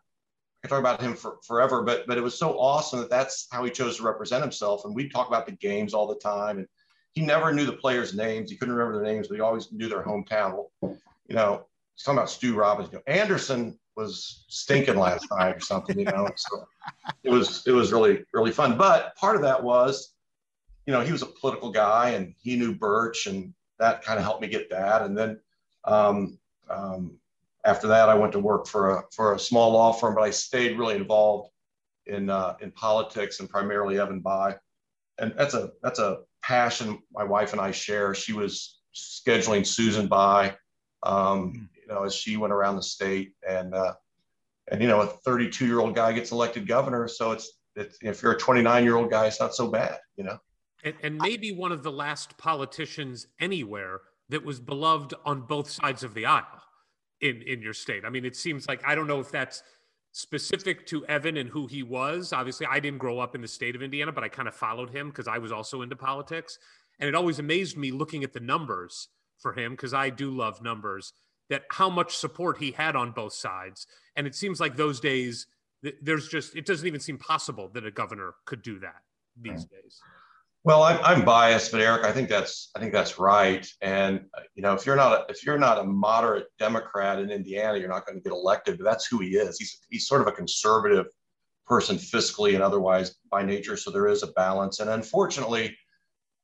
I can talk about him for forever, but but it was so awesome that that's how he chose to represent himself. And we talk about the games all the time. And he never knew the players' names. He couldn't remember their names, but he always knew their hometown. You know, talking about Stu Robbins. You know, Anderson was stinking last night or something, you know. So it was it was really really fun. But part of that was, you know, he was a political guy and he knew Birch, and that kind of helped me get that. And then um, um, after that, I went to work for a for a small law firm, but I stayed really involved in uh, in politics and primarily Evan Bayh. And that's a that's a passion my wife and I share. She was scheduling Susan Bayh, Um, you know, as she went around the state and, uh, and, you know, a 32 year old guy gets elected governor. So it's, it's, if you're a 29 year old guy, it's not so bad, you know? And, and maybe one of the last politicians anywhere that was beloved on both sides of the aisle in, in your state. I mean, it seems like, I don't know if that's specific to Evan and who he was. Obviously, I didn't grow up in the state of Indiana, but I kind of followed him because I was also into politics. And it always amazed me looking at the numbers for him because I do love numbers that how much support he had on both sides. And it seems like those days, there's just, it doesn't even seem possible that a governor could do that these days. Well, I'm, I'm biased, but Eric, I think that's I think that's right. And you know, if you're not a, if you're not a moderate Democrat in Indiana, you're not going to get elected. But that's who he is. He's he's sort of a conservative person fiscally and otherwise by nature. So there is a balance. And unfortunately,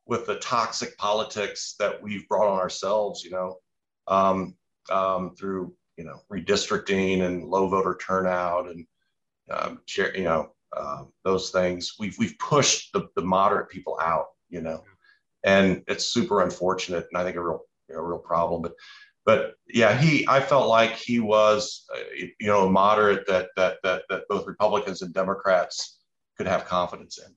with the toxic politics that we've brought on ourselves, you know, um, um, through you know redistricting and low voter turnout and um, you know uh, those things. We've we've pushed the, the moderate people out, you know, and it's super unfortunate and I think a real you know, real problem. But but yeah, he I felt like he was uh, you know a moderate that that that that both Republicans and Democrats could have confidence in.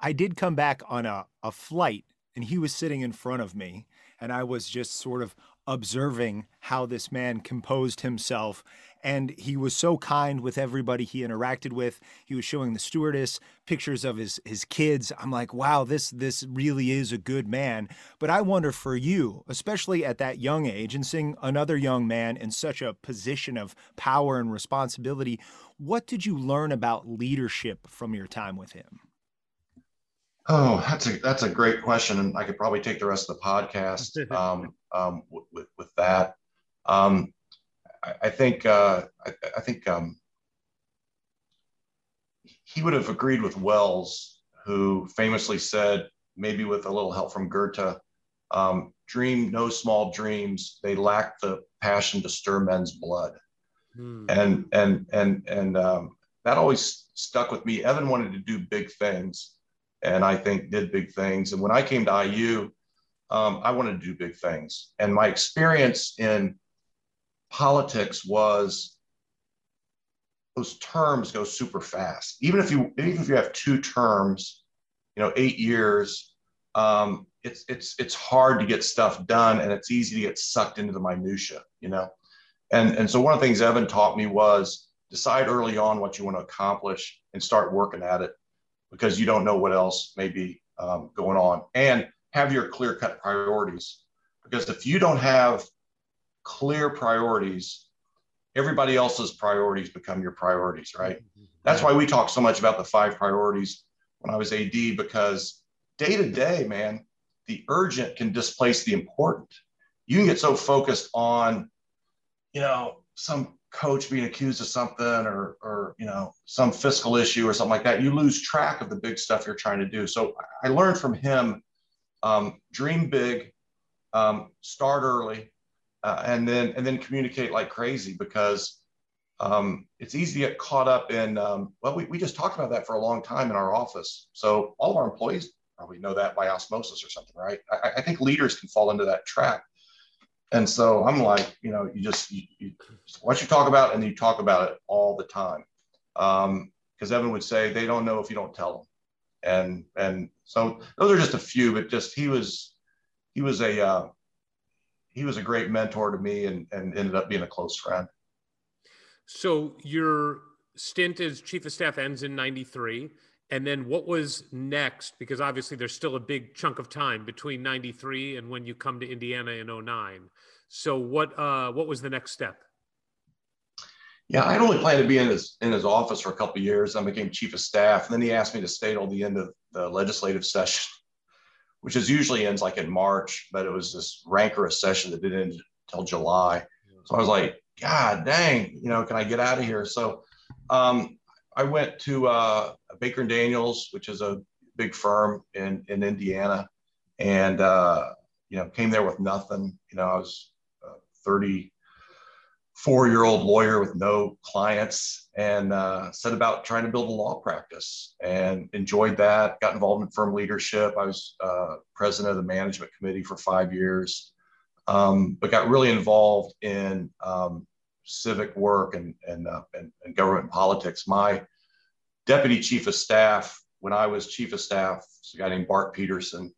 I did come back on a, a flight and he was sitting in front of me and I was just sort of observing how this man composed himself and he was so kind with everybody he interacted with. He was showing the stewardess pictures of his his kids. I'm like, wow, this this really is a good man. But I wonder for you, especially at that young age, and seeing another young man in such a position of power and responsibility, what did you learn about leadership from your time with him? Oh, that's a that's a great question, and I could probably take the rest of the podcast um, um, with with that. Um, I, I, think uh, I, I, think um, he would have agreed with Wells, who famously said, maybe with a little help from Goethe, um, "Dream no small dreams; they lack the passion to stir men's blood." Hmm. And and and and um, that always stuck with me. Evan wanted to do big things and I think did big things. And when I came to IU, um, I wanted to do big things. And my experience in politics was those terms go super fast. Even if you even if you have two terms, you know, eight years, um, it's it's it's hard to get stuff done, and it's easy to get sucked into the minutia, you know. And and so one of the things Evan taught me was decide early on what you want to accomplish and start working at it because you don't know what else may be um, going on and have your clear cut priorities because if you don't have clear priorities everybody else's priorities become your priorities right? That's why we talk so much about the five priorities when i was ad because day to day man the urgent can displace the important. You can get so focused on you know some coach being accused of something or or you know some fiscal issue or something like that you lose track of the big stuff you're trying to do. So i learned from him um, dream big um, start early uh, and then and then communicate like crazy because um, it's easy to get caught up in um, well we, we just talked about that for a long time in our office so all of our employees probably know that by osmosis or something right I, I think leaders can fall into that trap and so I'm like, you know, you just, you, you you talk about and you talk about it all the time. Um, because Evan would say they don't know if you don't tell them. And, and so those are just a few, but just, he was, he was a, uh, he was a great mentor to me and, and ended up being a close friend. So your stint as chief of staff ends in 93 and then what was next? Because obviously there's still a big chunk of time between 93 and when you come to indiana in 09 so what uh, what was the next step? Yeah i'd only planned to be in his in his office for a couple years. I became chief of staff. And then he asked me to stay till the end of the legislative session which is usually ends like in March, but it was this rancorous session that didn't end July. So I was like, God dang, you know, can I get out of here? So um, I went to uh, Baker and Daniels, which is a big firm in, in Indiana, and, uh, you know, came there with nothing. You know, I was uh, 30, four year old lawyer with no clients and uh, set about trying to build a law practice and enjoyed that. Got involved in firm leadership. I was uh, president of the management committee for five years, um, but got really involved in um, civic work and, and, uh, and, and government politics. My deputy chief of staff, when I was chief of staff, a guy named Bart Peterson,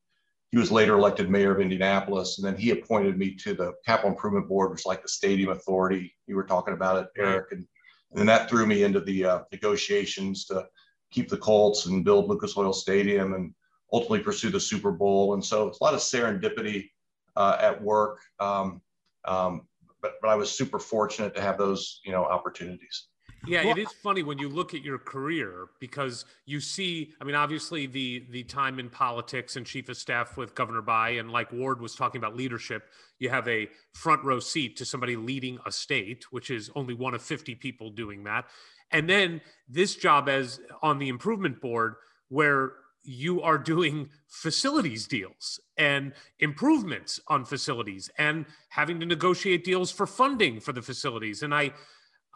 he was later elected mayor of Indianapolis, and then he appointed me to the capital improvement board, which is like the stadium authority. You were talking about it, Eric, and, and then that threw me into the uh, negotiations to keep the Colts and build Lucas Oil Stadium, and ultimately pursue the Super Bowl. And so it's a lot of serendipity uh, at work. Um, um, but, but I was super fortunate to have those, you know, opportunities. Yeah, well, it is funny when you look at your career because you see, I mean, obviously the the time in politics and chief of staff with Governor Bayh, and like Ward was talking about leadership, you have a front row seat to somebody leading a state, which is only one of 50 people doing that. And then this job as on the improvement board, where you are doing facilities deals and improvements on facilities and having to negotiate deals for funding for the facilities. And I,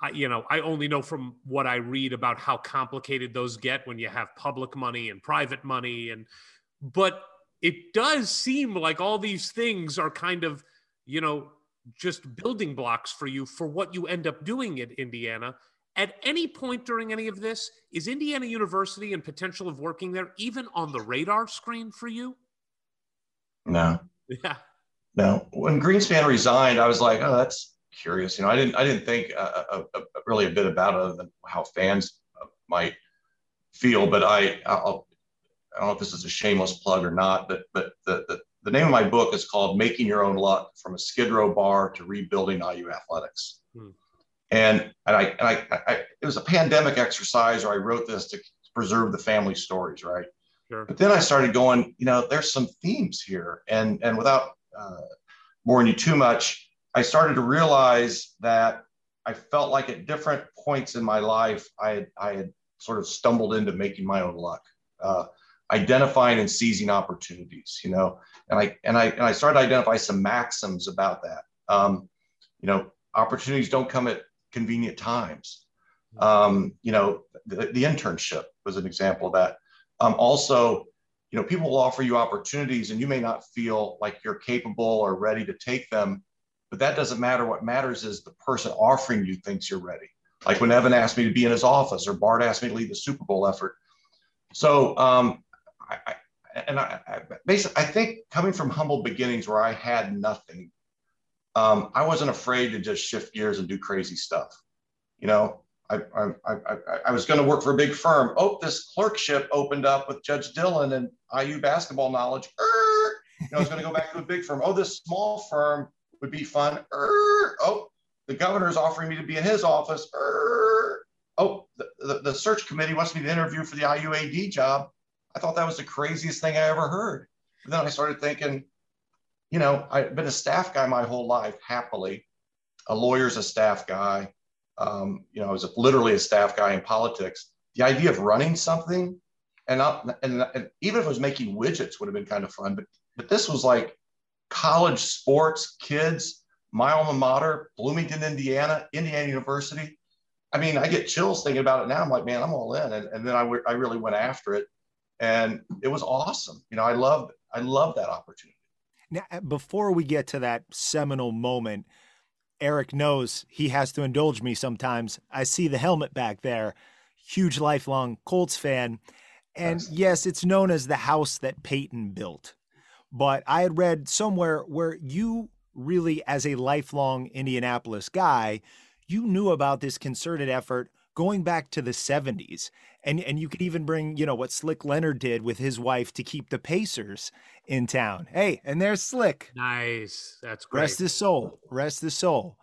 I, you know, I only know from what I read about how complicated those get when you have public money and private money, and but it does seem like all these things are kind of, you know, just building blocks for you for what you end up doing at Indiana. At any point during any of this, is Indiana University and potential of working there even on the radar screen for you? No. Yeah. No. When Greenspan resigned, I was like, oh, that's curious. You know, I didn't I didn't think uh, uh, uh, really a bit about it other than how fans might feel. But I I'll, I don't know if this is a shameless plug or not, but but the, the the name of my book is called Making Your Own Luck from a Skid Row Bar to Rebuilding IU Athletics. Hmm. And, and, I, and I, I, it was a pandemic exercise, or I wrote this to preserve the family stories, right? Sure. But then I started going, you know, there's some themes here. And, and without uh, boring you too much, I started to realize that I felt like at different points in my life, I had, I had sort of stumbled into making my own luck. Uh, identifying and seizing opportunities, you know, and I and I and I started to identify some maxims about that. Um, you know, opportunities don't come at convenient times. Um, you know, the, the, internship was an example of that. Um, also, you know, people will offer you opportunities and you may not feel like you're capable or ready to take them, but that doesn't matter. What matters is the person offering you thinks you're ready. Like when Evan asked me to be in his office or Bart asked me to lead the Super Bowl effort. So um, I, and I, I, basically, I think coming from humble beginnings where I had nothing, um, I wasn't afraid to just shift gears and do crazy stuff. You know, I, I, I, I was going to work for a big firm. Oh, this clerkship opened up with Judge Dillon and IU basketball knowledge. Er, you know, I was going to go back to a big firm. Oh, this small firm would be fun. Er, oh, the governor's offering me to be in his office. Er, oh, the, the, the search committee wants me to interview for the IUAD job. I thought that was the craziest thing I ever heard. Then I started thinking, you know, I've been a staff guy my whole life, happily. A lawyer's a staff guy. Um, you know, I was literally a staff guy in politics. The idea of running something, and, not, and, and even if it was making widgets, would have been kind of fun. But but this was like college sports, kids, my alma mater, Bloomington, Indiana, Indiana University. I mean, I get chills thinking about it now. I'm like, man, I'm all in. And, and then I, w- I really went after it and it was awesome. You know, I love I love that opportunity. Now, uh, before we get to that seminal moment, Eric knows he has to indulge me sometimes. I see the helmet back there, huge lifelong Colts fan, and yes, yes it's known as the house that Peyton built. But I had read somewhere where you really, as a lifelong Indianapolis guy, you knew about this concerted effort going back to the 70s and and you could even bring you know what Slick Leonard did with his wife to keep the Pacers in town. Hey, and there's Slick. Nice, that's great. Rest his soul. Rest his soul.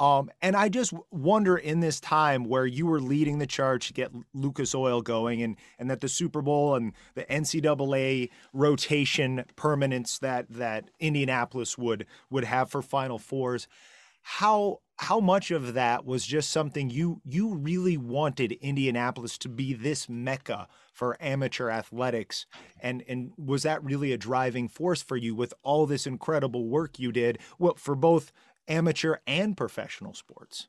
Um, and I just wonder in this time where you were leading the charge to get Lucas Oil going, and and that the Super Bowl and the NCAA rotation permanence that that Indianapolis would would have for Final Fours, how how much of that was just something you you really wanted Indianapolis to be this mecca for amateur athletics? And and was that really a driving force for you with all this incredible work you did? Well for both amateur and professional sports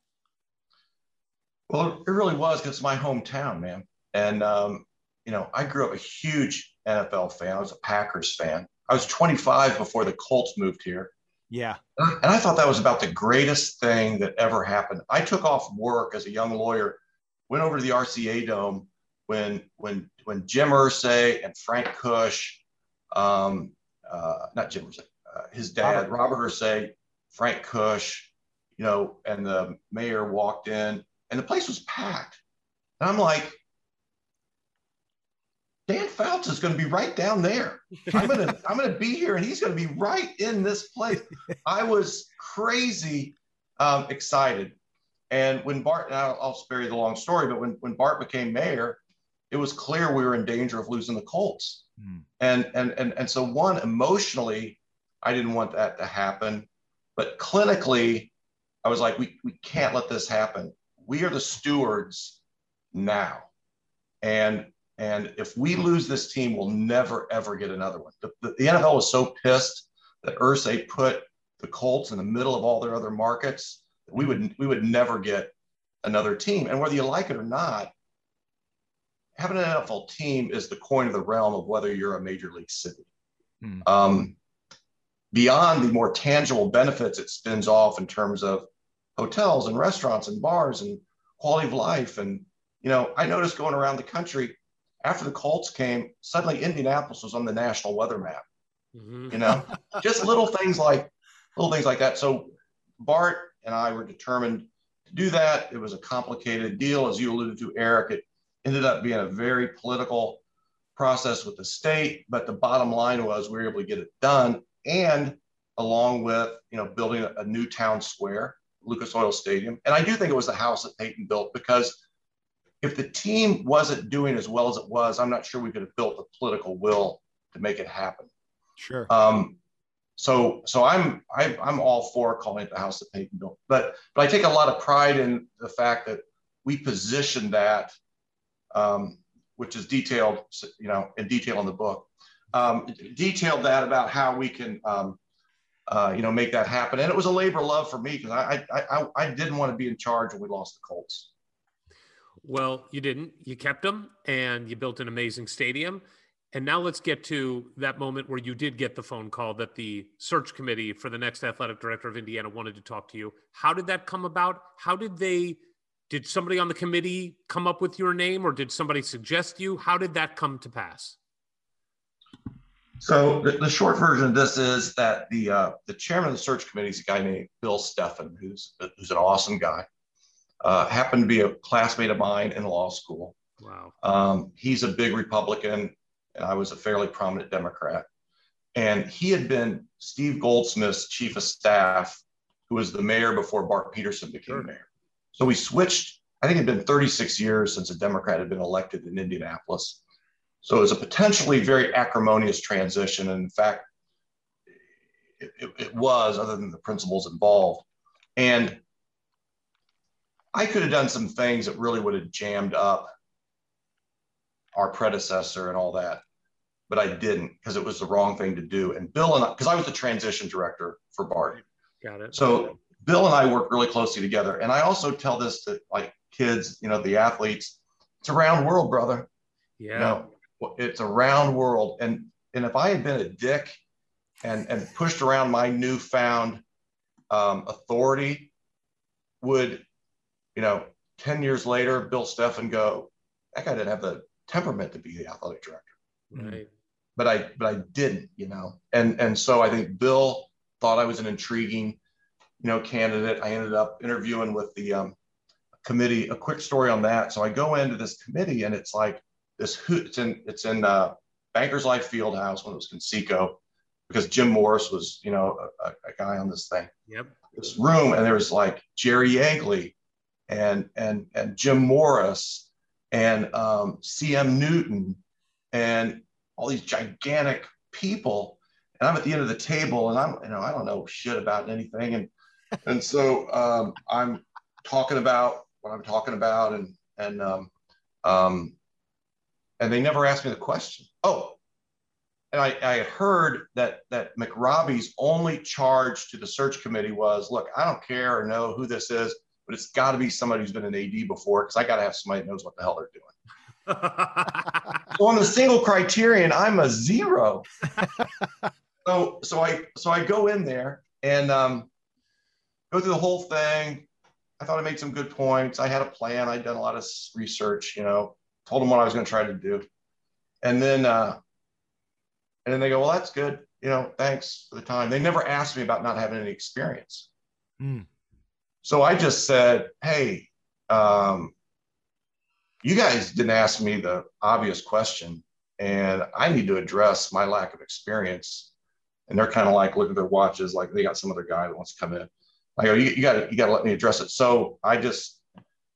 well it really was because it's my hometown man and um, you know i grew up a huge nfl fan i was a packers fan i was 25 before the colts moved here yeah. And I thought that was about the greatest thing that ever happened. I took off work as a young lawyer, went over to the RCA Dome when when when Jim Irsay and Frank Kush, um, uh, not Jim Irsay, uh, his dad Robert. Robert Irsay, Frank Kush, you know, and the mayor walked in, and the place was packed. And I'm like, Dan Fouts is going to be right down there. I'm going to I'm going to be here, and he's going to be right in this place. I was crazy um, excited, and when Bart, I'll, I'll spare you the long story, but when when Bart became mayor, it was clear we were in danger of losing the Colts, mm. and and and and so one emotionally, I didn't want that to happen, but clinically, I was like, we we can't let this happen. We are the stewards now, and and if we lose this team, we'll never, ever get another one. The, the, the NFL was so pissed that Irsay put the Colts in the middle of all their other markets. that We would, we would never get another team. And whether you like it or not, having an NFL team is the coin of the realm of whether you're a major league city. Hmm. Um, beyond the more tangible benefits it spins off in terms of hotels and restaurants and bars and quality of life. And, you know, I noticed going around the country, after the Colts came, suddenly Indianapolis was on the national weather map. Mm-hmm. You know, just little things like little things like that. So Bart and I were determined to do that. It was a complicated deal, as you alluded to, Eric. It ended up being a very political process with the state, but the bottom line was we were able to get it done, and along with you know building a, a new town square, Lucas Oil Stadium, and I do think it was the house that Peyton built because if the team wasn't doing as well as it was, I'm not sure we could have built the political will to make it happen. Sure. Um, so so I'm I, I'm all for calling it the house that Peyton built, but but I take a lot of pride in the fact that we positioned that, um, which is detailed, you know, in detail in the book, um, detailed that about how we can, um, uh, you know, make that happen. And it was a labor of love for me because I, I I I didn't want to be in charge when we lost the Colts. Well, you didn't. You kept them, and you built an amazing stadium. And now let's get to that moment where you did get the phone call that the search committee for the next athletic director of Indiana wanted to talk to you. How did that come about? How did they, did somebody on the committee come up with your name or did somebody suggest you? How did that come to pass? So the, the short version of this is that the uh, the chairman of the search committee is a guy named Bill Steffen, who's who's an awesome guy. Uh, happened to be a classmate of mine in law school. Wow. Um, he's a big Republican and I was a fairly prominent Democrat. And he had been Steve Goldsmith's chief of staff, who was the mayor before Bart Peterson became sure. mayor. So we switched. I think it had been 36 years since a Democrat had been elected in Indianapolis. So it was a potentially very acrimonious transition. And in fact, it, it, it was, other than the principles involved. And I could have done some things that really would have jammed up our predecessor and all that. But I didn't because it was the wrong thing to do. And Bill and I, because I was the transition director for Bart. Got it. So Bill and I work really closely together. And I also tell this to like kids, you know, the athletes, it's a round world, brother. Yeah. You know, it's a round world. And and if I had been a dick and and pushed around my newfound um, authority, would, you know, 10 years later, Bill Steffen go, that guy didn't have the temperament to be the athletic director. Right. But I but I didn't, you know. And and so I think Bill thought I was an intriguing, you know, candidate. I ended up interviewing with the um, committee. A quick story on that. So I go into this committee and it's like this it's in it's in uh, Bankers Life Fieldhouse when it was Conseco, because Jim Morris was, you know, a, a guy on this thing. Yep. This room and there was like Jerry Yeagley and and and Jim Morris and um, CM Newton and all these gigantic people. And I'm at the end of the table and I'm, you know, I don't know shit about anything. And, and so um, I'm talking about what I'm talking about and, and, um, um, and they never asked me the question. Oh, and I, I heard that that McRobbie's only charge to the search committee was, look, I don't care or know who this is but it's got to be somebody who's been an AD before because I got to have somebody that knows what the hell they're doing. so on the single criterion, I'm a zero. so so I so I go in there and um, go through the whole thing. I thought I made some good points. I had a plan. I'd done a lot of research. You know, told them what I was going to try to do, and then uh, and then they go, "Well, that's good. You know, thanks for the time." They never asked me about not having any experience. Mm. So I just said, hey, um, you guys didn't ask me the obvious question, and I need to address my lack of experience. And they're kind of like looking at their watches, like they got some other guy that wants to come in. I go, you, got to you got to let me address it. So I just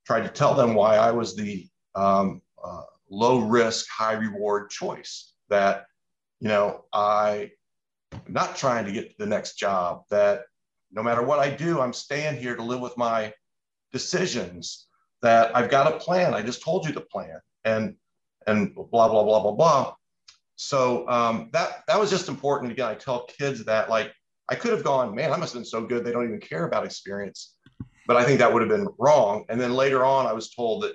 tried to tell them why I was the um, uh, low risk, high reward choice. That you know I am not trying to get to the next job. That no matter what I do, I'm staying here to live with my decisions. That I've got a plan. I just told you the plan, and and blah blah blah blah blah. So um, that that was just important. Again, I tell kids that like I could have gone, man, I must have been so good they don't even care about experience. But I think that would have been wrong. And then later on, I was told that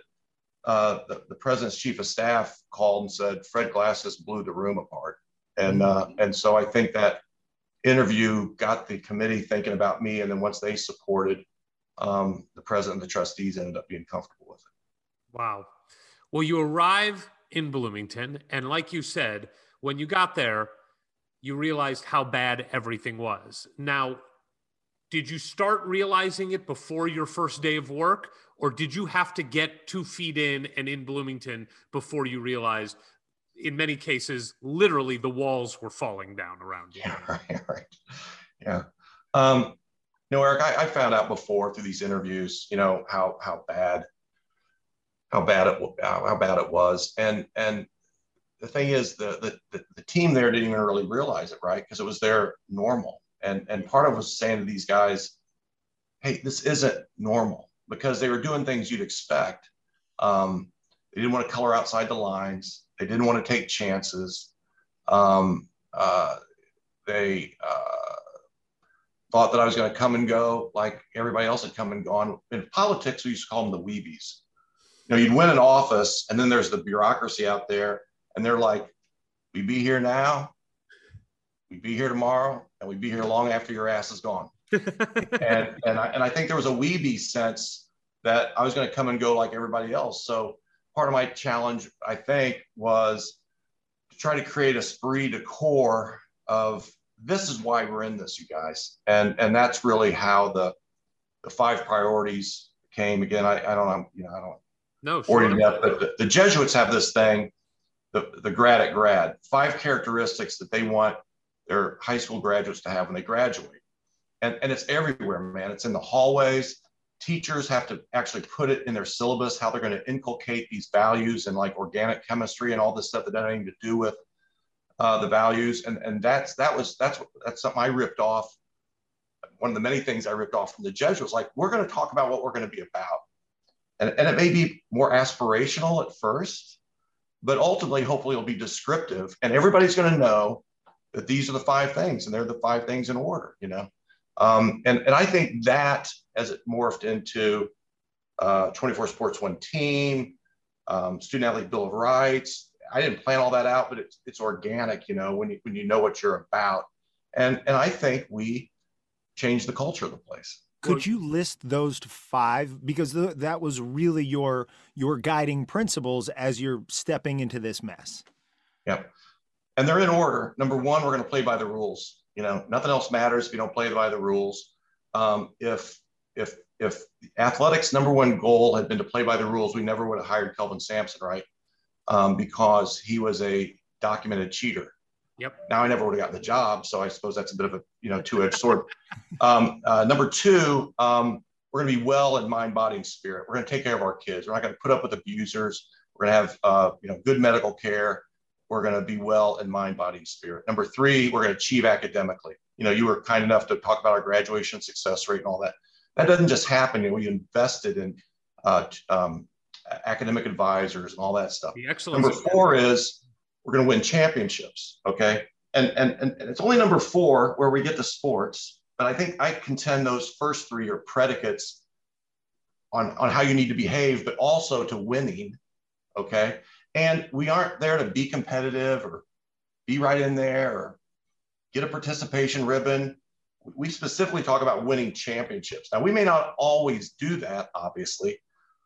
uh, the, the, president's chief of staff called and said Fred Glasses blew the room apart. And uh, and so I think that interview got the committee thinking about me. And then once they supported, um, the president and the trustees ended up being comfortable with it. Wow. Well, you arrive in Bloomington. And like you said, when you got there, you realized how bad everything was. Now, did you start realizing it before your first day of work or did you have to get two feet in and in bloomington before you realized in many cases literally the walls were falling down around you Yeah, right, right. Yeah. Um, know, Eric, I, I found out before through these interviews, you know, how how bad how bad it how, how bad it was, and and the thing is, the the the team there didn't even really realize it, right? Because it was their normal, and and part of was saying to these guys, hey, this isn't normal because they were doing things you'd expect. Um, they didn't want to color outside the lines. They didn't want to take chances. Um, uh, they uh, thought that I was going to come and go like everybody else had come and gone. In politics, we used to call them the weebies. You know, you'd win an office, and then there's the bureaucracy out there, and they're like, "We be here now, we be here tomorrow, and we'd be here long after your ass is gone." and and I, and I think there was a weebie sense that I was going to come and go like everybody else. So part of my challenge, I think, was to try to create a esprit de corps of this is why we're in this, you guys, and and that's really how the the five priorities came. Again, I, I don't know, you know, I don't no bore you to sure. death, but the, the Jesuits have this thing, the the grad at grad, five characteristics that they want their high school graduates to have when they graduate, and and it's everywhere, man. It's in the hallways. Teachers have to actually put it in their syllabus how they're going to inculcate these values and like organic chemistry and all this stuff that doesn't have anything to do with uh, the values. And and that's that was that's that's something I ripped off. One of the many things I ripped off from the Jesuits, like we're going to talk about what we're going to be about, and and it may be more aspirational at first, but ultimately, hopefully, it'll be descriptive, and everybody's going to know that these are the five things, and they're the five things in order. You know. Um, and, and I think that as it morphed into uh, 24 Sports One Team, um, Student Athlete Bill of Rights, I didn't plan all that out, but it's, it's organic, you know, when you, when you know what you're about. And, and I think we changed the culture of the place. Could you list those five because th- that was really your your guiding principles as you're stepping into this mess? Yep. And they're in order. Number one, we're going to play by the rules. You know, nothing else matters if you don't play by the rules. Um, if if if athletics' number one goal had been to play by the rules, we never would have hired Kelvin Sampson, right? Um, because he was a documented cheater. Yep. Now I never would have gotten the job, so I suppose that's a bit of a you know two-edged sword. um, uh, number two, um, we're going to be well in mind, body, and spirit. We're going to take care of our kids. We're not going to put up with abusers. We're going to have uh, you know good medical care we're going to be well in mind, body, and spirit. Number three, we're going to achieve academically. You know, you were kind enough to talk about our graduation success rate and all that. That doesn't just happen. You know, we invested in uh, um, academic advisors and all that stuff. Number four is we're going to win championships. Okay, and, and and it's only number four where we get the sports. But I think I contend those first three are predicates on on how you need to behave, but also to winning. Okay, and we aren't there to be competitive or be right in there or get a participation ribbon. We specifically talk about winning championships. Now, we may not always do that, obviously,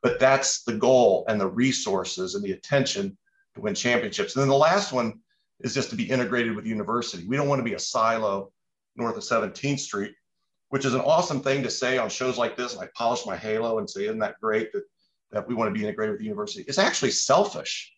but that's the goal and the resources and the attention to win championships. And then the last one is just to be integrated with university. We don't want to be a silo north of 17th Street, which is an awesome thing to say on shows like this. And I polish my halo and say, isn't that great that, that we want to be integrated with the university? It's actually selfish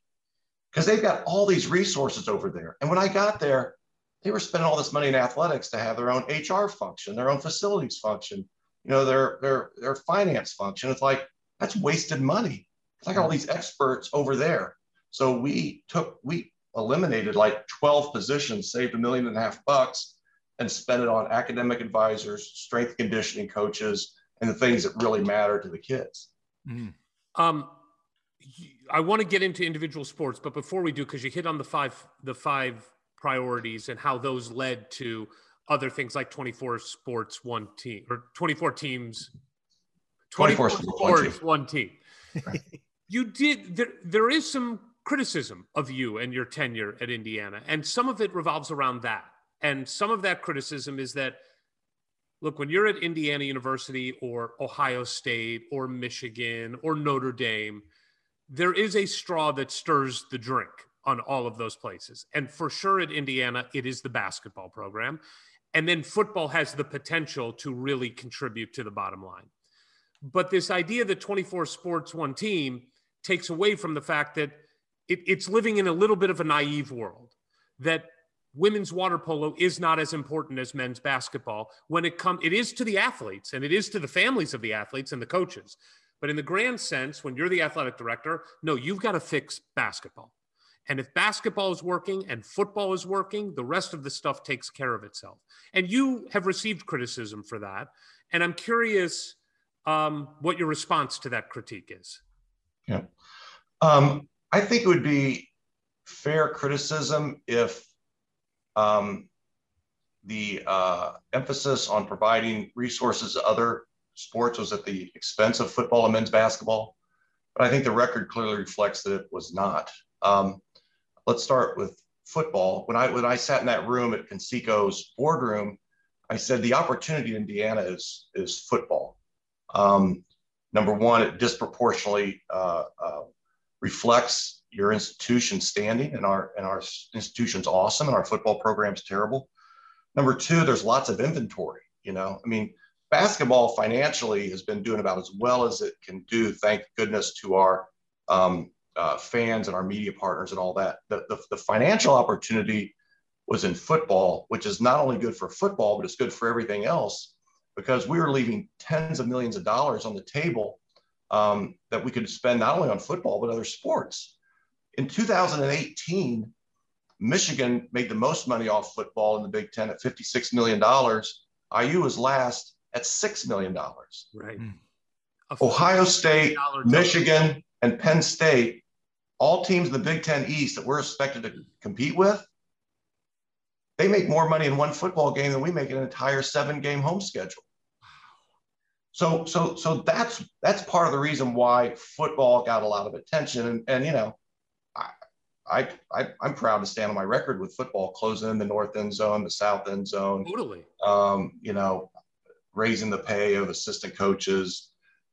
because they've got all these resources over there. And when I got there, they were spending all this money in athletics to have their own HR function, their own facilities function, you know, their their their finance function. It's like that's wasted money. It's like all these experts over there. So we took we eliminated like 12 positions, saved a million and a half bucks, and spent it on academic advisors, strength conditioning coaches, and the things that really matter to the kids. Mm. Um, I want to get into individual sports, but before we do, because you hit on the five the five priorities and how those led to other things like 24 sports, one team, or 24 teams, 24 sports, sports, one team. you did there. There is some criticism of you and your tenure at Indiana, and some of it revolves around that. And some of that criticism is that look, when you're at Indiana University or Ohio State or Michigan or Notre Dame, there is a straw that stirs the drink on all of those places. And for sure at Indiana, it is the basketball program. And then football has the potential to really contribute to the bottom line. But this idea that 24 sports, one team takes away from the fact that it, it's living in a little bit of a naive world that women's water polo is not as important as men's basketball when it comes it is to the athletes and it is to the families of the athletes and the coaches but in the grand sense when you're the athletic director no you've got to fix basketball. And if basketball is working and football is working the rest of the stuff takes care of itself. And you have received criticism for that. And i'm curious um, what your response to that critique is. Yeah. Um, i think it would be fair criticism if um, the uh, emphasis on providing resources to other sports was at the expense of football and men's basketball. But I think the record clearly reflects that it was not. Um, let's start with football. When I when I sat in that room at Conseco's boardroom, I said the opportunity in Indiana is is football. Um, number one, it disproportionately uh, uh, reflects your institution standing and our and our institution's awesome and our football program's terrible. Number two, there's lots of inventory. You know, I mean, basketball financially has been doing about as well as it can do. Thank goodness to our um, uh, fans and our media partners and all that. The, the, the financial opportunity was in football, which is not only good for football, but it's good for everything else because we were leaving tens of millions of dollars on the table um, that we could spend not only on football but other sports. In 2018, Michigan made the most money off football in the Big Ten at $56 million. IU was last at $6 million. Right. Hmm. Ohio State, Michigan, and Penn State, all teams in the Big Ten East that we're expected to compete with, they make more money in one football game than we make in an entire seven game home schedule. So, so, so that's that's part of the reason why football got a lot of attention. And, and you know, I, I, I'm proud to stand on my record with football, closing in the north end zone, the south end zone. Totally. Um, you know, raising the pay of assistant coaches,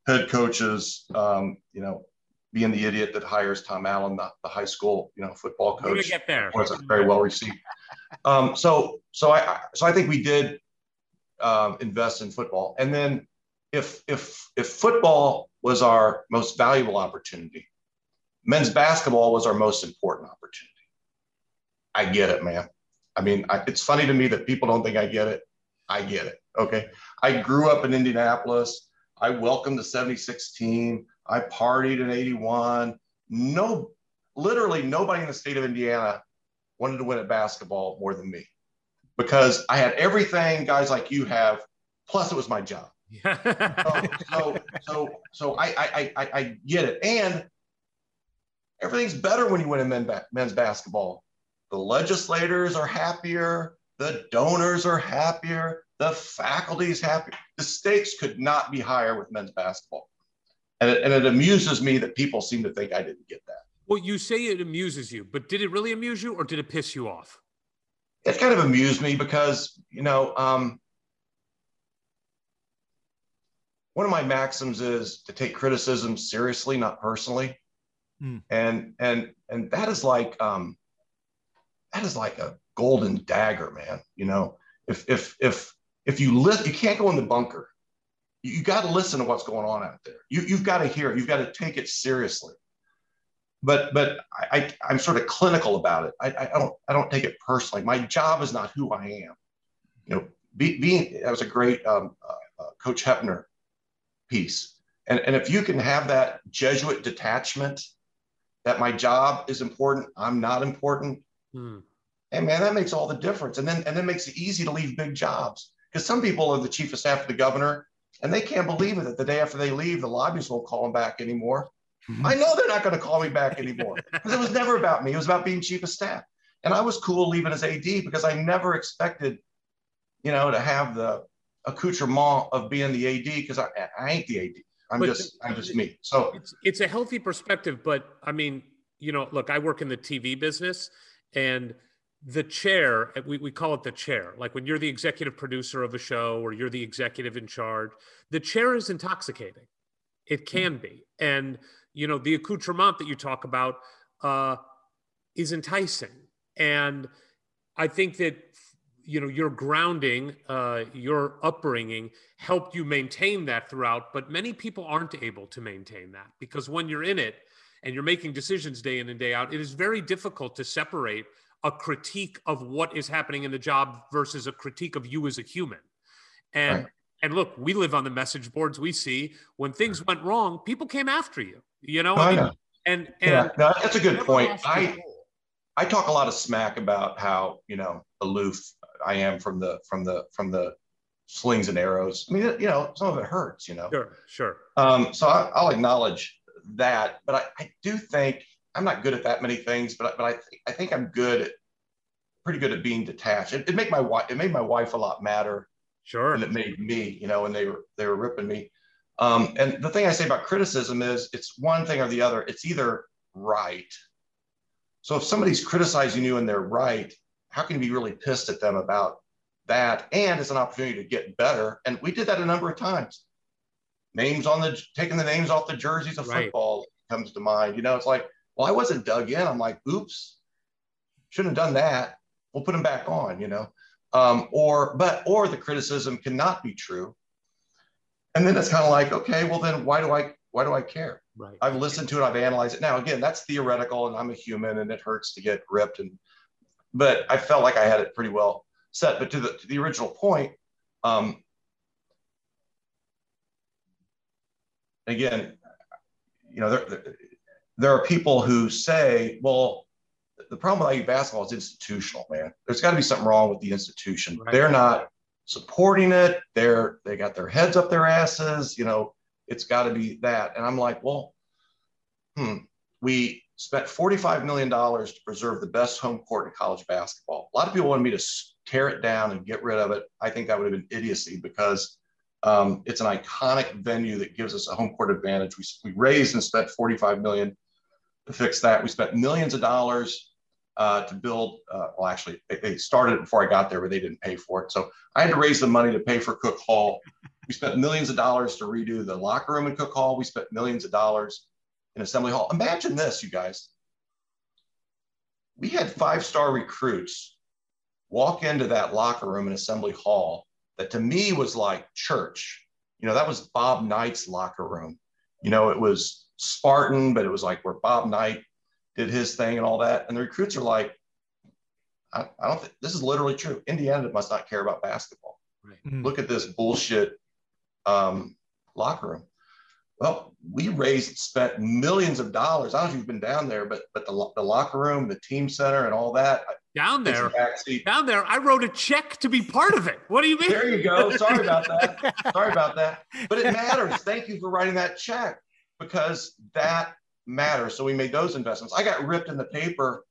head coaches. Um, you know, being the idiot that hires Tom Allen, the, the high school, you know, football coach. We're get there. Was very well received. Um, so, so I, so I think we did um, invest in football, and then if if if football was our most valuable opportunity, men's basketball was our most important opportunity. I get it, man. I mean, I, it's funny to me that people don't think I get it. I get it. Okay. I grew up in Indianapolis. I welcomed the 76 team. I partied in 81. No, literally nobody in the state of Indiana wanted to win at basketball more than me because I had everything guys like you have, plus it was my job. so, so, so, so I, I, I, I get it. And everything's better when you win in men ba- men's basketball. The legislators are happier, the donors are happier, the faculty is happier. The stakes could not be higher with men's basketball. And it, and it amuses me that people seem to think I didn't get that. Well, you say it amuses you, but did it really amuse you or did it piss you off? It kind of amused me because, you know, um, one of my maxims is to take criticism seriously, not personally. Mm. And and and that is like um, that is like a golden dagger, man. You know, if if if if you listen, you can't go in the bunker. You, you got to listen to what's going on out there. You you've got to hear it. You've got to take it seriously. But but I, I am sort of clinical about it. I, I don't I don't take it personally. My job is not who I am. You know, be, being that was a great um, uh, uh, Coach Hoeppner piece. And, and if you can have that Jesuit detachment that my job is important, I'm not important. Hmm. And man, that makes all the difference. And then and then makes it easy to leave big jobs. Because some people are the chief of staff of the governor, and they can't believe it that the day after they leave, the lobbyists won't call them back anymore. Mm-hmm. I know they're not going to call me back anymore because it was never about me. It was about being chief of staff. And I was cool leaving as AD because I never expected, you know, to have the accoutrement of being the AD because I, I ain't the AD. I'm but just I'm just me. So it's, it's a healthy perspective, but I mean, you know, look, I work in the TV business, and the chair we, we call it the chair. Like when you're the executive producer of a show or you're the executive in charge, the chair is intoxicating. It can be, and you know, the accoutrement that you talk about uh, is enticing, and I think that you know your grounding uh, your upbringing helped you maintain that throughout but many people aren't able to maintain that because when you're in it and you're making decisions day in and day out it is very difficult to separate a critique of what is happening in the job versus a critique of you as a human and right. and look we live on the message boards we see when things went wrong people came after you you know, oh, I mean, and and yeah, no, that's a good point i I talk a lot of smack about how you know aloof I am from the from the from the slings and arrows. I mean, you know, some of it hurts, you know. Sure, sure. Um, so I, will acknowledge that, but I, I do think I'm not good at that many things, but but I th- I think I'm good at pretty good at being detached. It, it made my wife it made my wife a lot madder. Sure. And it made me, you know, and they were they were ripping me. Um, and the thing I say about criticism is it's one thing or the other. It's either right. So if somebody's criticizing you and they're right, how can you be really pissed at them about that? And it's an opportunity to get better. And we did that a number of times. Names on the taking the names off the jerseys of right. football comes to mind. You know, it's like, well, I wasn't dug in. I'm like, oops, shouldn't have done that. We'll put them back on, you know. Um, or but or the criticism cannot be true. And then it's kind of like, okay, well then why do I why do I care? Right. I've listened to it, I've analyzed it. Now again, that's theoretical and I'm a human and it hurts to get ripped and but I felt like I had it pretty well set. But to the, to the original point, um, again, you know, there, there are people who say, well, the problem with IU basketball is institutional, man. There's got to be something wrong with the institution. Right. They're not supporting it. They're they got their heads up their asses. You know, it's got to be that. And I'm like, well, hmm. We spent $45 million to preserve the best home court in college basketball. A lot of people wanted me to tear it down and get rid of it. I think that would have been idiocy because um, it's an iconic venue that gives us a home court advantage. We, we raised and spent 45 million to fix that. We spent millions of dollars uh, to build. Uh, well, actually, they, started it before I got there, but they didn't pay for it. So I had to raise the money to pay for Cook Hall. We spent millions of dollars to redo the locker room in Cook Hall. We spent millions of dollars in Assembly Hall. Imagine this, you guys. We had five star recruits walk into that locker room in Assembly Hall that to me was like church. You know, that was Bob Knight's locker room. You know, it was Spartan, but it was like where Bob Knight did his thing and all that. And the recruits are like, I, I don't think this is literally true. Indiana must not care about basketball. Right. Mm-hmm. Look at this bullshit um, locker room. Well, we raised, spent millions of dollars. I don't know if you've been down there, but but the, the locker room, the team center, and all that. Down there, down there, I wrote a check to be part of it. What do you mean? There you go. Sorry about that. Sorry about that. But it matters. Thank you for writing that check because that matters. So we made those investments. I got ripped in the paper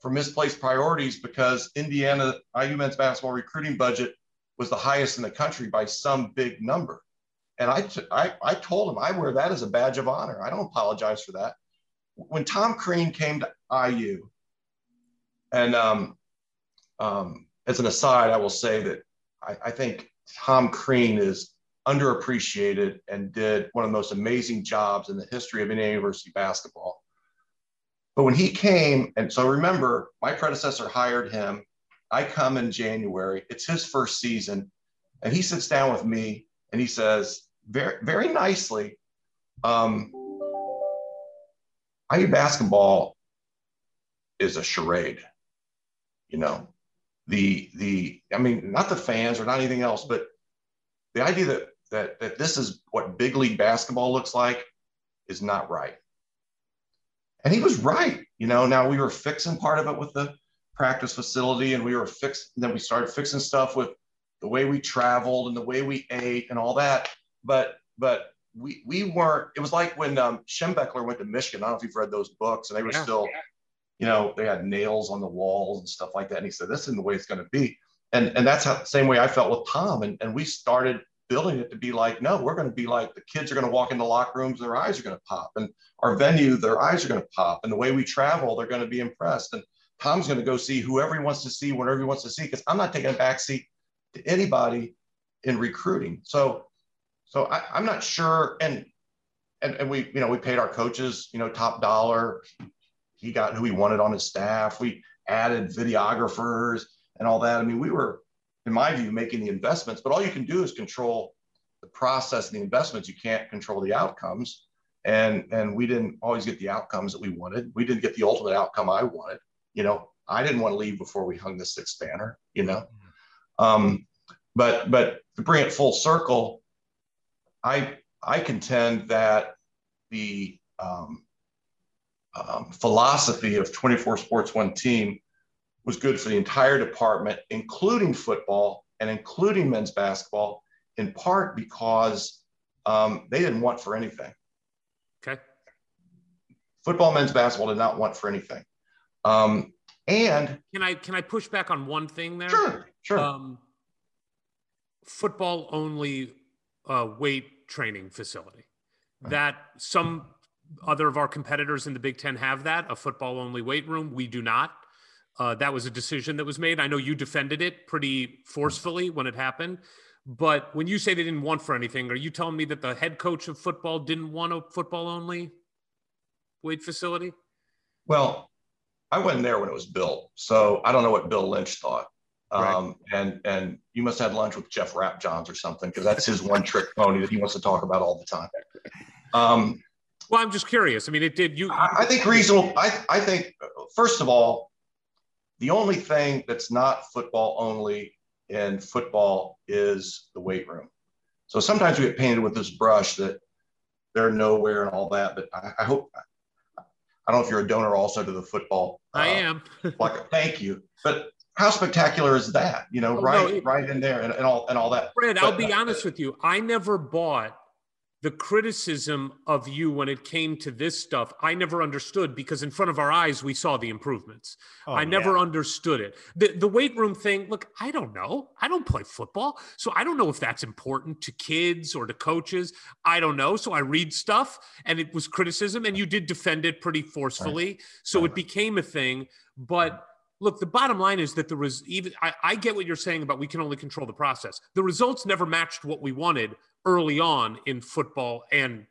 for misplaced priorities because Indiana IU men's basketball recruiting budget was the highest in the country by some big number. And I, t- I, I told him I wear that as a badge of honor. I don't apologize for that. When Tom Crean came to IU, and um, um, as an aside, I will say that I, I think Tom Crean is underappreciated and did one of the most amazing jobs in the history of any university basketball. But when he came, and so remember, my predecessor hired him. I come in January, it's his first season, and he sits down with me and he says, very, very nicely, um, IU basketball is a charade. You know, the the I mean, not the fans or not anything else, but the idea that that that this is what big league basketball looks like is not right. And he was right. You know, now we were fixing part of it with the practice facility, and we were fixing. Then we started fixing stuff with the way we traveled and the way we ate and all that but but we we weren't. It was like when um, went to Michigan. I don't know if you've read those books, and they were yeah, still, yeah. you know, they had nails on the walls and stuff like that. And he said, "This isn't the way it's going to be." And and that's how the same way I felt with Tom. And and we started building it to be like, no, we're going to be like the kids are going to walk into locker rooms, their eyes are going to pop, and our venue, their eyes are going to pop, and the way we travel, they're going to be impressed. And Tom's going to go see whoever he wants to see, whenever he wants to see, because I'm not taking a backseat to anybody in recruiting. So so I, am not sure. And, and and we, you know, we paid our coaches, you know, top dollar. He got who he wanted on his staff. We added videographers and all that. I mean, we were in my view, making the investments. But all you can do is control the process and the investments. You can't control the outcomes. And and we didn't always get the outcomes that we wanted. We didn't get the ultimate outcome I wanted. You know, I didn't want to leave before we hung the sixth banner. You know, um, but but to bring it full circle, I I contend that the um, um, philosophy of 24 sports one team was good for the entire department, including football and including men's basketball, in part because um, they didn't want for anything. Okay. Football, men's basketball did not want for anything. Um, and can I can I push back on one thing there? Sure, sure. Um, football only uh, weight training facility. Right. That some other of our competitors in the Big Ten have that a football only weight room. We do not. Uh, that was a decision that was made. I know you defended it pretty forcefully when it happened. But when you say they didn't want for anything, are you telling me that the head coach of football didn't want a football only weight facility? Well, I wasn't there when it was built, so I don't know what Bill Lynch thought. Um, right. And and you must have had lunch with Jeff Rabjohns or something because that's his one trick pony that he wants to talk about all the time. Um, well, I'm just curious. I mean, it did you. I, I think reasonable. I I think first of all, the only thing that's not football only in football is the weight room. So sometimes we get painted with this brush that they're nowhere and all that. But I, I hope I don't know if you're a donor also to the football. I uh, am. like, thank you. But how spectacular is that? You know, oh, right, no, it, right in there and, and all and all that. Fred, but, I'll be uh, honest with you. I never bought the criticism of you when it came to this stuff, I never understood because in front of our eyes, we saw the improvements. Oh, I never yeah. understood it. The, the weight room thing, look, I don't know. I don't play football. So I don't know if that's important to kids or to coaches. I don't know. So I read stuff and it was criticism and you did defend it pretty forcefully. Right. So right. it became a thing. But look, the bottom line is that there was even, I, I get what you're saying about we can only control the process. The results never matched what we wanted early on in football and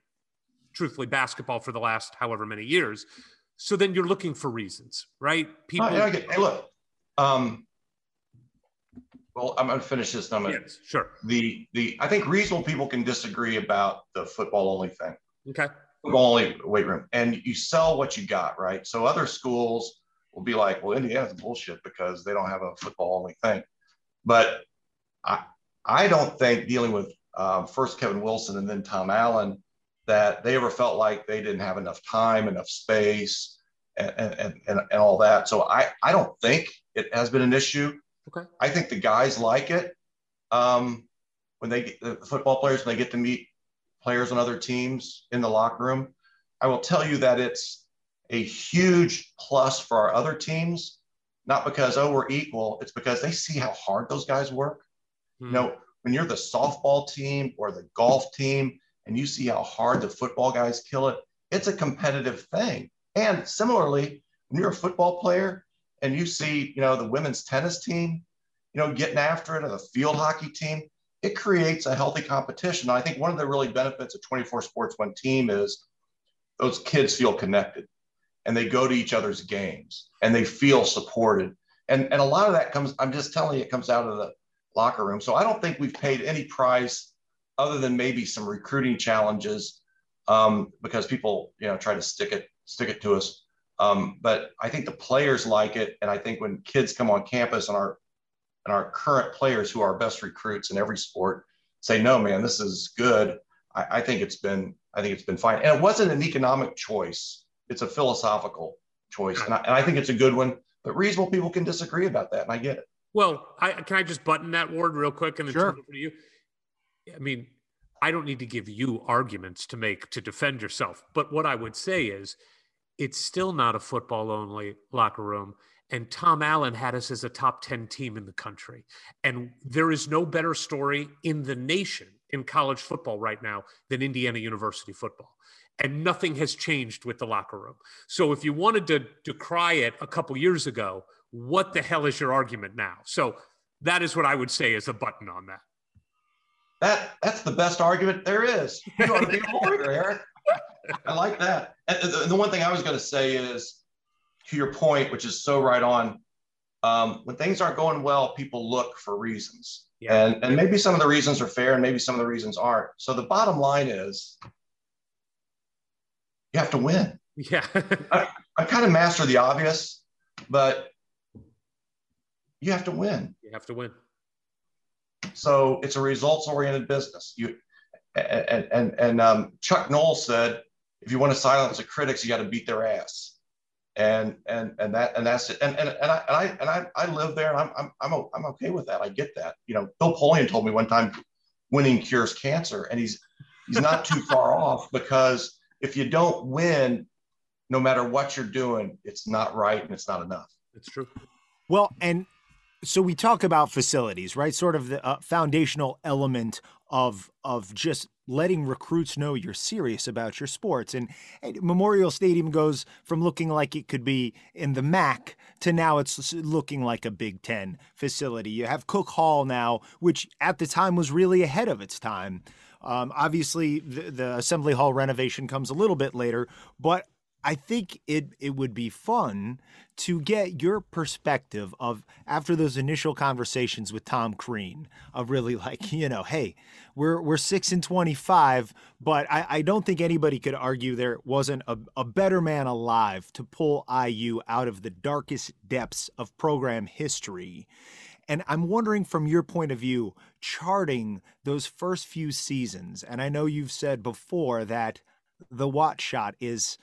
truthfully basketball for the last however many years. So then you're looking for reasons, right? People. Oh, yeah, hey, look. Um, well, I'm going to finish this. I'm going yes, sure. The the I think reasonable people can disagree about the football only thing. Okay. Football only weight room, and you sell what you got, right? So other schools will be like, well, Indiana's bullshit because they don't have a football only thing. But I I don't think dealing with um, first Kevin Wilson and then Tom Allen, that they ever felt like they didn't have enough time, enough space, and, and, and, and all that. So I, I don't think it has been an issue. Okay. I think the guys like it. Um, when they the football players when they get to meet players on other teams in the locker room, I will tell you that it's a huge plus for our other teams. Not because oh we're equal, it's because they see how hard those guys work. Hmm. You know, when you're the softball team or the golf team and you see how hard the football guys kill it, it's a competitive thing. And similarly, when you're a football player and you see, you know, the women's tennis team, you know, getting after it or the field hockey team, it creates a healthy competition. I think one of the really benefits of 24 Sports One team is those kids feel connected and they go to each other's games and they feel supported. And, and a lot of that comes, I'm just telling you, it comes out of the locker room. So I don't think we've paid any price other than maybe some recruiting challenges um, because people, you know, try to stick it stick it to us. Um, but I think the players like it, and I think when kids come on campus and our and our current players who are best recruits in every sport say, "No, man, this is good." I, I think it's been I think it's been fine, and it wasn't an economic choice; it's a philosophical choice, and I, and I think it's a good one. But reasonable people can disagree about that, and I get it. Well, I, can I just button that word real quick and then sure. turn it over to you? I mean, I don't need to give you arguments to make to defend yourself, but what I would say is, it's still not a football only locker room. And Tom Allen had us as a top 10 team in the country. And there is no better story in the nation in college football right now than Indiana University football. And nothing has changed with the locker room. So if you wanted to decry it a couple years ago, what the hell is your argument now? So that is what I would say is a button on that. That that's the best argument there is. You ought to be a lawyer, Eric. I like that. And the one thing I was going to say is, to your point, which is so right on. um, when things aren't going well, people look for reasons. Yeah. And, and maybe some of the reasons are fair and maybe some of the reasons aren't. So the bottom line is you have to win. Yeah. I, I kind of master the obvious, but you have to win. you have to win. So it's a results oriented business. You and and and um, Chuck Noll said, if you want to silence the critics, you got to beat their ass. And and and that and that's it. And and, and I and I and I, I live there, and I'm I'm I'm I'm okay with that. I get that. You know, Bill Polian told me one time, winning cures cancer, and he's he's not too far off because if you don't win, no matter what you're doing, it's not right and it's not enough. It's true. Well, and so we talk about facilities, right? Sort of the uh, foundational element of of just letting recruits know you're serious about your sports. And, and, Memorial Stadium goes from looking like it could be in the MAC to now it's looking like a Big Ten facility. You have Cook Hall now, which at the time was really ahead of its time. Um, obviously, the, the Assembly Hall renovation comes a little bit later, but I think it it would be fun to get your perspective of after those initial conversations with Tom Crean of really like you know hey we're we're six and twenty five but I, I don't think anybody could argue there wasn't a, a better man alive to pull IU out of the darkest depths of program history. And I'm wondering from your point of view, charting those first few seasons, and I know you've said before that the watch shot is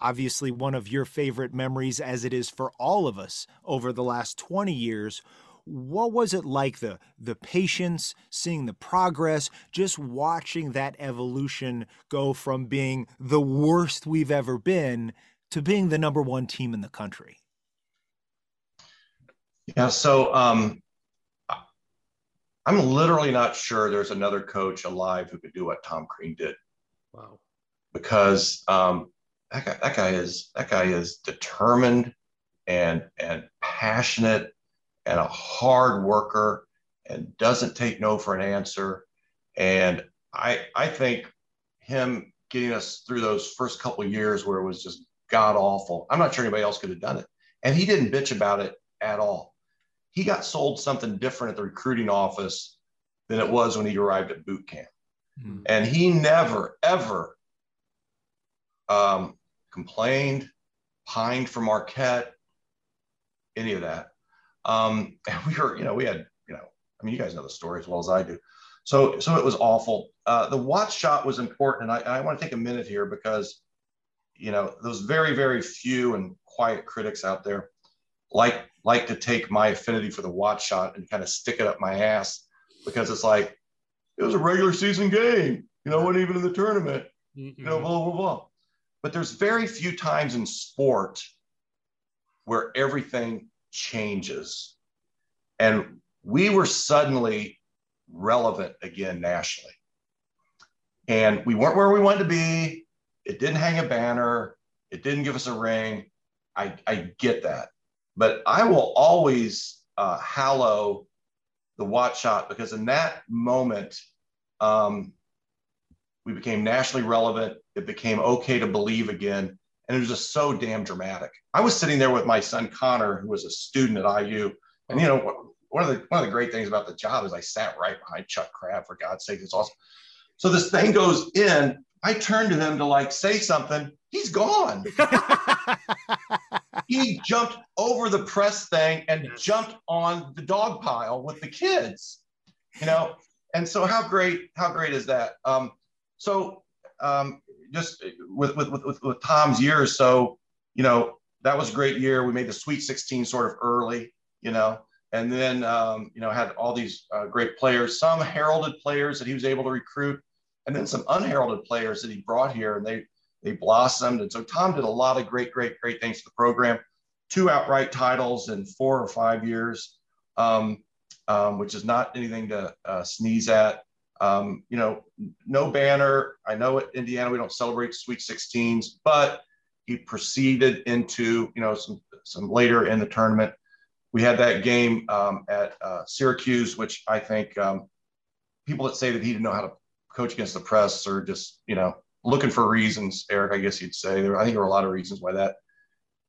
obviously one of your favorite memories as it is for all of us over the last 20 years. What was it like the the patience seeing the progress just watching that evolution go from being the worst we've ever been to being the number one team in the country? Yeah so um i'm literally not sure there's another coach alive who could do what tom crean did. Wow. Because um that guy, that guy is that guy is determined and and passionate and a hard worker and doesn't take no for an answer. And I I think him getting us through those first couple years where it was just god awful. I'm not sure anybody else could have done it. And he didn't bitch about it at all. He got sold something different at the recruiting office than it was when he arrived at boot camp. Mm-hmm. And he never, ever um, complained, pined for Marquette, any of that. Um, and we were, you know, we had, you know, I mean, you guys know the story as well as I do. So, so it was awful. Uh, the watch shot was important, and I, I want to take a minute here because, you know, those very, very few and quiet critics out there like like to take my affinity for the watch shot and kind of stick it up my ass because it's like it was a regular season game, you know, wasn't even in the tournament, you know, blah blah blah. But there's very few times in sport where everything changes. And we were suddenly relevant again nationally. And we weren't where we wanted to be. It didn't hang a banner, it didn't give us a ring. I, I get that. But I will always uh, hallow the watch shot because in that moment, um, we became nationally relevant. It became okay to believe again. And it was just so damn dramatic. I was sitting there with my son Connor, who was a student at IU. And you know, one of the one of the great things about the job is I sat right behind Chuck Crabb, for God's sake. It's awesome. So this thing goes in. I turn to him to like say something. He's gone. he jumped over the press thing and jumped on the dog pile with the kids. You know, and so how great, how great is that? Um, so um, just with, with, with, with Tom's years, so, you know, that was a great year. We made the Sweet 16 sort of early, you know, and then, um, you know, had all these uh, great players, some heralded players that he was able to recruit, and then some unheralded players that he brought here and they, they blossomed. And so Tom did a lot of great, great, great things for the program. Two outright titles in four or five years, um, um, which is not anything to uh, sneeze at. Um, you know, no banner. I know at Indiana we don't celebrate Sweet 16s, but he proceeded into you know some some later in the tournament. We had that game um, at uh, Syracuse, which I think um, people that say that he didn't know how to coach against the press are just you know looking for reasons. Eric, I guess you'd say there. I think there were a lot of reasons why that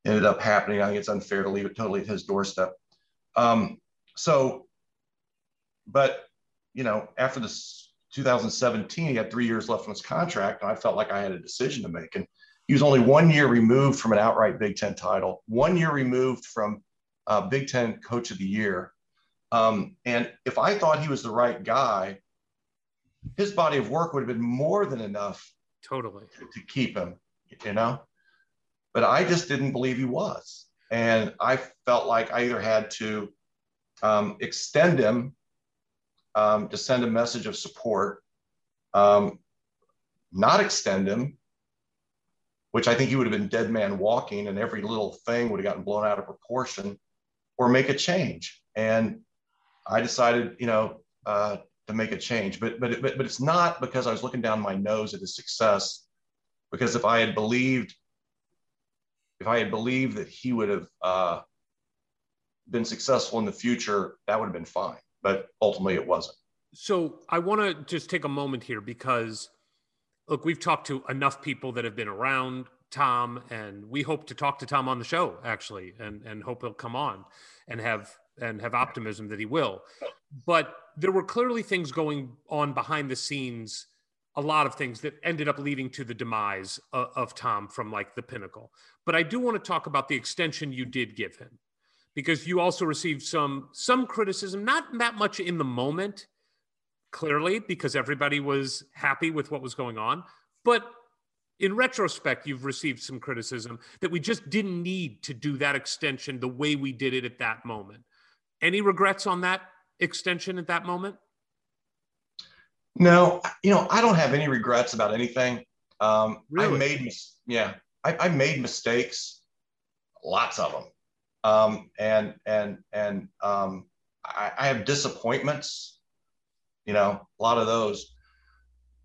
ended up happening. I think it's unfair to leave it totally at his doorstep. Um, so, but you know, after this 2017, he had three years left on his contract, and I felt like I had a decision to make. And he was only one year removed from an outright Big Ten title, one year removed from uh, Big Ten Coach of the Year. Um, and if I thought he was the right guy, his body of work would have been more than enough totally to, to keep him, you know. But I just didn't believe he was, and I felt like I either had to um, extend him um, to send a message of support, um, not extend him, which I think he would have been dead man walking, and every little thing would have gotten blown out of proportion, or make a change. And I decided, you know, uh, to make a change. But but but but it's not because I was looking down my nose at his success. Because if I had believed, if I had believed that he would have uh, been successful in the future, that would have been fine. But ultimately, it wasn't. So I want to just take a moment here because, look, we've talked to enough people that have been around Tom, and we hope to talk to Tom on the show actually, and and hope he'll come on and have and have optimism that he will. But there were clearly things going on behind the scenes, a lot of things that ended up leading to the demise of, of Tom from like the pinnacle. But I do want to talk about the extension you did give him because you also received some some criticism, not that much in the moment, clearly, because everybody was happy with what was going on. But in retrospect, you've received some criticism that we just didn't need to do that extension the way we did it at that moment. Any regrets on that extension at that moment? No, you know, I don't have any regrets about anything. Um, really? I made, yeah, I, I, made mistakes, lots of them, um, and and and um, I, I have disappointments, you know, a lot of those.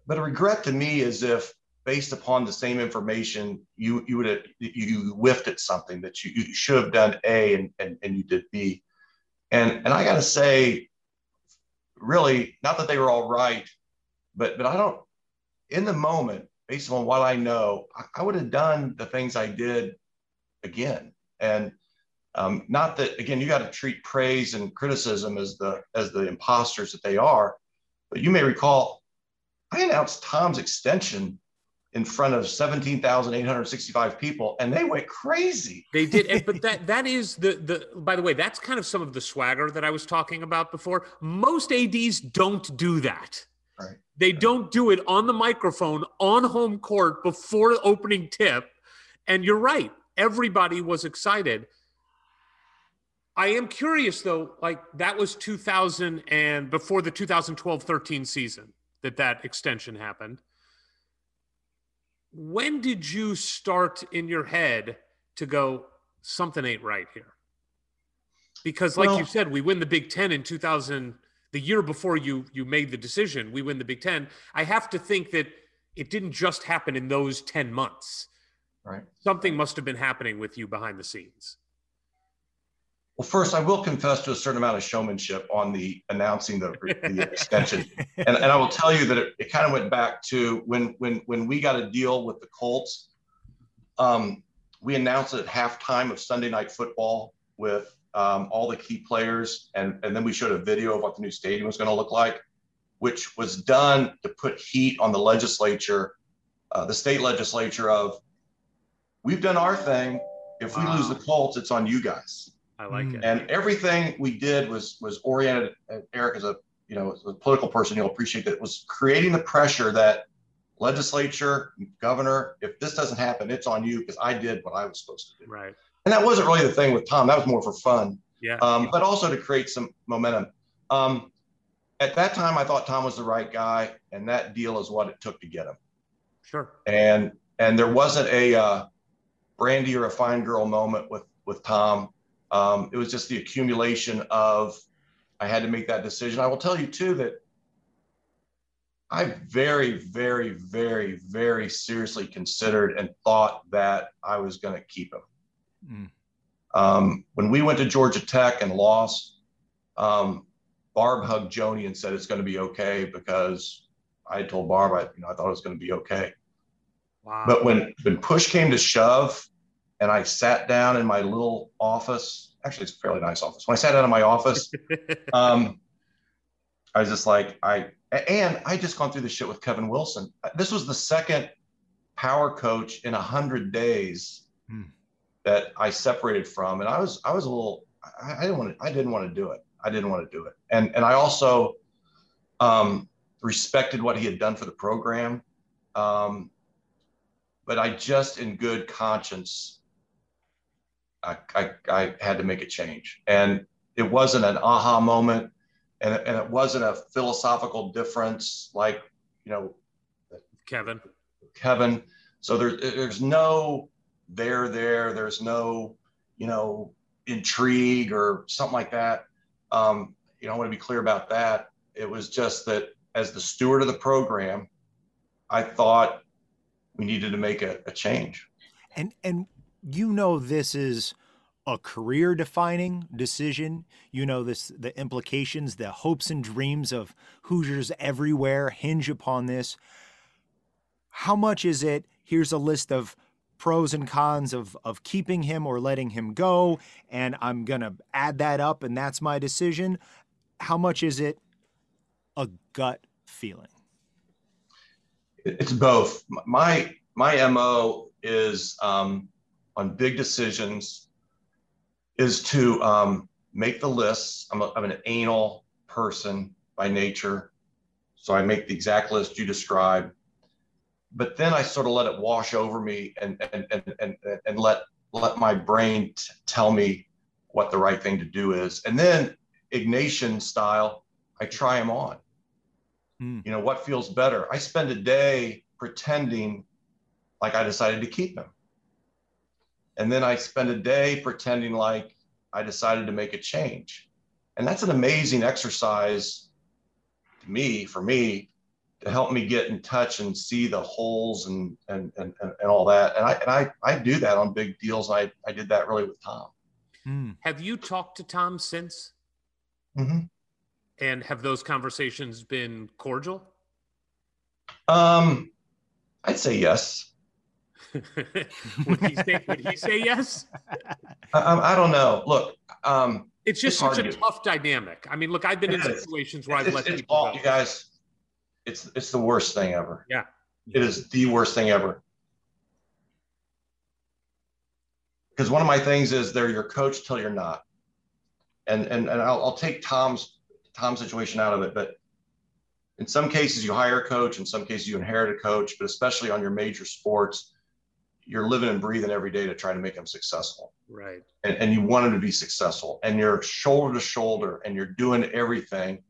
But a regret to me is if, based upon the same information, you you would have you whiffed at something that you, you should have done A and, and and you did B. And and I got to say, really, not that they were all right, but but I don't. In the moment, based on what I know, I, I would have done the things I did again. And um, not that again, you got to treat praise and criticism as the as the imposters that they are. But you may recall, I announced Tom's extension in front of 17,865 people and they went crazy. They did. But that, that is the, the, by the way, that's kind of some of the swagger that I was talking about before. Most ADs don't do that. Right. They don't do it on the microphone on home court before opening tip. And you're right. Everybody was excited. I am curious though, like that was 2000 and before the 2012 13 season that that extension happened. When did you start in your head to go something ain't right here because like well, you said we win the big 10 in 2000 the year before you you made the decision we win the big 10 i have to think that it didn't just happen in those 10 months. Right. Something must have been happening with you behind the scenes well, first, I will confess to a certain amount of showmanship on the announcing the, the extension, and, and I will tell you that it, it kind of went back to when when when we got a deal with the Colts. Um, we announced it at halftime of Sunday Night Football with um, all the key players, and and then we showed a video of what the new stadium was going to look like, which was done to put heat on the legislature, uh, the state legislature of, we've done our thing. If we wow. lose the Colts, it's on you guys. I like mm. it. And everything we did was was oriented. Eric, is a you know, a political person, you'll appreciate that it was creating the pressure that legislature, governor, if this doesn't happen, it's on you because I did what I was supposed to do. Right. And that wasn't really the thing with Tom. That was more for fun. Yeah. Um, but also to create some momentum. Um, at that time, I thought Tom was the right guy, and that deal is what it took to get him. Sure. And and there wasn't a uh, brandy or a fine girl moment with with Tom. Um, it was just the accumulation of I had to make that decision. I will tell you too that I very, very, very, very seriously considered and thought that I was going to keep him. Mm. Um, when we went to Georgia Tech and lost, um, Barb hugged Joani and said it's going to be okay because I told Barb I, you know, I thought it was going to be okay. Wow. But when when push came to shove, and I sat down in my little office actually it's a fairly nice office. When I sat down in my office, um, I was just like, I and I just gone through this shit with Kevin Wilson. This was the second power coach in a hundred days hmm. that I separated from, and I was I was a little I, I didn't want to I didn't want to do it. I didn't want to do it, and and I also um, respected what he had done for the program, um, but I just in good conscience I, I, I had to make a change. And it wasn't an aha moment and, and it wasn't a philosophical difference like, you know, Kevin. Kevin. So there, there's no there, there, there's no, you know, intrigue or something like that. Um, you know, I want to be clear about that. It was just that as the steward of the program, I thought we needed to make a, a change. And and you know this is a career defining decision. You know this the implications, the hopes and dreams of Hoosiers everywhere hinge upon this. How much is it? Here's a list of pros and cons of of keeping him or letting him go and I'm going to add that up and that's my decision. How much is it a gut feeling? It's both. My my MO is um on big decisions is to um, make the lists. I'm, a, I'm an anal person by nature. So I make the exact list you described. But then I sort of let it wash over me and, and, and, and, and let, let my brain t- tell me what the right thing to do is. And then Ignatian style, I try them on. Mm. You know, what feels better? I spend a day pretending like I decided to keep them. And then I spend a day pretending like I decided to make a change. And that's an amazing exercise to me, for me, to help me get in touch and see the holes and and and, and all that. And I and I, I do that on big deals. I, I did that really with Tom. Mm. Have you talked to Tom since? Mm-hmm. And have those conversations been cordial? Um, I'd say yes. Would, he say, would he say yes? I, I don't know. Look, um, it's just it's such a tough dynamic. I mean, look, I've been it in is. situations where I've it's, let it's people all, go. You guys, it's it's the worst thing ever. Yeah, it is the worst thing ever. Because one of my things is they're your coach till you're not, and and and I'll, I'll take Tom's Tom's situation out of it, but in some cases you hire a coach, in some cases you inherit a coach, but especially on your major sports, you're living and breathing every day to try to make them successful. Right. And, and you want them to be successful and you're shoulder to shoulder and you're doing everything.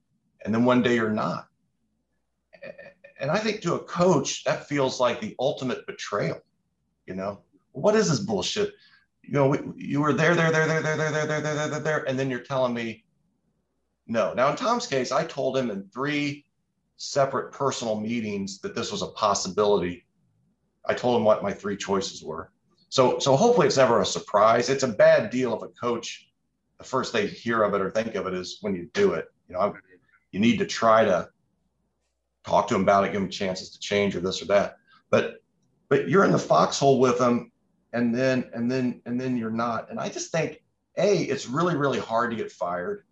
And then one day you're not. And I think to a coach, that feels like the ultimate betrayal. You know, what is this bullshit? You know, we, you were there, there, there, there, there, there, there, there, there, there, there, and then you're telling me no. Now, in Tom's case, I told him in three separate personal meetings that this was a possibility I told him what my three choices were. So, so hopefully it's never a surprise. It's a bad deal if a coach, the first they hear of it or think of it is when you do it. You know, you need to try to talk to them about it, give them chances to change or this or that. But, but you're in the foxhole with them, and then and then and then you're not. And I just think, a, it's really really hard to get fired,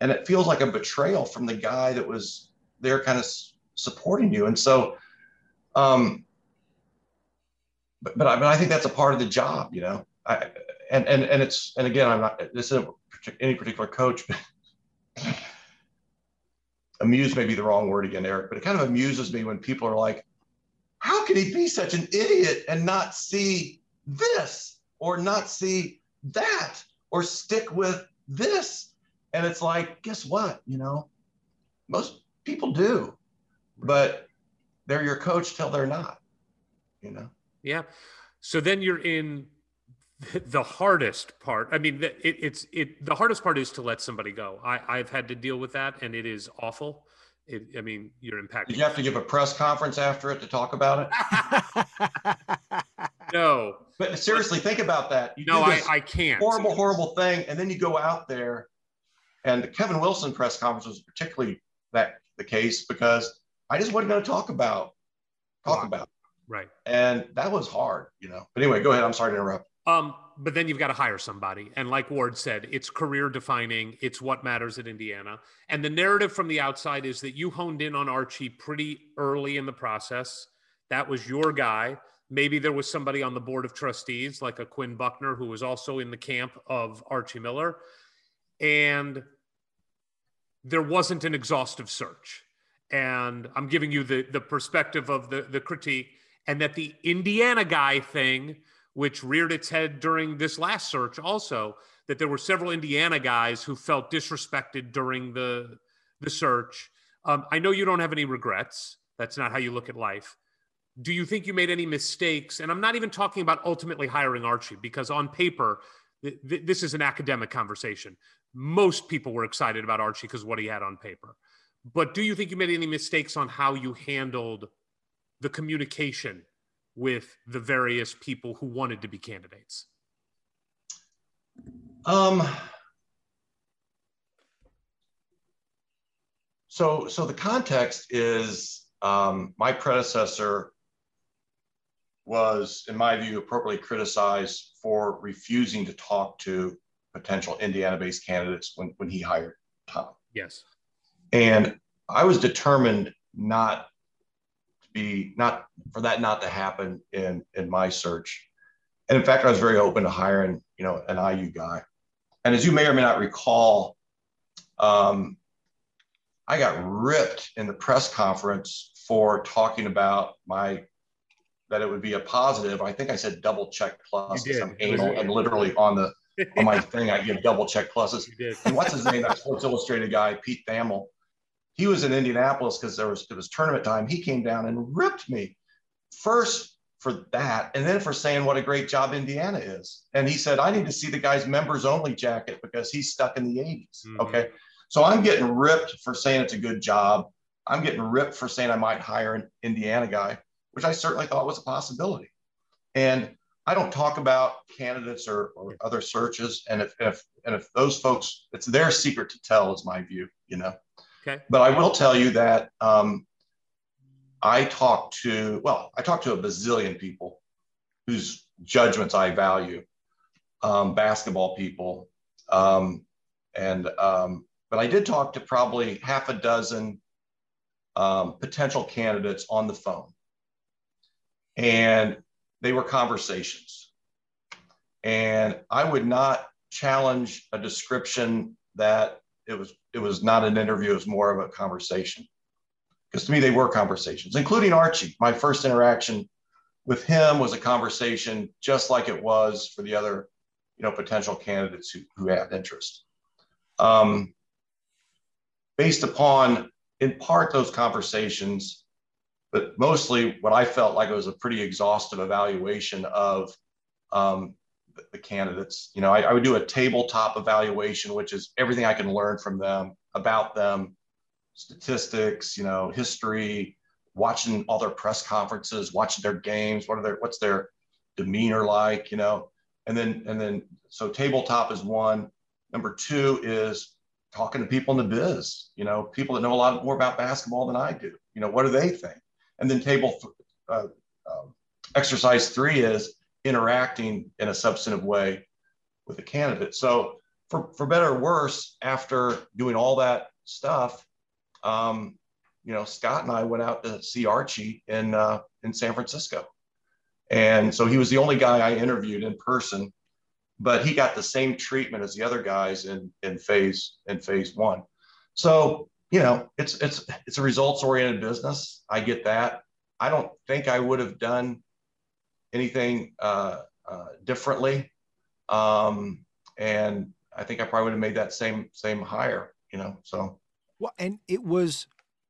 and it feels like a betrayal from the guy that was there, kind of supporting you. And so, um, but but I, but I think that's a part of the job, you know. I, and and and it's and again, I'm not this isn't any particular coach, but amuse may be the wrong word again, Eric. But it kind of amuses me when people are like, "How can he be such an idiot and not see this or not see that or stick with this?" And it's like, guess what? You know, most people do, but they're your coach till they're not. You know. Yeah. So then you're in the hardest part. I mean, it, it's it. The hardest part is to let somebody go. I, I've had to deal with that, and it is awful. It, I mean, you're impacted. Did you have to give a press conference after it to talk about it? no. But seriously, think about that. You no, I, I can't. Horrible, horrible thing, and then you go out there, and the Kevin Wilson press conference was particularly that the case because I just wasn't going to talk about talk wow. about Right. And that was hard, you know. But anyway, go ahead. I'm sorry to interrupt. Um, but then you've got to hire somebody. And like Ward said, it's career defining. It's what matters at Indiana. And the narrative from the outside is that you honed in on Archie pretty early in the process. That was your guy. Maybe there was somebody on the board of trustees, like a Quinn Buckner, who was also in the camp of Archie Miller. And there wasn't an exhaustive search. And I'm giving you the, the perspective of the, the critique, and that the Indiana guy thing which reared its head during this last search also that there were several indiana guys who felt disrespected during the the search. Um, i know you don't have any regrets. That's not how you look at life. Do you think you made any mistakes? And i'm not even talking about ultimately hiring archie because on paper th- th- this is an academic conversation. Most people were excited about archie because what he had on paper. But do you think you made any mistakes on how you handled the communication with the various people who wanted to be candidates? Um, so, so the context is um, my predecessor was, in my view, appropriately criticized for refusing to talk to potential Indiana-based candidates when, when he hired Tom. Yes. And I was determined not be not for that not to happen in in my search. And in fact, I was very open to hiring, you know, an IU guy. And as you may or may not recall, um, I got ripped in the press conference for talking about my that it would be a positive. I think I said double check plus. I'm anal and literally on the on my thing I give double check pluses. And what's his name? That Sports Illustrated guy, Pete Thamel he was in Indianapolis because there was it was tournament time. He came down and ripped me first for that, and then for saying what a great job Indiana is. And he said, I need to see the guy's members only jacket because he's stuck in the 80s. Mm-hmm. Okay. So I'm getting ripped for saying it's a good job. I'm getting ripped for saying I might hire an Indiana guy, which I certainly thought was a possibility. And I don't talk about candidates or, or other searches. And if, if and if those folks, it's their secret to tell, is my view, you know. Okay. But I will tell you that um, I talked to, well, I talked to a bazillion people whose judgments I value, um, basketball people. Um, and, um, but I did talk to probably half a dozen um, potential candidates on the phone. And they were conversations. And I would not challenge a description that it was it was not an interview; it was more of a conversation. Because to me, they were conversations, including Archie. My first interaction with him was a conversation, just like it was for the other, you know, potential candidates who, who had interest. Um, based upon, in part, those conversations, but mostly what I felt like it was a pretty exhaustive evaluation of um, the candidates. You know, I, I, would do a tabletop evaluation, which is everything I can learn from them about them, statistics, you know, history, watching all their press conferences, watching their games, what are their what's their demeanor like, you know, and then and then so tabletop is one. Number two is talking to people in the biz, you know, people that know a lot more about basketball than I do. You know, what do they think? And then table uh, uh, exercise three is interacting in a substantive way with the candidate. So for, for better or worse, after doing all that stuff, um, you know, Scott and I went out to see Archie in uh, in San Francisco, and so he was the only guy I interviewed in person, but he got the same treatment as the other guys in in phase in phase one. So you know, it's it's it's a results oriented business. I get that. I don't think I would have done anything uh, uh, differently. Um, and I think I probably would have made that same same hire, you know. So well, and it was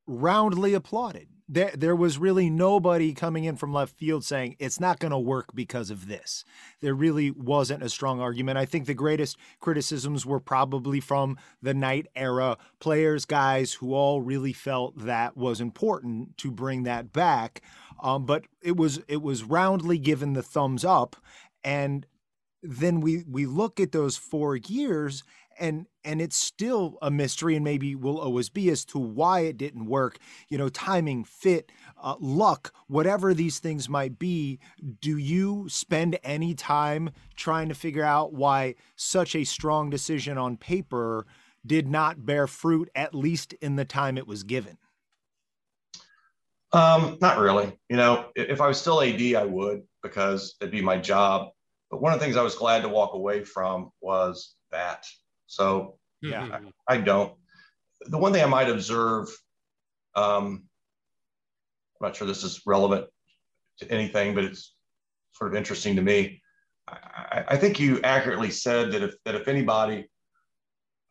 roundly applauded. There, there was really nobody coming in from left field saying it's not going to work because of this. There really wasn't a strong argument. I think the greatest criticisms were probably from the night era players, guys who all really felt that was important to bring that back. Um, but it was it was roundly given the thumbs up, and then we we look at those four years and and it's still a mystery and maybe will always be as to why it didn't work. You know timing fit uh, luck whatever these things might be. Do you spend any time trying to figure out why such a strong decision on paper did not bear fruit at least in the time it was given um, not really you know if i was still ad i would because it'd be my job but one of the things I was glad to walk away from was that. So yeah, mm-hmm. I, I, don't. The one thing I might observe, um, I'm not sure this is relevant to anything, but it's sort of interesting to me. I, I think you accurately said that if that if anybody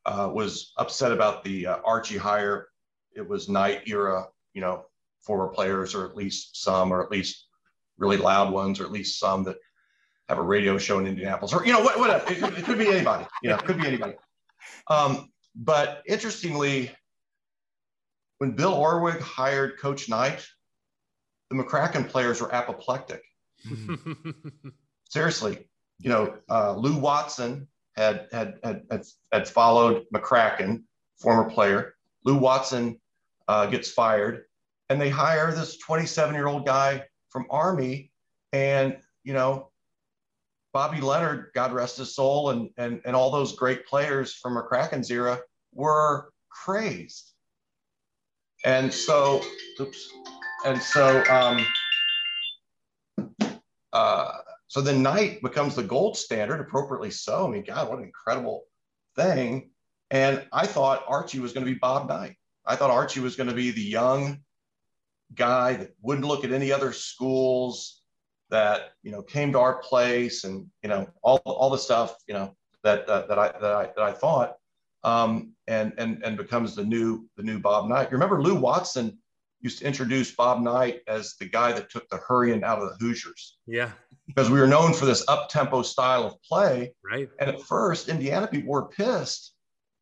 uh, was upset about the uh, Archie hire, it was Knight era, you know, former players, or at least some, or at least really loud ones, or at least some that have a radio show in Indianapolis, or you know, whatever. It, it could be anybody. You know, it could be anybody. Um, but interestingly, when Bill Orwig hired Coach Knight, the McCracken players were apoplectic. Seriously, you know, uh, Lou Watson had, had had had had followed McCracken, former player. Lou Watson uh, gets fired, and they hire this 27 year old guy from Army, and you know Bobby Leonard, God rest his soul, and and and all those great players from McCracken's era were crazed. And so, oops, and so um, uh, so the Knight becomes the gold standard, appropriately so. I mean, God, what an incredible thing! And I thought Archie was going to be Bob Knight. I thought Archie was going to be the young guy that wouldn't look at any other schools, that you know came to our place and you know all, all the stuff you know that uh, that I that I that I thought um, and and and becomes the new the new Bob Knight. You remember Lou Watson used to introduce Bob Knight as the guy that took the hurrying out of the Hoosiers. Yeah. Because we were known for this up tempo style of play. Right. And at first, Indiana people were pissed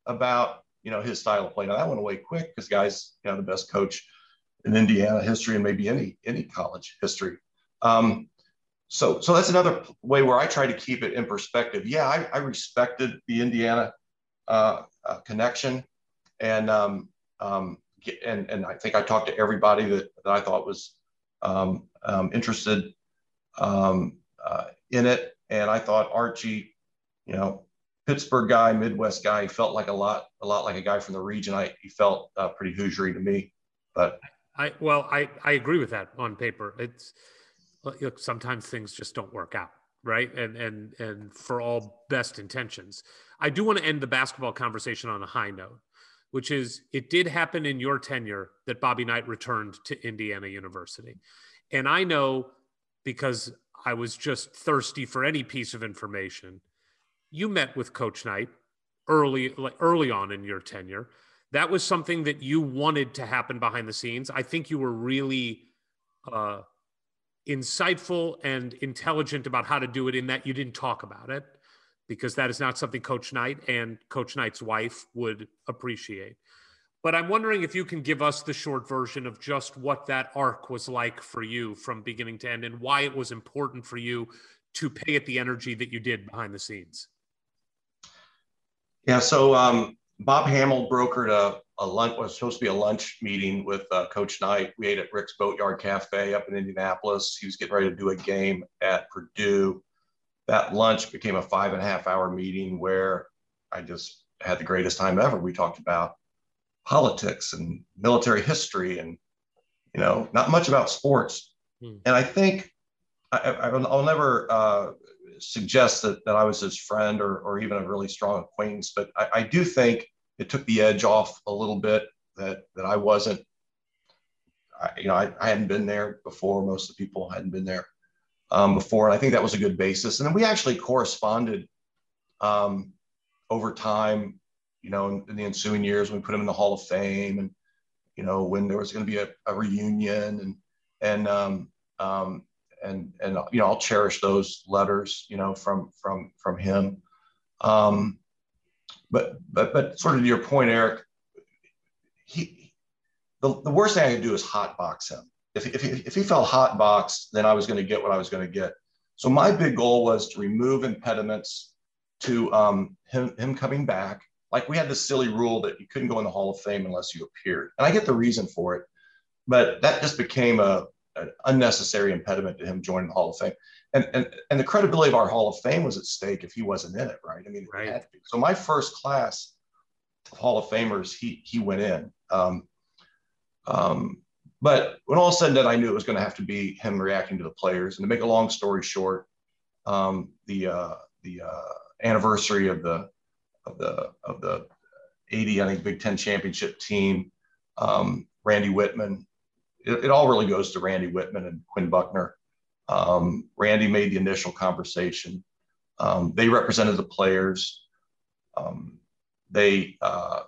about you know his style of play. Now that went away quick because guys, you know, the best coach in Indiana history and maybe any any college history. Um, so so that's another way where I try to keep it in perspective. Yeah, I, I respected the Indiana uh, uh, connection, and um, um, and and I think I talked to everybody that, that I thought was um, um interested um, uh, in it, and I thought Archie, you know, Pittsburgh guy, Midwest guy, he felt like a lot a lot like a guy from the region. I he felt uh, pretty Hoosiery to me, but I well I I agree with that on paper. It's look, sometimes things just don't work out, right? And and and for all best intentions, I do want to end the basketball conversation on a high note, which is it did happen in your tenure that Bobby Knight returned to Indiana University, and I know because I was just thirsty for any piece of information. You met with Coach Knight early, early on in your tenure. That was something that you wanted to happen behind the scenes. I think you were really uh, insightful and intelligent about how to do it in that you didn't talk about it because that is not something Coach Knight and Coach Knight's wife would appreciate. But I'm wondering if you can give us the short version of just what that arc was like for you from beginning to end and why it was important for you to pay it the energy that you did behind the scenes. Yeah, so um, Bob Hammel brokered a, a lunch was supposed to be a lunch meeting with uh, Coach Knight. We ate at Rick's Boatyard Cafe up in Indianapolis. He was getting ready to do a game at Purdue. That lunch became a five and a half hour meeting where I just had the greatest time ever. We talked about politics and military history and you know not much about sports. Hmm. And I think I, will never uh, suggest that, that I was his friend or, or even a really strong acquaintance, but I, I do think it took the edge off a little bit that that I wasn't. I, you know, I, I hadn't been there before. Most of the people hadn't been there um, before, and I think that was a good basis. And then we actually corresponded um, over time. You know, in, in, the ensuing years, when we put him in the Hall of Fame, and you know, when there was going to be a, a, reunion, and and um, um, and and you know, I'll cherish those letters. You know, from from from him. Um, but but but sort of to your point, Eric, he the, the worst thing I could do is hot box him. If, if, he, if he felt hot boxed, then I was going to get what I was going to get. So my big goal was to remove impediments to um, him, him coming back. Like we had this silly rule that you couldn't go in the Hall of Fame unless you appeared. And I get the reason for it, but that just became a, an unnecessary impediment to him joining the Hall of Fame. And, and, and the credibility of our Hall of Fame was at stake if he wasn't in it, right? I mean, right. So my first class of Hall of Famers, he, he went in. Um, um, but when all said and done, I knew it was going to have to be him reacting to the players. And to make a long story short, um, the uh, the uh, anniversary of the of the of the 80, I think Big Ten championship team, um, Randy Wittman. It, it, all really goes to Randy Wittman and Quinn Buckner. Um, Randy made the initial conversation. Um, they represented the players. Um, they uh,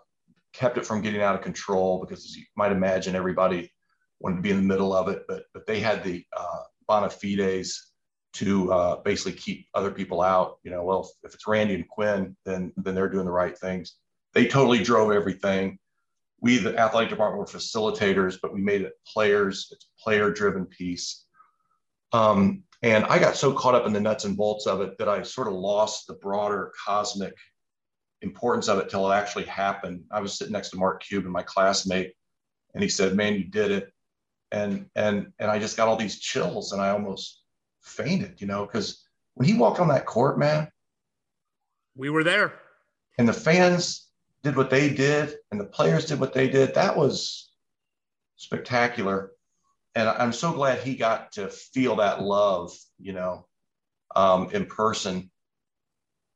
kept it from getting out of control because, as you might imagine, everybody wanted to be in the middle of it, but but they had the uh, bona fides to uh, basically keep other people out. You know, well, if it's Randy and Quinn, then then they're doing the right things. They totally drove everything. We, the athletic department, were facilitators, but we made it players. It's a player-driven piece. Um, and I got so caught up in the nuts and bolts of it that I sort of lost the broader cosmic importance of it till it actually happened. I was sitting next to Mark Cuban, my classmate, and he said, "Man, you did it." and and and I just got all these chills and I almost fainted, you know, because when he walked on that court, man, we were there, and the fans did what they did, and the players did what they did. That was spectacular, and I'm so glad he got to feel that love, you know, um, in person.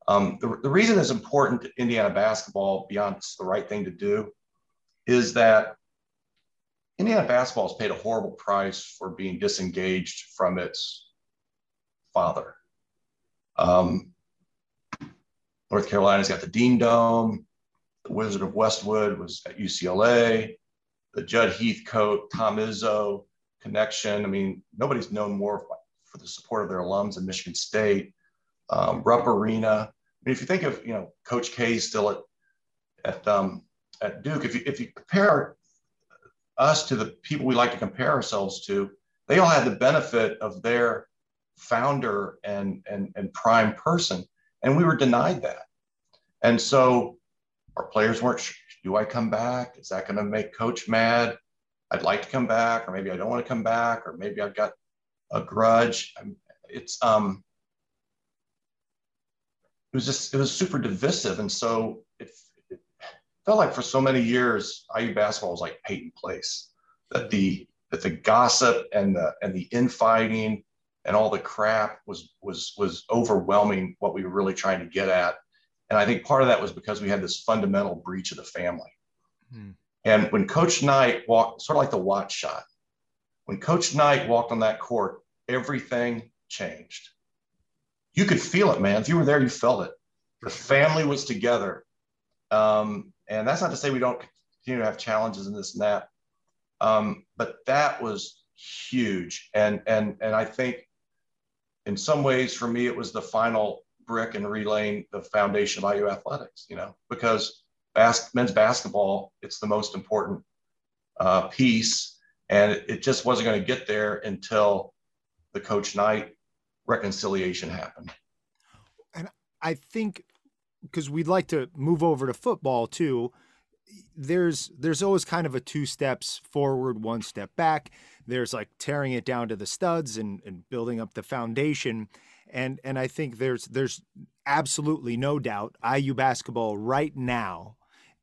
Um, the, the reason it's important to Indiana basketball beyond the right thing to do is that Indiana basketball has paid a horrible price for being disengaged from its father. Um, North Carolina's got the Dean Dome. The Wizard of Westwood was at UCLA. The Judd Heathcote, Tom Izzo connection. I mean, nobody's known more for the support of their alums in Michigan State. Um, Rupp Arena. I mean, if you think of, you know, Coach K still at at um, at Duke, if you if you compare us to the people we like to compare ourselves to, they all had the benefit of their founder and, and, and prime person. And we were denied that. And so our players weren't sure, do I come back? Is that going to make coach mad? I'd like to come back, or maybe I don't want to come back, or maybe I've got a grudge. It's, um, it was just, it was super divisive. And so it felt like for so many years, IU basketball was like Peyton Place. That the that the gossip and the and the infighting and all the crap was was was overwhelming what we were really trying to get at. And I think part of that was because we had this fundamental breach of the family. Hmm. And when Coach Knight walked, sort of like the Watford shot, when Coach Knight walked on that court, everything changed. You could feel it, man. If you were there, you felt it. The family was together. Um, and that's not to say we don't continue to have challenges in this and that. Um, but that was huge. And, and, and I think in some ways for me, it was the final brick in relaying the foundation of IU athletics, you know, because bas- men's basketball, it's the most important uh, piece. And it, it just wasn't going to get there until the Coach Knight reconciliation happened. And I think because we'd like to move over to football too. There's there's always kind of a two steps forward, one step back. There's like tearing it down to the studs and, and building up the foundation. And and I think there's there's absolutely no doubt IU basketball right now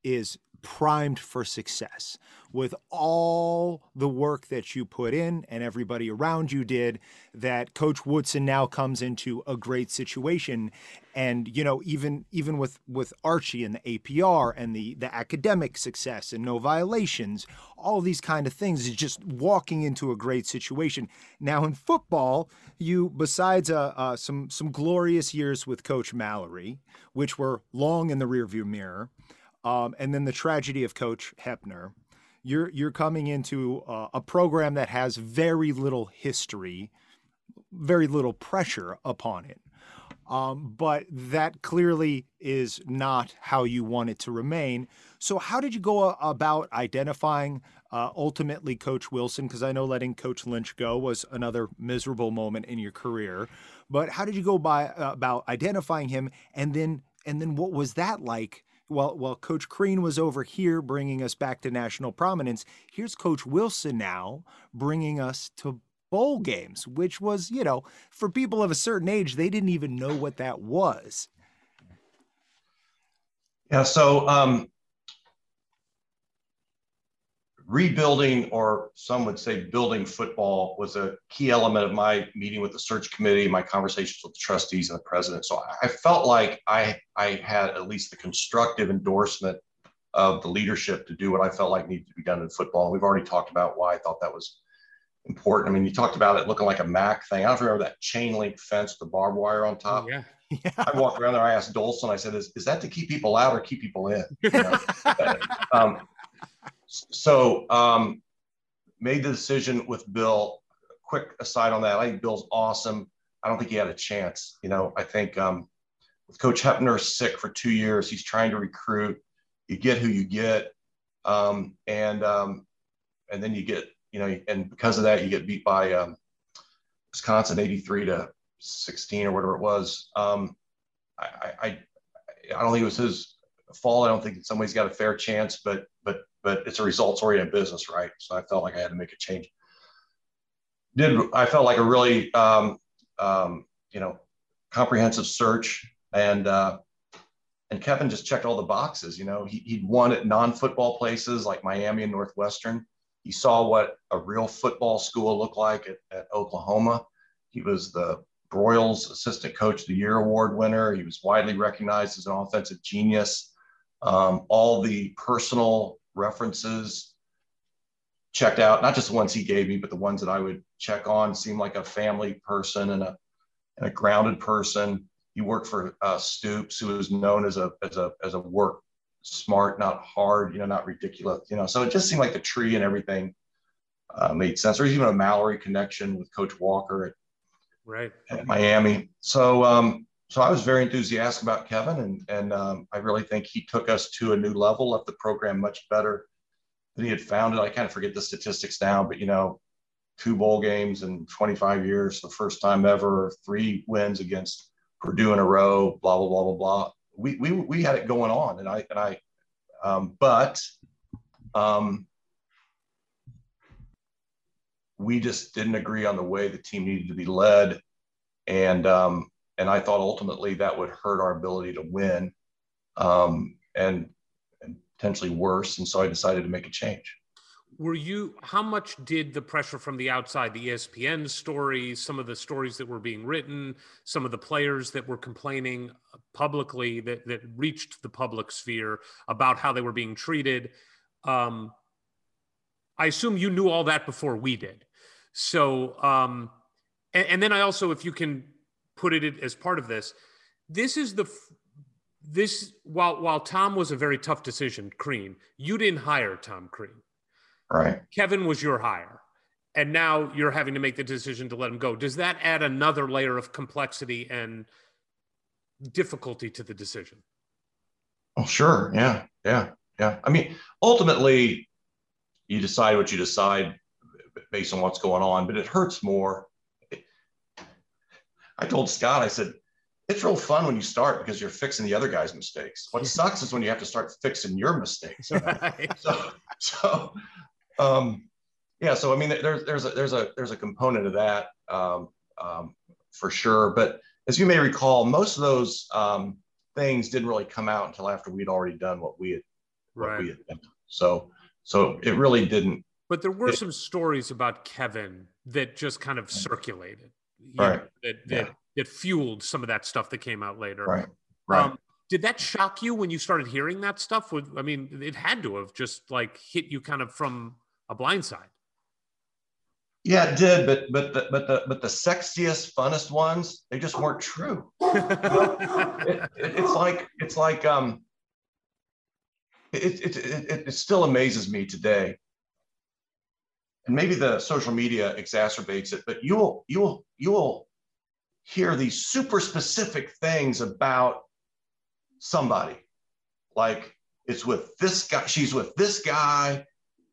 is primed for success. With all the work that you put in and everybody around you did that coach woodson now comes into a great situation. And you know even even with with archie and the apr and the the academic success and no violations all these kind of things is just walking into a great situation. Now in football you besides uh, uh, some some glorious years with coach mallory which were long in the rearview mirror um, and then the tragedy of Coach Hoeppner. You're you're coming into uh, a program that has very little history, very little pressure upon it. Um, but that clearly is not how you want it to remain. So, how did you go about identifying uh, ultimately Coach Wilson? Because I know letting Coach Lynch go was another miserable moment in your career. but how did you go by uh, about identifying him, and then and then what was that like? Well, while Coach Crean was over here bringing us back to national prominence, here's Coach Wilson now bringing us to bowl games, which was, you know, for people of a certain age, they didn't even know what that was. Yeah. So, um, rebuilding, or some would say building football, was a key element of my meeting with the search committee, my conversations with the trustees and the president. So I felt like I, I had at least the constructive endorsement of the leadership to do what I felt like needed to be done in football. We've already talked about why I thought that was important. I mean, you talked about it looking like a Mac thing. I don't remember that chain link fence the barbed wire on top. Oh, yeah. Yeah. I walked around there. I asked Dolson. I said, "Is, is that to keep people out or keep people in?" You know? um, so um, made the decision with Bill. Quick aside on that, I think Bill's awesome. I don't think he had a chance. You know, I think um, with Coach Hoeppner sick for two years, he's trying to recruit. You get who you get, um, and um, and then you get you know, and because of that, you get beat by um, Wisconsin 83 to 16 or whatever it was. Um, I, I, I don't think it was his fault. I don't think in some ways got a fair chance, but but but it's a results oriented business, right? So I felt like I had to make a change. Did I felt like a really um, um, you know comprehensive search and uh, and Kevin just checked all the boxes. You know, he, he'd won at non football places like Miami and Northwestern. He saw what a real football school looked like at, at Oklahoma. He was the Broyles Assistant Coach of the Year award winner. He was widely recognized as an offensive genius. Um, all the personal references checked out, not just the ones he gave me, but the ones that I would check on. Seemed like a family person and a, and a grounded person. He worked for uh, Stoops, who was known as a as a as a work smart, not hard, you know, not ridiculous, you know. So it just seemed like the tree and everything uh, made sense. There's even a Mallory connection with Coach Walker at, right at Miami. So um, so I was very enthusiastic about Kevin, and and um, I really think he took us to a new level, left the program much better than he had found it. I kind of forget the statistics now, but you know, two bowl games in 25 years, the first time ever, three wins against Purdue in a row, blah blah blah blah blah we, we, we had it going on and I, and I, um, but, um, we just didn't agree on the way the team needed to be led. And, um, and I thought ultimately that would hurt our ability to win, um, and, and potentially worse. And so I decided to make a change. Were you how much did the pressure from the outside the espn stories some of the stories that were being written some of the players that were complaining publicly that, that reached the public sphere about how they were being treated? Um, i assume you knew all that before we did. So um, and, and then i also if you can put it as part of this this is the this while while tom was a very tough decision crean you didn't hire tom crean Right. Kevin was your hire. And now you're having to make the decision to let him go. Does that add another layer of complexity and difficulty to the decision? Oh, sure. Yeah. Yeah. Yeah. I mean, ultimately, you decide what you decide based on what's going on, but it hurts more. I told Scott, I said, it's real fun when you start because you're fixing the other guy's mistakes. What sucks is when you have to start fixing your mistakes. Right. So, so um, yeah, so I mean, there's there's a there's a there's a component of that um, um, for sure. But as you may recall, most of those um, things didn't really come out until after we'd already done what we had what right. we had done. So so it really didn't. But there were it, some stories about Kevin that just kind of circulated, right? Know, that that, yeah. that fueled some of that stuff that came out later, right? Right. Um, did that shock you when you started hearing that stuff? I mean, it had to have just like hit you kind of from a blind side. Yeah, it did, but but the, but the but the sexiest, funnest ones, they just weren't true. it, it, it's like it's like um, it, it it it still amazes me today, and maybe the social media exacerbates it. But you'll you'll you'll hear these super specific things about somebody, like it's with this guy, she's with this guy,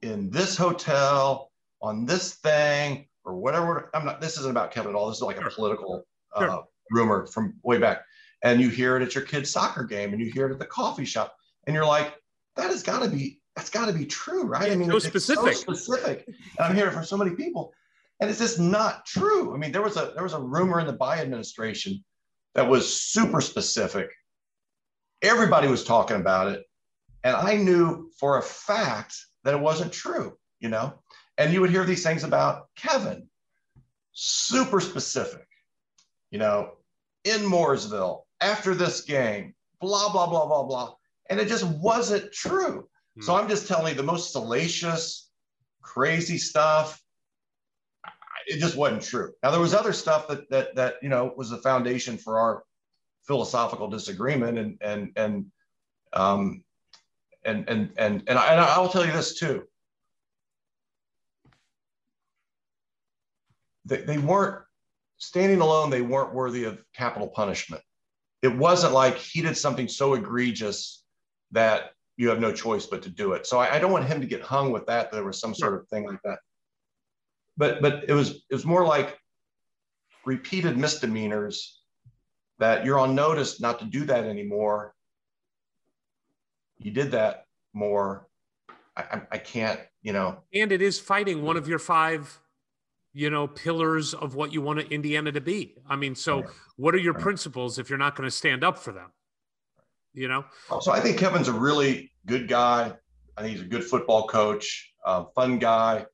in this hotel on this thing or whatever. I'm not, this isn't about Kevin at all. This is like a political uh, rumor from way back, and you hear it at your kid's soccer game, and you hear it at the coffee shop, and you're like, that has got to be that's got to be true, right? Yeah, I mean, so it's specific. so specific, and I'm hearing from so many people, and it's just not true. I mean, there was a there was a rumor in the Biden administration that was super specific. Everybody was talking about it, and I knew for a fact that it wasn't true. You know, and you would hear these things about Kevin, super specific. You know, in Mooresville after this game, blah blah blah blah blah, and it just wasn't true. So I'm just telling you the most salacious, crazy stuff. It just wasn't true. Now there was other stuff that that that you know was the foundation for our philosophical disagreement, and and and um and and and and, I, and I'll tell you this too. They, they weren't standing alone. They weren't worthy of capital punishment. It wasn't like he did something so egregious that you have no choice but to do it. So I, I don't want him to get hung with that. There was some sort of thing like that. But but it was it was more like repeated misdemeanors that you're on notice not to do that anymore. You did that more. I, I, can't, you know. and it is fighting one of your five you know pillars of what you want indiana to be i mean so what are your principles if you're not going to stand up for them you know So I think Kevin's a really good guy. I think he's a good football coach, uh, fun guy.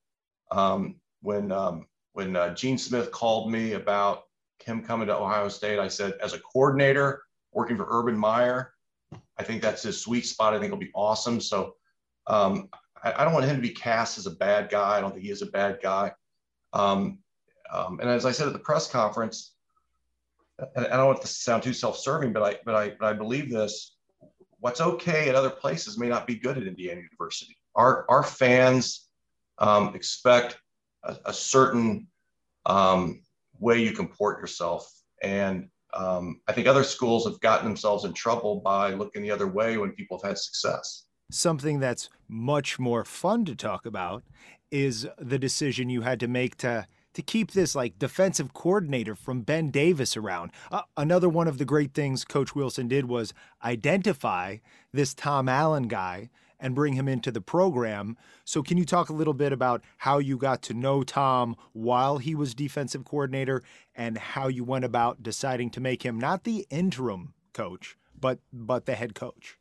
Um, when um, when uh, Gene Smith called me about him coming to Ohio State, I said, as a coordinator working for Urban Meyer, I think that's his sweet spot. I think it'll be awesome. So um, I, I don't want him to be cast as a bad guy. I don't think he is a bad guy. Um, um, and as I said at the press conference, and I don't want this to sound too self-serving, but I but I but I believe this. What's okay at other places may not be good at Indiana University. Our our fans um, expect a, a certain um, way you comport yourself, and um, I think other schools have gotten themselves in trouble by looking the other way when people have had success. Something that's much more fun to talk about is the decision you had to make to to keep this like defensive coordinator from Ben Davis around. Uh, another one of the great things Coach Wilson did was identify this Tom Allen guy and bring him into the program. So, can you talk a little bit about how you got to know Tom while he was defensive coordinator and how you went about deciding to make him not the interim coach, but but the head coach?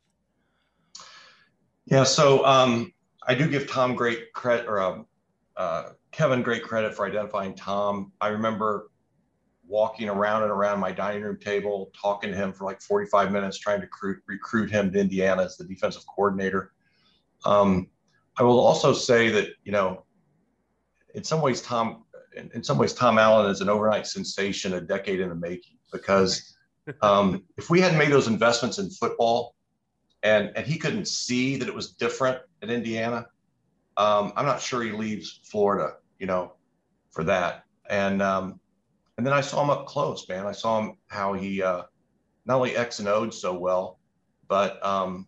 Yeah, so um, I do give Tom great credit, or um, uh, Kevin great credit for identifying Tom. I remember walking around and around my dining room table, talking to him for like 45 minutes, trying to recruit, recruit him to Indiana as the defensive coordinator. Um, I will also say that, you know, in some ways, Tom, in, in some ways, Tom Allen is an overnight sensation, a decade in the making, because um, if we hadn't made those investments in football, and and he couldn't see that it was different at Indiana. Um, I'm not sure he leaves Florida, you know, for that. And um, and then I saw him up close, man. I saw him how he uh, not only X and O'd so well, but um,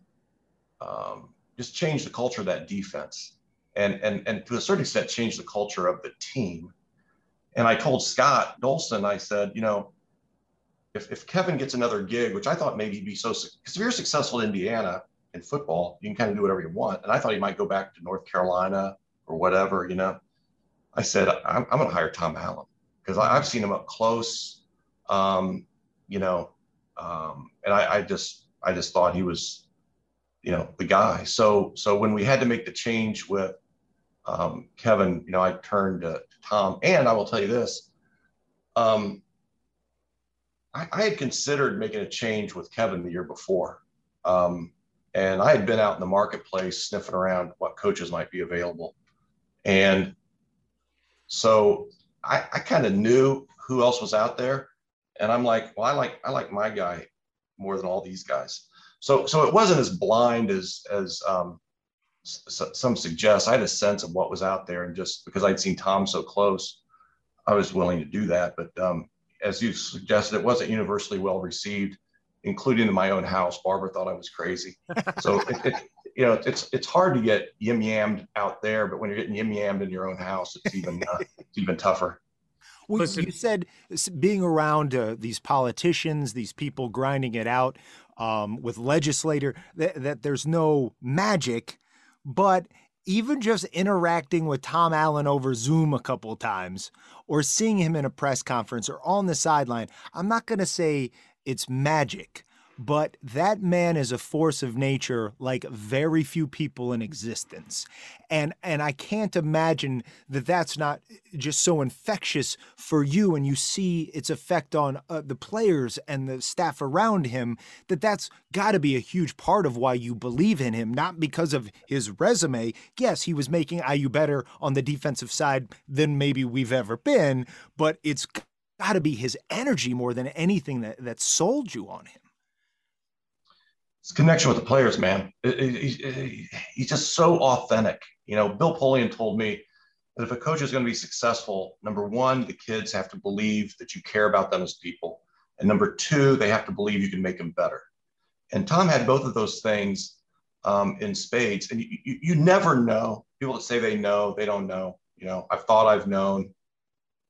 um, just changed the culture of that defense, and and and to a certain extent changed the culture of the team. And I told Scott Dolson, I said, you know, if, if Kevin gets another gig, which I thought maybe he'd be so, because if you're successful in Indiana in football, you can kind of do whatever you want. And I thought he might go back to North Carolina or whatever, you know. I said, I'm, I'm going to hire Tom Allen because I've seen him up close, um, you know, um, and I, I just, I just thought he was, you know, the guy. So, so when we had to make the change with um, Kevin, you know, I turned to, to Tom, and I will tell you this. Um, I, I, had considered making a change with Kevin the year before. Um, and I had been out in the marketplace sniffing around what coaches might be available. And so I, I kind of knew who else was out there. And I'm like, well, I like I like my guy more than all these guys. So so it wasn't as blind as as um, s- some suggest. I had a sense of what was out there, and just because I'd seen Tom so close, I was willing to do that. But um, as you suggested, it wasn't universally well received, including in my own house. Barbara thought I was crazy. So, it, you know, it's it's hard to get yim yammed out there, but when you're getting yim yammed in your own house, it's even uh, it's even tougher. Well, Listen, you said being around uh, these politicians, these people grinding it out um, with legislator, that, that there's no magic, but even just interacting with Tom Allen over Zoom a couple times or seeing him in a press conference or on the sideline, I'm not going to say it's magic, but that man is a force of nature like very few people in existence. And and i can't imagine that that's not just so infectious for you and you see its effect on uh, the players and the staff around him that that's got to be a huge part of why you believe in him not because of his resume. Yes he was making IU better on the defensive side than maybe we've ever been but it's got to be his energy more than anything that that sold you on him his connection with the players, man. he's just so authentic. You know, Bill Polian told me that if a coach is going to be successful, number one, the kids have to believe that you care about them as people. And number two, they have to believe you can make them better. And Tom had both of those things um, in spades. And you, you, you never know. People that say they know, they don't know. You know, I've thought I've known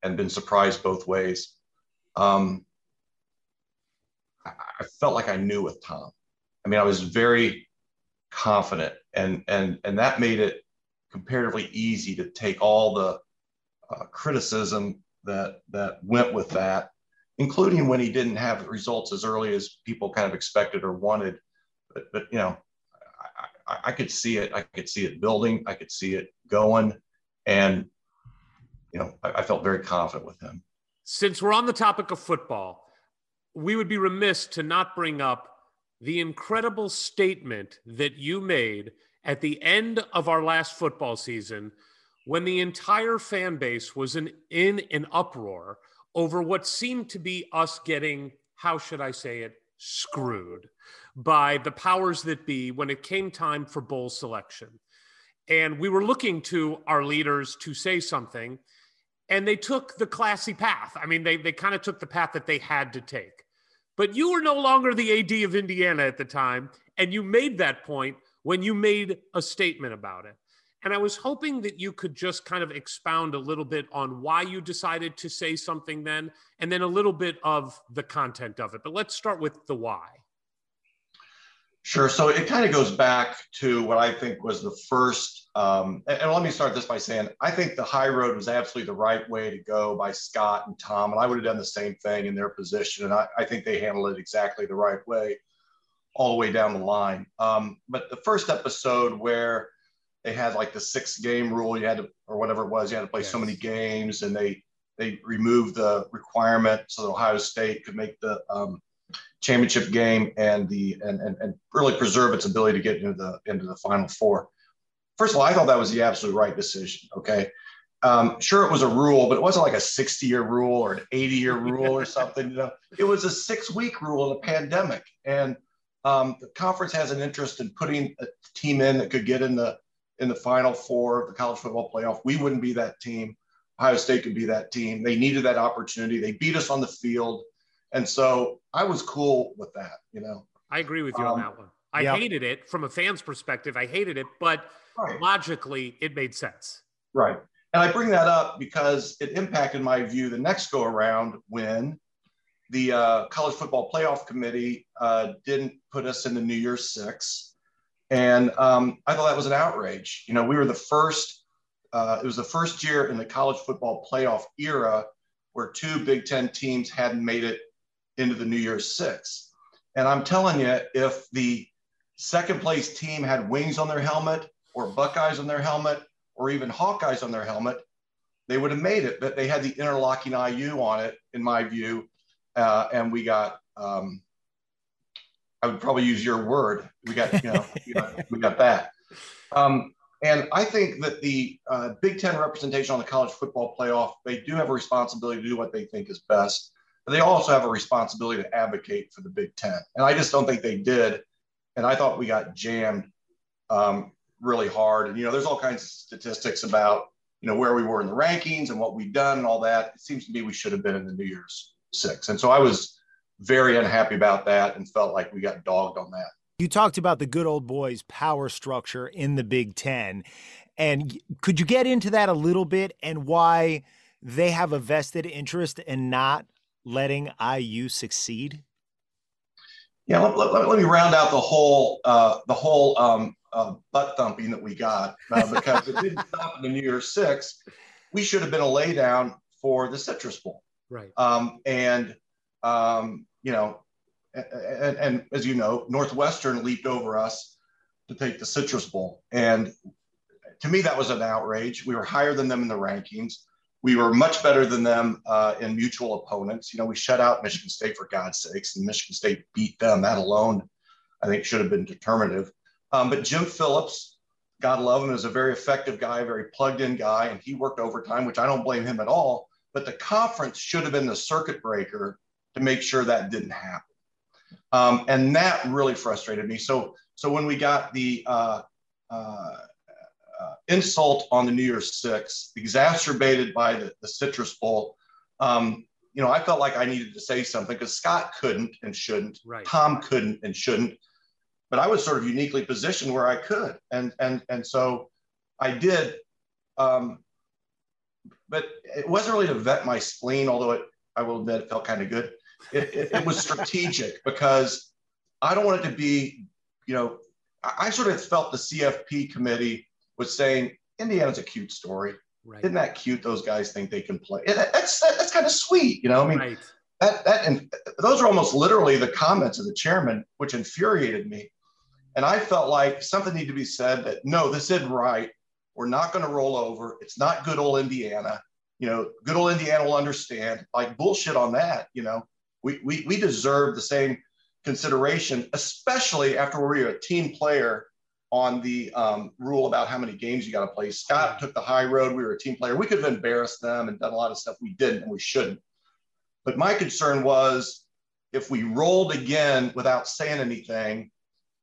and been surprised both ways. Um, I, I felt like I knew with Tom. I mean, I was very confident, and and and that made it comparatively easy to take all the uh, criticism that that went with that, including when he didn't have results as early as people kind of expected or wanted. But but you know, I, I, I could see it. I could see it building. I could see it going, and you know, I, I felt very confident with him. Since we're on the topic of football, we would be remiss to not bring up the incredible statement that you made at the end of our last football season when the entire fan base was in, in an uproar over what seemed to be us getting, how should I say it, screwed by the powers that be when it came time for bowl selection. And we were looking to our leaders to say something, and they took the classy path. I mean, they, they kind of took the path that they had to take. But you were no longer the AD of Indiana at the time. And you made that point when you made a statement about it. And I was hoping that you could just kind of expound a little bit on why you decided to say something then, and then a little bit of the content of it. But let's start with the why. Sure. So it kind of goes back to what I think was the first. Um, and, and let me start this by saying I think the high road was absolutely the right way to go by Scott and Tom. And I would have done the same thing in their position. And I, I think they handled it exactly the right way all the way down the line. Um, but the first episode where they had like the six game rule, you had to, or whatever it was, you had to play yes. so many games and they, they removed the requirement so that Ohio State could make the um, championship game and the and, and, and really preserve its ability to get into the into the final four. First of all, I thought that was the absolute right decision. Okay. Um, sure, it was a rule, but it wasn't like a 60 year rule or an 80 year rule or something. You know, it was a six week rule in a pandemic. And um, the conference has an interest in putting a team in that could get in the in the final four of the college football playoff. We wouldn't be that team. Ohio State could be that team. They needed that opportunity. They beat us on the field. And so I was cool with that, you know. I agree with you um, on that one. I yeah. hated it from a fan's perspective. I hated it, but right. logically it made sense. Right. And I bring that up because it impacted my view the next go around when the uh, college football playoff committee uh, didn't put us in the New Year's Six. And um, I thought that was an outrage. You know, we were the first, uh, it was the first year in the college football playoff era where two Big Ten teams hadn't made it into the New Year's Six. And I'm telling you, if the second place team had wings on their helmet or Buckeyes on their helmet or even Hawkeyes on their helmet, they would have made it. But they had the interlocking IU on it, in my view. Uh, and we got, um, I would probably use your word. We got, you know, we, got, that. Um, and I think that the uh, Big Ten representation on the college football playoff, they do have a responsibility to do what they think is best but they also have a responsibility to advocate for the Big Ten. And I just don't think they did. And I thought we got jammed um, really hard. And, you know, there's all kinds of statistics about, you know, where we were in the rankings and what we've done and all that. It seems to me we should have been in the New Year's six. And so I was very unhappy about that and felt like we got dogged on that. You talked about the good old boys power structure in the Big Ten. And could you get into that a little bit and why – they have a vested interest in not letting IU succeed? Yeah, let, let, let me round out the whole uh, the whole um, uh, butt thumping that we got uh, because it didn't stop in the New Year's Six. We should have been a laydown for the Citrus Bowl, Right. um, and um, you know, and, and as you know, Northwestern leaped over us to take the Citrus Bowl, and to me that was an outrage. We were higher than them in the rankings. We were much better than them uh, in mutual opponents. You know, we shut out Michigan State for God's sakes, and Michigan State beat them. That alone, I think, should have been determinative. Um, but Jim Phillips, God love him, is a very effective guy, very plugged in guy, and he worked overtime, which I don't blame him at all. But the conference should have been the circuit breaker to make sure that didn't happen. Um, and that really frustrated me. So, so when we got the uh, uh, uh, insult on the New Year's Six, exacerbated by the, the Citrus Bowl, um, you know, I felt like I needed to say something because Scott couldn't and shouldn't, Right. Tom couldn't and shouldn't, but I was sort of uniquely positioned where I could, and and and so I did. Um, but it wasn't really to vet my spleen, although it, I will admit, it felt kind of good. It, it, it was strategic because I don't want it to be, you know, I, I sort of felt the CFP committee was saying Indiana's a cute story. Right. Isn't that cute? Those guys think they can play. That's that's kind of sweet, you know. I mean, right. that that and those are almost literally the comments of the chairman, which infuriated me. And I felt like something needed to be said that no, this isn't right. We're not going to roll over. It's not good old Indiana. You know, good old Indiana will understand. Like bullshit on that. You know, we we we deserve the same consideration, especially after we were a team player on the um, rule about how many games you got to play. Scott took the high road. We were a team player. We could have embarrassed them and done a lot of stuff we didn't and we shouldn't. But my concern was if we rolled again without saying anything,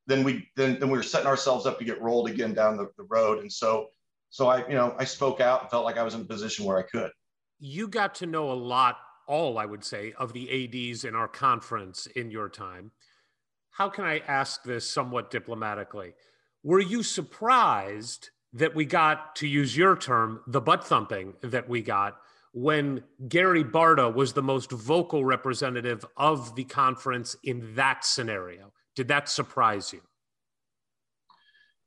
then we then, then we were setting ourselves up to get rolled again down the, the road. And so so I, you know, I spoke out and felt like I was in a position where I could. You got to know a lot, all I would say, of the ADs in our conference in your time. How can I ask this somewhat diplomatically? Were you surprised that we got, to use your term, the butt thumping that we got when Gary Barta was the most vocal representative of the conference in that scenario? Did that surprise you?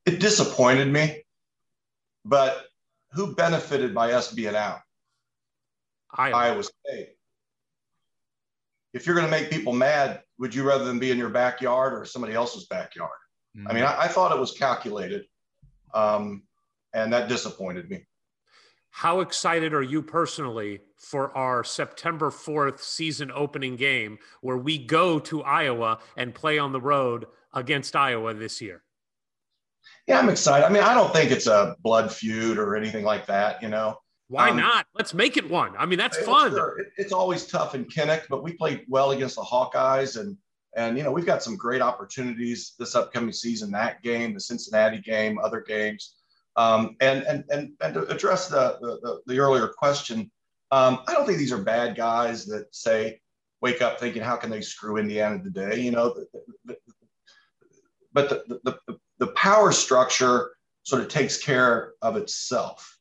It disappointed me, but who benefited by us being out? I, Iowa State. If you're going to make people mad, would you rather them be in your backyard or somebody else's backyard? I mean, I, I thought it was calculated, um, and that disappointed me. How excited are you personally for our September 4th season opening game where we go to Iowa and play on the road against Iowa this year? Yeah, I'm excited. I mean, I don't think it's a blood feud or anything like that, you know. Why Um, not? Let's make it one. I mean, that's fun. sure, it- it's always tough in Kinnick, but we played well against the Hawkeyes, and and you know we've got some great opportunities this upcoming season. That game, the Cincinnati game, other games, um, and and and and to address the the, the, earlier question, um, I don't think these are bad guys that say wake up thinking how can they screw Indiana today. You know, the, the, but the the the power structure sort of takes care of itself,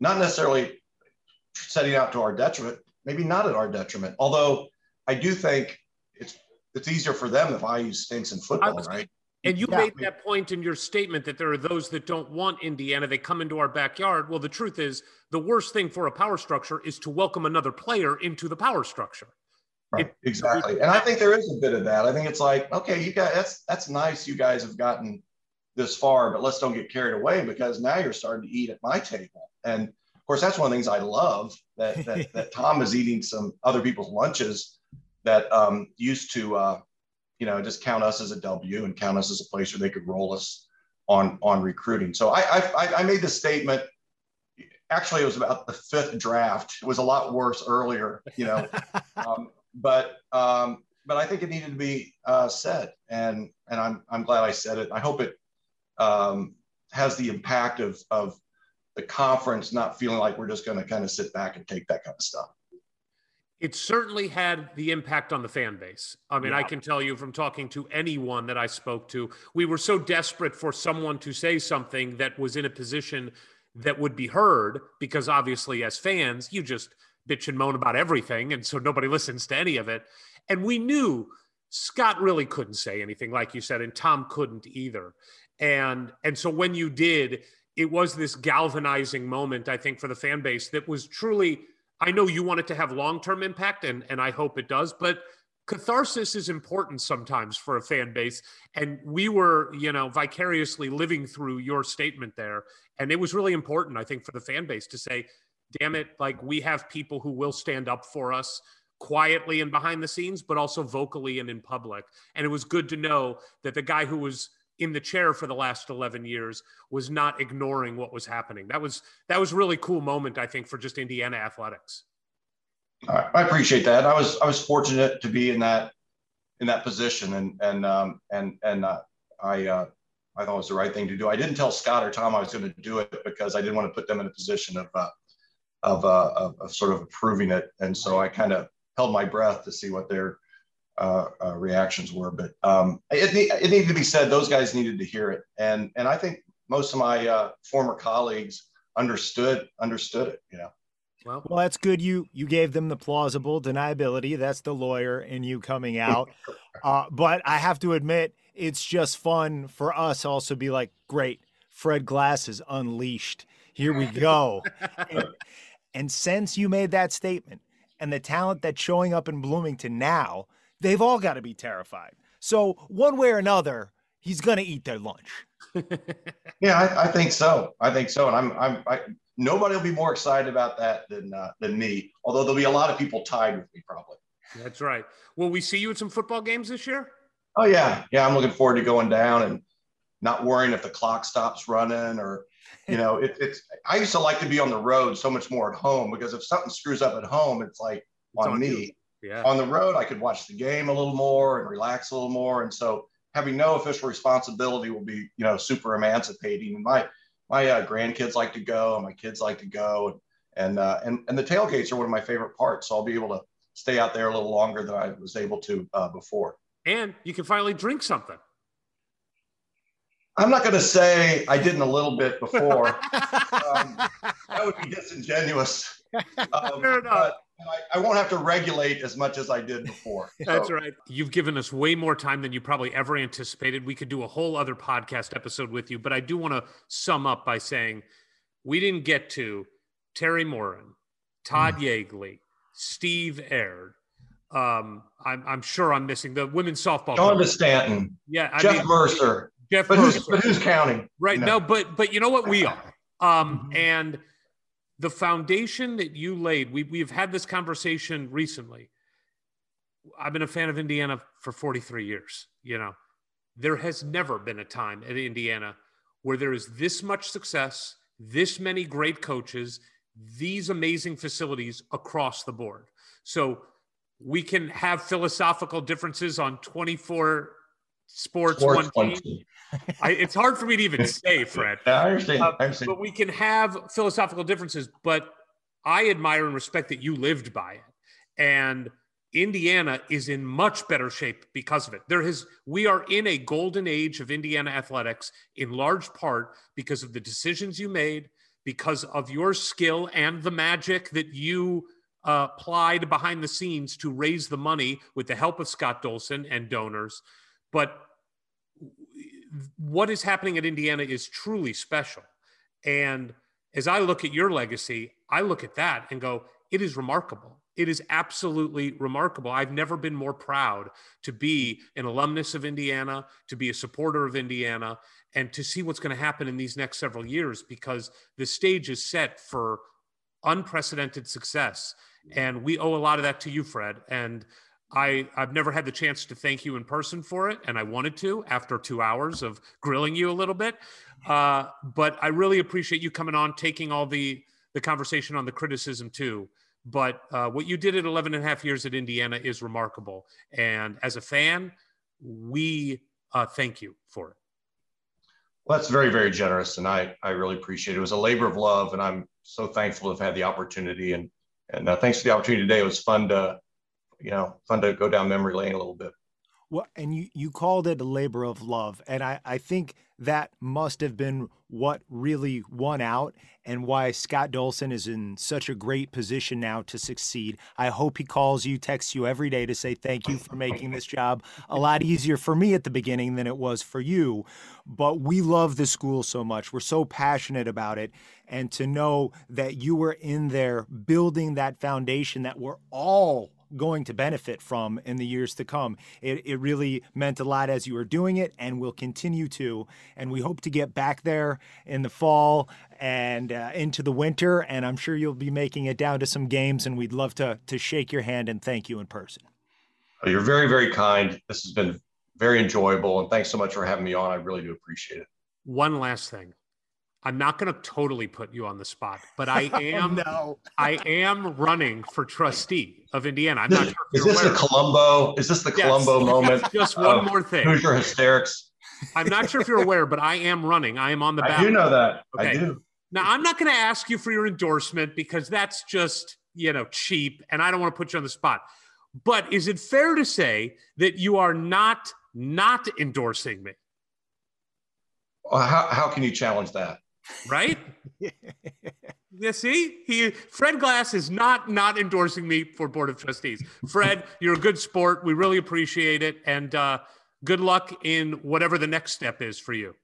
not necessarily setting out to our detriment, maybe not at our detriment. Although I do think it's it's easier for them if IU stinks in football, was- right? And you Yeah. made that point in your statement that there are those that don't want Indiana. They come into our backyard. Well, the truth is, the worst thing for a power structure is to welcome another player into the power structure. Right, It- exactly. And I think there is a bit of that. I think it's like, okay, you guys, that's that's nice. You guys have gotten this far, but let's don't get carried away because now you're starting to eat at my table. And of course, that's one of the things I love that that, that Tom is eating some other people's lunches that um, used to, uh, you know, just count us as a W and count us as a place where they could roll us on on recruiting. So I I, I- made the statement. Actually, it was about the fifth draft. It was a lot worse earlier, you know. um, but um, but I think it needed to be uh, said, and and I'm I'm glad I said it. I hope it um, has the impact of of the conference not feeling like we're just going to kind of sit back and take that kind of stuff. It certainly had the impact on the fan base. I mean, I can tell you from talking to anyone that I spoke to, we were so desperate for someone to say something that was in a position that would be heard because obviously as fans you just bitch and moan about everything and so nobody listens to any of it. And we knew Scott really couldn't say anything like you said and Tom couldn't either. And and so when you did it was this galvanizing moment I think for the fan base that was truly I know you want it to have long-term impact and and I hope it does but catharsis is important sometimes for a fan base. And we were you know vicariously living through your statement there and it was really important i think for the fan base to say damn it like we have people who will stand up for us quietly and behind the scenes but also vocally and in public. And it was good to know that the guy who was in the chair for the last 11 years was not ignoring what was happening that was that was really cool moment i think for just indiana athletics I appreciate that. I was I was fortunate to be in that in that position, and and um, and and uh, I uh, I thought it was the right thing to do. I didn't tell Scott or Tom I was going to do it because I didn't want to put them in a position of uh, of, uh, of, of sort of approving it, and so I kind of held my breath to see what their uh, uh, reactions were. But um, it, it needed to be said; those guys needed to hear it, and and I think most of my uh, former colleagues understood understood it. You know. Well, well, that's good. You you gave them the plausible deniability. That's the lawyer in you coming out. Uh, but I have to admit, it's just fun for us also be like, great, Fred Glass is unleashed. Here we go. and, and since you made that statement, and the talent that's showing up in Bloomington now, they've all got to be terrified. So one way or another, he's gonna eat their lunch. yeah, I, I, think so. I think so, and I'm I'm I, nobody will be more excited about that than uh, than me. Although there'll be a lot of people tied with me probably. That's right. Will we see you at some football games this year? Oh yeah, yeah. I'm looking forward to going down and not worrying if the clock stops running or you know it, it's. I used to like to be on the road so much more at home because if something screws up at home, it's like it's on, on, me. Yeah. On the road, I could watch the game a little more and relax a little more, and so having no official responsibility will be you know super emancipating. And my my uh, grandkids like to go, and my kids like to go, and and, uh, and and the tailgates are one of my favorite parts. So I'll be able to stay out there a little longer than I was able to uh, before. And you can finally drink something. I'm not going to say I didn't a little bit before. um, that would be disingenuous. Um, Fair enough. I, I, won't have to regulate as much as I did before. So. That's right. You've given us way more time than you probably ever anticipated. We could do a whole other podcast episode with you, but I do want to sum up by saying we didn't get to Teri Moren, Todd mm. Yeagley, Steve Aird. Um, I'm, I'm, sure I'm missing the women's softball. Shonda Stanton. Yeah. I Jeff mean, Mercer. Jeff but Mercer. Who's, but who's counting? Right. You know? No, but but you know what? We are. Um, mm-hmm. and – the foundation that you laid, we, we've had this conversation recently. I've been a fan of Indiana for 43 years. You know, there has never been a time at Indiana where there is this much success, this many great coaches, these amazing facilities across the board. So we can have philosophical differences on 24 sports, sports one team. I, it's hard for me to even say, Fred. I understand. Uh, I understand. But we can have philosophical differences. But I admire and respect that you lived by it. And Indiana is in much better shape because of it. There has we are in a golden age of Indiana athletics in large part because of the decisions you made, because of your skill and the magic that you uh, applied behind the scenes to raise the money with the help of Scott Dolson and donors. But what is happening at Indiana is truly special. And as I look at your legacy, I look at that and go, it is remarkable. It is absolutely remarkable. I've never been more proud to be an alumnus of Indiana, to be a supporter of Indiana, and to see what's going to happen in these next several years because the stage is set for unprecedented success. And we owe a lot of that to you, Fred. And I, I've never had the chance to thank you in person for it, and I wanted to after two hours of grilling you a little bit. Uh, but I really appreciate you coming on, taking all the the conversation on the criticism too. But uh, what you did at 11 and a half years at Indiana is remarkable. And as a fan, we uh, thank you for it. Well, that's very, very generous. And I, I really appreciate it. It was a labor of love. And I'm so thankful to have had the opportunity. And, and uh, thanks for the opportunity today. It was fun to, you know, fun to go down memory lane a little bit. Well, and you, you called it a labor of love. And I, I think that must have been what really won out and why Scott Dolson is in such a great position now to succeed. I hope he calls you, texts you every day to say thank you for making this job a lot easier for me at the beginning than it was for you. But we love the school so much. We're so passionate about it. And to know that you were in there building that foundation that we're all going to benefit from in the years to come. It, it really meant a lot as you were doing it and will continue to. And we hope to get back there in the fall and uh, into the winter. And I'm sure you'll be making it down to some games, and we'd love to, to shake your hand and thank you in person. Oh, you're very, very kind. This has been very enjoyable. And thanks so much for having me on. I really do appreciate it. One last thing. I'm not going to totally put you on the spot, but I am no. I am running for trustee of Indiana. I'm not sure is this aware. the Columbo? Is this the yes. Columbo moment? Just one oh, more thing. Hoosier hysterics. I'm not sure if you're aware, but I am running. I am on the ballot. I do know that. Okay. I do. Now I'm not going to ask you for your endorsement because that's just you know cheap, and I don't want to put you on the spot. But is it fair to say that you are not not endorsing me? How, how can you challenge that? Right? yeah, see, he Fred Glass is not not endorsing me for board of trustees. Fred, you're a good sport. We really appreciate it, and uh, good luck in whatever the next step is for you.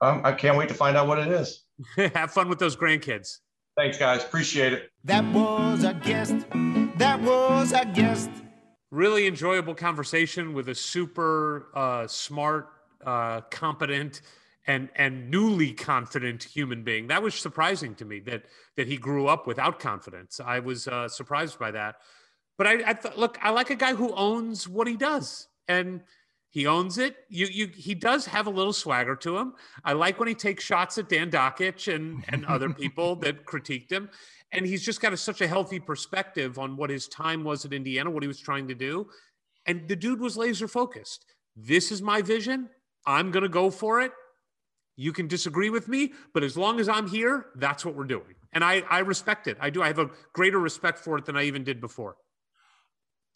Um, I can't wait to find out what it is. Have fun with those grandkids. Thanks, guys. Appreciate it. That was a guest. That was a guest. Really enjoyable conversation with a super uh, smart, uh, competent and and newly confident human being. That was surprising to me that that he grew up without confidence. I was uh, surprised by that. But I, I thought, look, I like a guy who owns what he does, and he owns it. You, you, he does have a little swagger to him. I like when he takes shots at Dan Dakich and and other people that critiqued him. And he's just got a, such a healthy perspective on what his time was at Indiana, what he was trying to do. And the dude was laser focused. This is my vision. I'm going to go for it you can disagree with me, but as long as I'm here, that's what we're doing. And I, I respect it. I do. I have a greater respect for it than I even did before.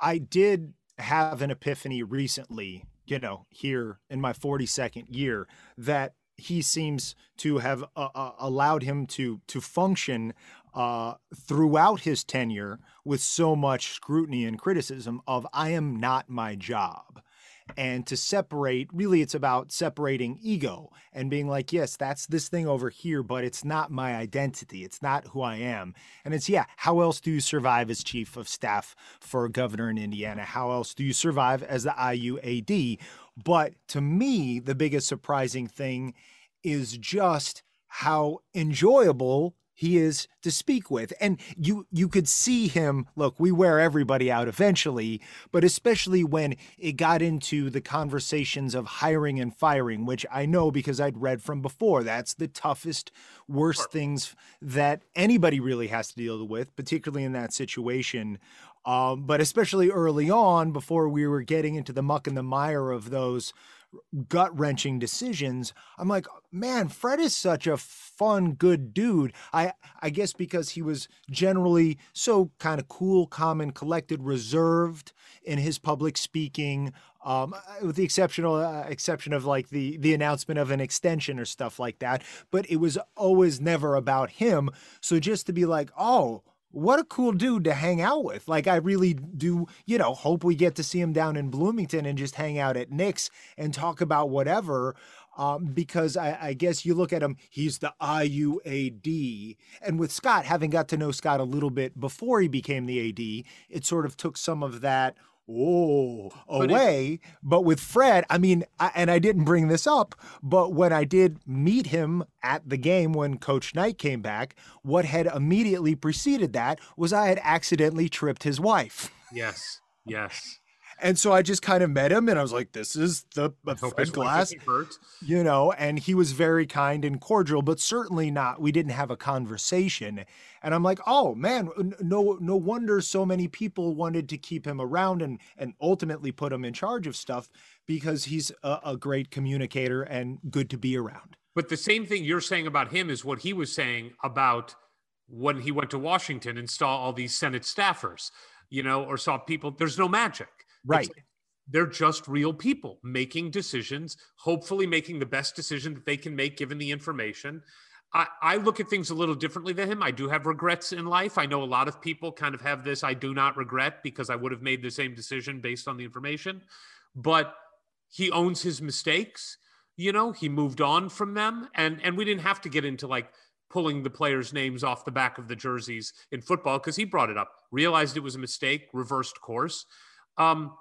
I did have an epiphany recently, you know, here in my 42nd year, that he seems to have uh, uh, allowed him to to function uh, throughout his tenure with so much scrutiny and criticism of I am not my job and to separate really it's about separating ego and being like yes that's this thing over here but it's not my identity. It's not who i am. And it's yeah how else do you survive as chief of staff for a governor in indiana? How else do you survive as the iuad but to me the biggest surprising thing is just how enjoyable he is to speak with. And you you could see him look we wear everybody out eventually but especially when it got into the conversations of hiring and firing which i know because i'd read from before that's the toughest worst things that anybody really has to deal with particularly in that situation. Um, but especially early on before we were getting into the muck and the mire of those gut wrenching decisions. I'm like, man, Fred is such a fun, good dude. I I guess because he was generally so kind of cool, calm, and collected, reserved in his public speaking. Um, with the exceptional uh, exception of like the the announcement of an extension or stuff like that, but it was always never about him. So just to be like, oh, what a cool dude to hang out with. Like, I really do, you know, hope we get to see him down in Bloomington and just hang out at Nick's and talk about whatever. Um, because I, I, guess you look at him, he's the IUAD. And with Scott, having got to know Scott a little bit before he became the AD, it sort of took some of that oh away. But, but with fred i mean I, and i didn't bring this up but when i did meet him at the game when coach knight came back what had immediately preceded that was i had accidentally tripped his wife. Yes yes and so I just kind of met him and I was like, this is the Fred Glass, you know, and he was very kind and cordial, but certainly not, we didn't have a conversation. And I'm like, oh man, no, no wonder so many people wanted to keep him around and, and ultimately put him in charge of stuff because he's a, a great communicator and good to be around. But the same thing you're saying about him is what he was saying about when he went to Washington and saw all these Senate staffers, you know, or saw people. There's no magic Right. they're just real people making decisions, hopefully making the best decision that they can make given the information. I, I, look at things a little differently than him. I do have regrets in life. I know a lot of people kind of have this I do not regret because I would have made the same decision based on the information. But he owns his mistakes. You know, he moved on from them. And and we didn't have to get into like pulling the players' names off the back of the jerseys in football because he brought it up, realized it was a mistake, reversed course. Um,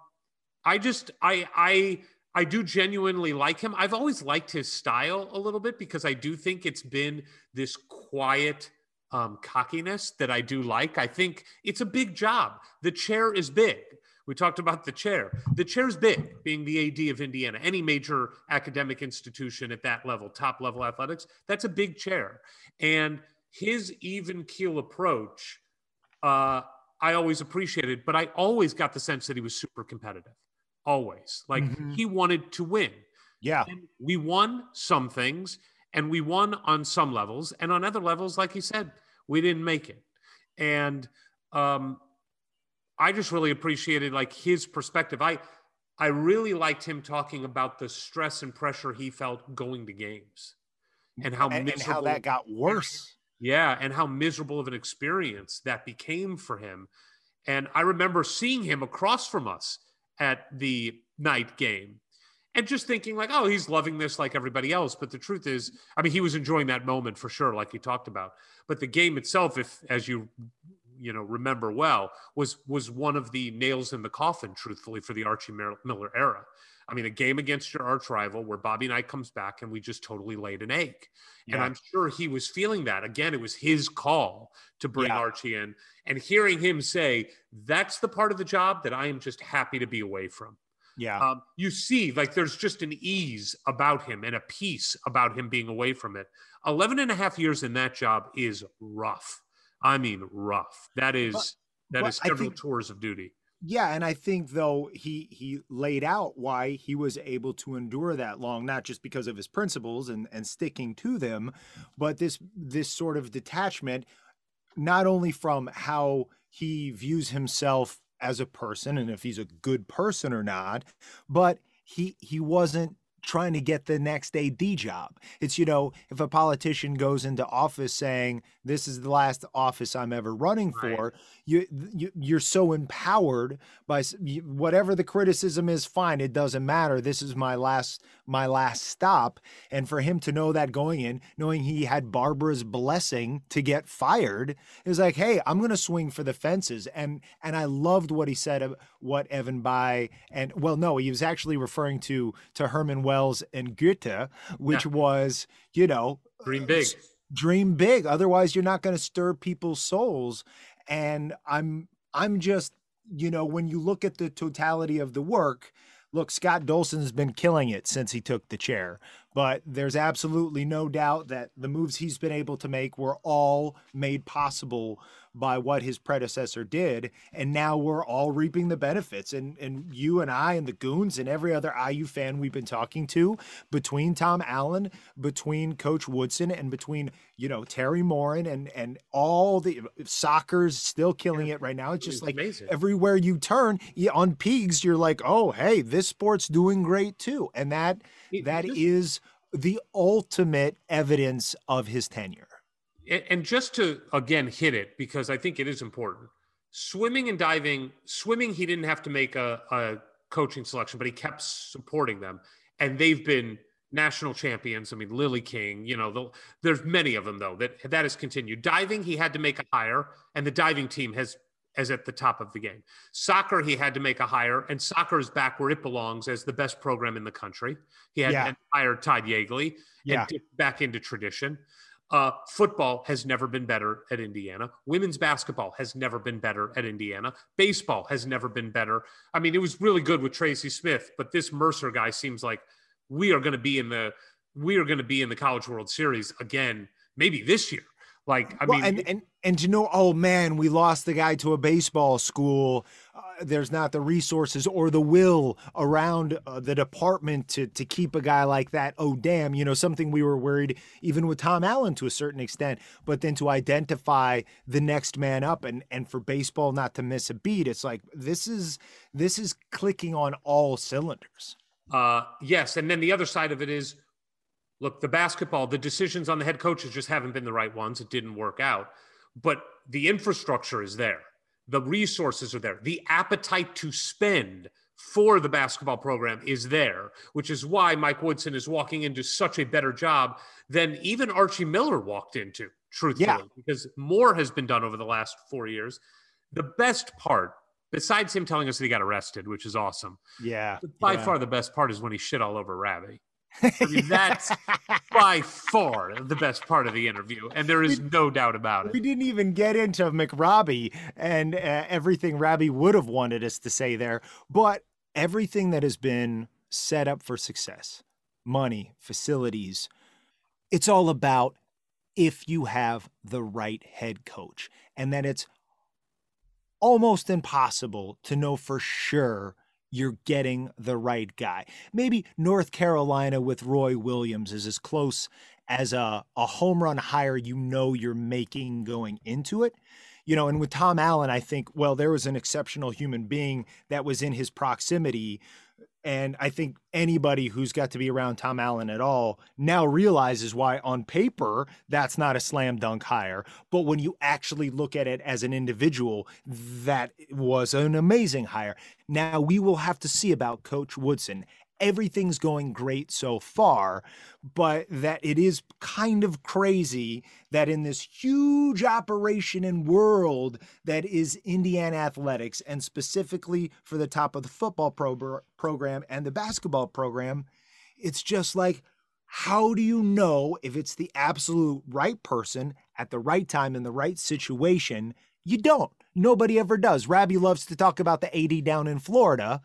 I just I I I do genuinely like him. I've always liked his style a little bit because I do think it's been this quiet um, cockiness that I do like. I think it's a big job. The chair is big. We talked about the chair. The chair is big, being the AD of Indiana, any major academic institution at that level, top level athletics, that's a big chair. And his even keel approach, uh, I always appreciated, but I always got the sense that he was super competitive always. Like mm-hmm. he wanted to win. Yeah. And we won some things and we won on some levels. And on other levels, like he said, we didn't make it. And um, I just really appreciated like his perspective. I I really liked him talking about the stress and pressure he felt going to games and how and, and how that got worse. Yeah, and how miserable of an experience that became for him. And I remember seeing him across from us at the Knight game and just thinking like oh he's loving this like everybody else. But the truth is i mean he was enjoying that moment for sure like he talked about. But the game itself if as you you know remember well was was one of the nails in the coffin truthfully for the archie miller era i mean a game against your arch rival where bobby knight comes back and we just totally laid an egg yeah. and i'm sure he was feeling that again it was his call to bring yeah. archie in and hearing him say that's the part of the job that i am just happy to be away from yeah. Um, you see, like there's just an ease about him and a peace about him being away from it. 11 and a half years in that job is rough. I mean, rough. That is but, that but is several think, tours of duty. Yeah, and I think though he he laid out why he was able to endure that long, not just because of his principles and and sticking to them, but this this sort of detachment, not only from how he views himself as a person and if he's a good person or not, but he he wasn't trying to get the next AD job. It's, you know, if a politician goes into office saying, this is the last office I'm ever running for, right. you, you, you're so empowered by whatever the criticism is, fine, it doesn't matter. This is my last, my last stop. And for him to know that going in, knowing he had Barbara's blessing to get fired, is like, hey, I'm going to swing for the fences. And, and I loved what he said, what Evan Bayh, and well, no, he was actually referring to, to Herman Wells and Goethe, which yeah. was, you know, dream big. Dream big. Otherwise, you're not going to stir people's souls. And I'm I'm just, you know, when you look at the totality of the work, look, Scott Dolson's been killing it since he took the chair. But there's absolutely no doubt that the moves he's been able to make were all made possible by what his predecessor did. And now we're all reaping the benefits. And and you and I and the goons and every other IU fan we've been talking to, between Tom Allen, between Coach Woodson, and between, you know, Teri Moren and and all the soccer's still killing it right now. It's just it's like amazing. everywhere you turn on Peegs, you're like, oh hey, this sport's doing great too. And that that is the ultimate evidence of his tenure and just to again hit it because I think it is important. Swimming and diving, swimming, he didn't have to make a, a coaching selection, but he kept supporting them, and they've been national champions. I mean, Lilly King, you know, the, there's many of them though that that has continued. Diving, he had to make a hire, and the diving team has as at the top of the game. Soccer, he had to make a hire, and soccer is back where it belongs as the best program in the country. He had yeah. to hire Todd Yeagley yeah. and back into tradition. Uh, football has never been better at Indiana. Women's basketball has never been better at Indiana. Baseball has never been better. I mean, it was really good with Tracy Smith, but this Mercer guy seems like we are going to be in the we are going to be in the College World Series again, maybe this year. Like, I well, mean, and, and and to know, oh man, we lost the guy to a baseball school. Uh, there's not the resources or the will around uh, the department to to keep a guy like that. Oh damn, you know something we were worried even with Tom Allen to a certain extent. But then to identify the next man up and and for baseball not to miss a beat, it's like this is this is clicking on all cylinders. Uh, yes, and then the other side of it is look, the basketball, the decisions on the head coaches just haven't been the right ones. It didn't work out. But the infrastructure is there, the resources are there, the appetite to spend for the basketball program is there, which is why Mike Woodson is walking into such a better job than even Archie Miller walked into, truthfully, Yeah. because more has been done over the last four years. The best part, besides him telling us that he got arrested, which is awesome, Yeah, by yeah. far the best part is when he shit all over Ravi. I mean, that's by far the best part of the interview, and there is no doubt about it. We didn't even get into McRobbie and uh, everything Robbie would have wanted us to say there, but everything that has been set up for success, money, facilities, it's all about if you have the right head coach, and that it's almost impossible to know for sure you're getting the right guy. Maybe North Carolina with Roy Williams is as close as a, a home run hire you know you're making going into it. You know, and with Tom Allen, I think, well, there was an exceptional human being that was in his proximity. And I think anybody who's got to be around Tom Allen at all now realizes why, on paper, that's not a slam dunk hire. But when you actually look at it as an individual, that was an amazing hire. Now we will have to see about Coach Woodson. Everything's going great so far, but that it is kind of crazy that in this huge operation and world that is Indiana athletics, and specifically for the top of the football pro- program and the basketball program, it's just like, how do you know if it's the absolute right person at the right time in the right situation? You don't. Nobody ever does. Rabbi loves to talk about the 80 down in Florida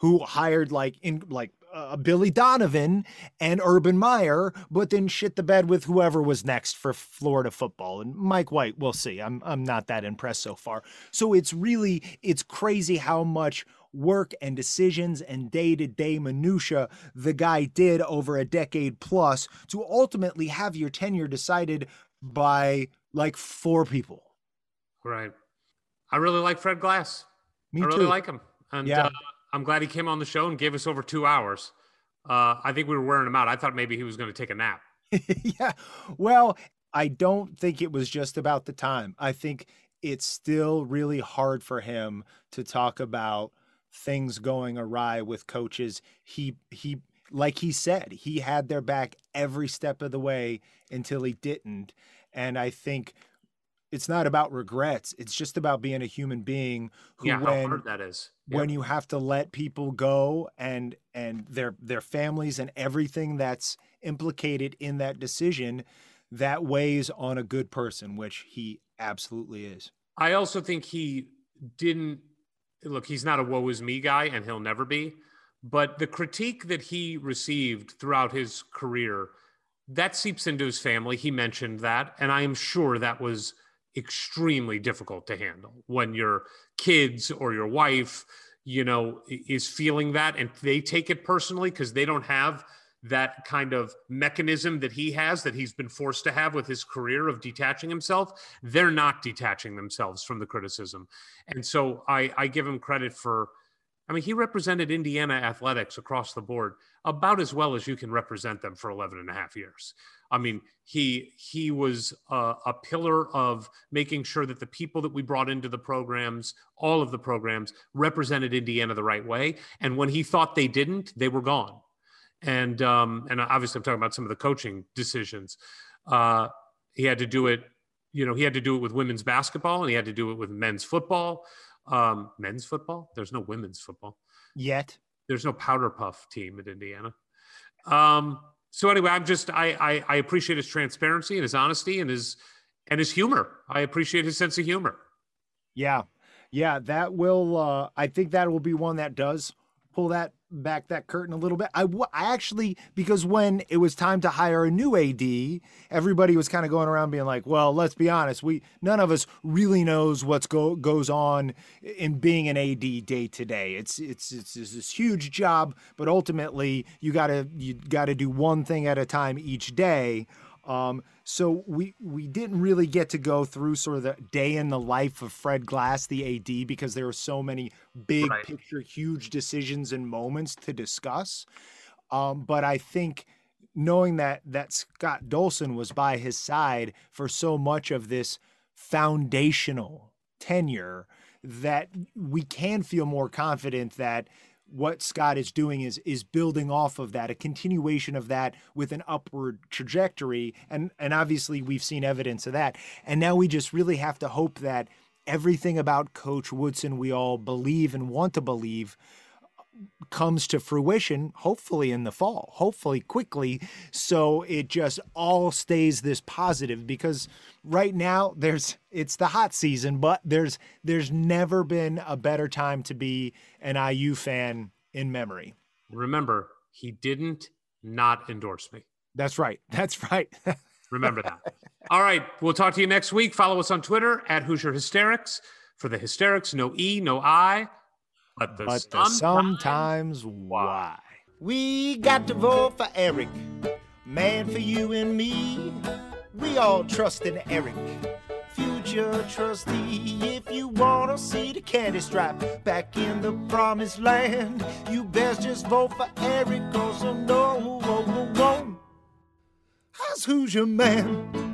who hired like in like uh, Billy Donovan and Urban Meyer, but then shit the bed with whoever was next for Florida football. And Mike White, we'll see. I'm I'm not that impressed so far. So it's really it's crazy how much work and decisions and day-to-day minutia the guy did over a decade plus to ultimately have your tenure decided by like four people. Right. I really like Fred Glass. Me too. I really too. like him. And Yeah. uh, I'm glad he came on the show and gave us over two hours. Uh, I think we were wearing him out. I thought maybe he was going to take a nap. yeah. Well, I don't think it was just about the time. I think it's still really hard for him to talk about things going awry with coaches. He he like he said, he had their back every step of the way until he didn't. And I think it's not about regrets. It's just about being a human being who yeah, how when hard that is. when Yep. you have to let people go and and their their families and everything that's implicated in that decision that weighs on a good person which he absolutely is I also think he didn't look, he's not a woe is me guy and he'll never be. But the critique that he received throughout his career, that seeps into his family. He mentioned that. And I am sure that was extremely difficult to handle when your kids or your wife, you know, is feeling that and they take it personally because they don't have that kind of mechanism that he has that he's been forced to have with his career of detaching himself. They're not detaching themselves from the criticism. And so i i give him credit for i mean he represented indiana athletics across the board about as well as you can represent them for 11 and a half years i mean he he was a, a pillar of making sure that the people that we brought into the programs all of the programs represented indiana the right way and when he thought they didn't they were gone and um, and obviously I'm talking about some of the coaching decisions. Uh, he had to do it, you know, he had to do it with women's basketball, and he had to do it with men's football. Um, men's football? There's no women's football. yet There's no powder puff team at Indiana. Um, so anyway, I'm just I, I I appreciate his transparency and his honesty and his and his humor. I appreciate his sense of humor. yeah yeah that will uh i think that will be one that does pull that back that curtain a little bit. I, I actually because when it was time to hire a new AD, everybody was kind of going around being like, "Well, let's be honest, we none of us really knows what's go goes on in being an AD day to day. It's it's it's, it's this huge job, but ultimately you gotta you gotta do one thing at a time each day." Um, so we we didn't really get to go through sort of the day in the life of Fred Glass, the AD, because there were so many big right. picture, huge decisions and moments to discuss. Um, but I think knowing that that Scott Dolson was by his side for so much of this foundational tenure, that we can feel more confident that what Scott is doing is is building off of that, a continuation of that with an upward trajectory. And and obviously we've seen evidence of that. And now we just really have to hope that everything about Coach Woodson we all believe and want to believe comes to fruition hopefully in the fall hopefully quickly. So it just all stays this positive because right now there's it's the hot season but there's there's never been a better time to be an IU fan in memory. Remember he didn't not endorse me. That's right. That's right. Remember that. All right. We'll talk to you next week. Follow us on twitter at hoosier hysterics. For the hysterics no e no i but the, but sometimes, sometimes why. We got to vote for Eric, man for you and me. We all trust in Eric, future trustee. If you wanna see the candy stripe back in the promised land, you best just vote for Eric, cause I know won't. How's who's your man?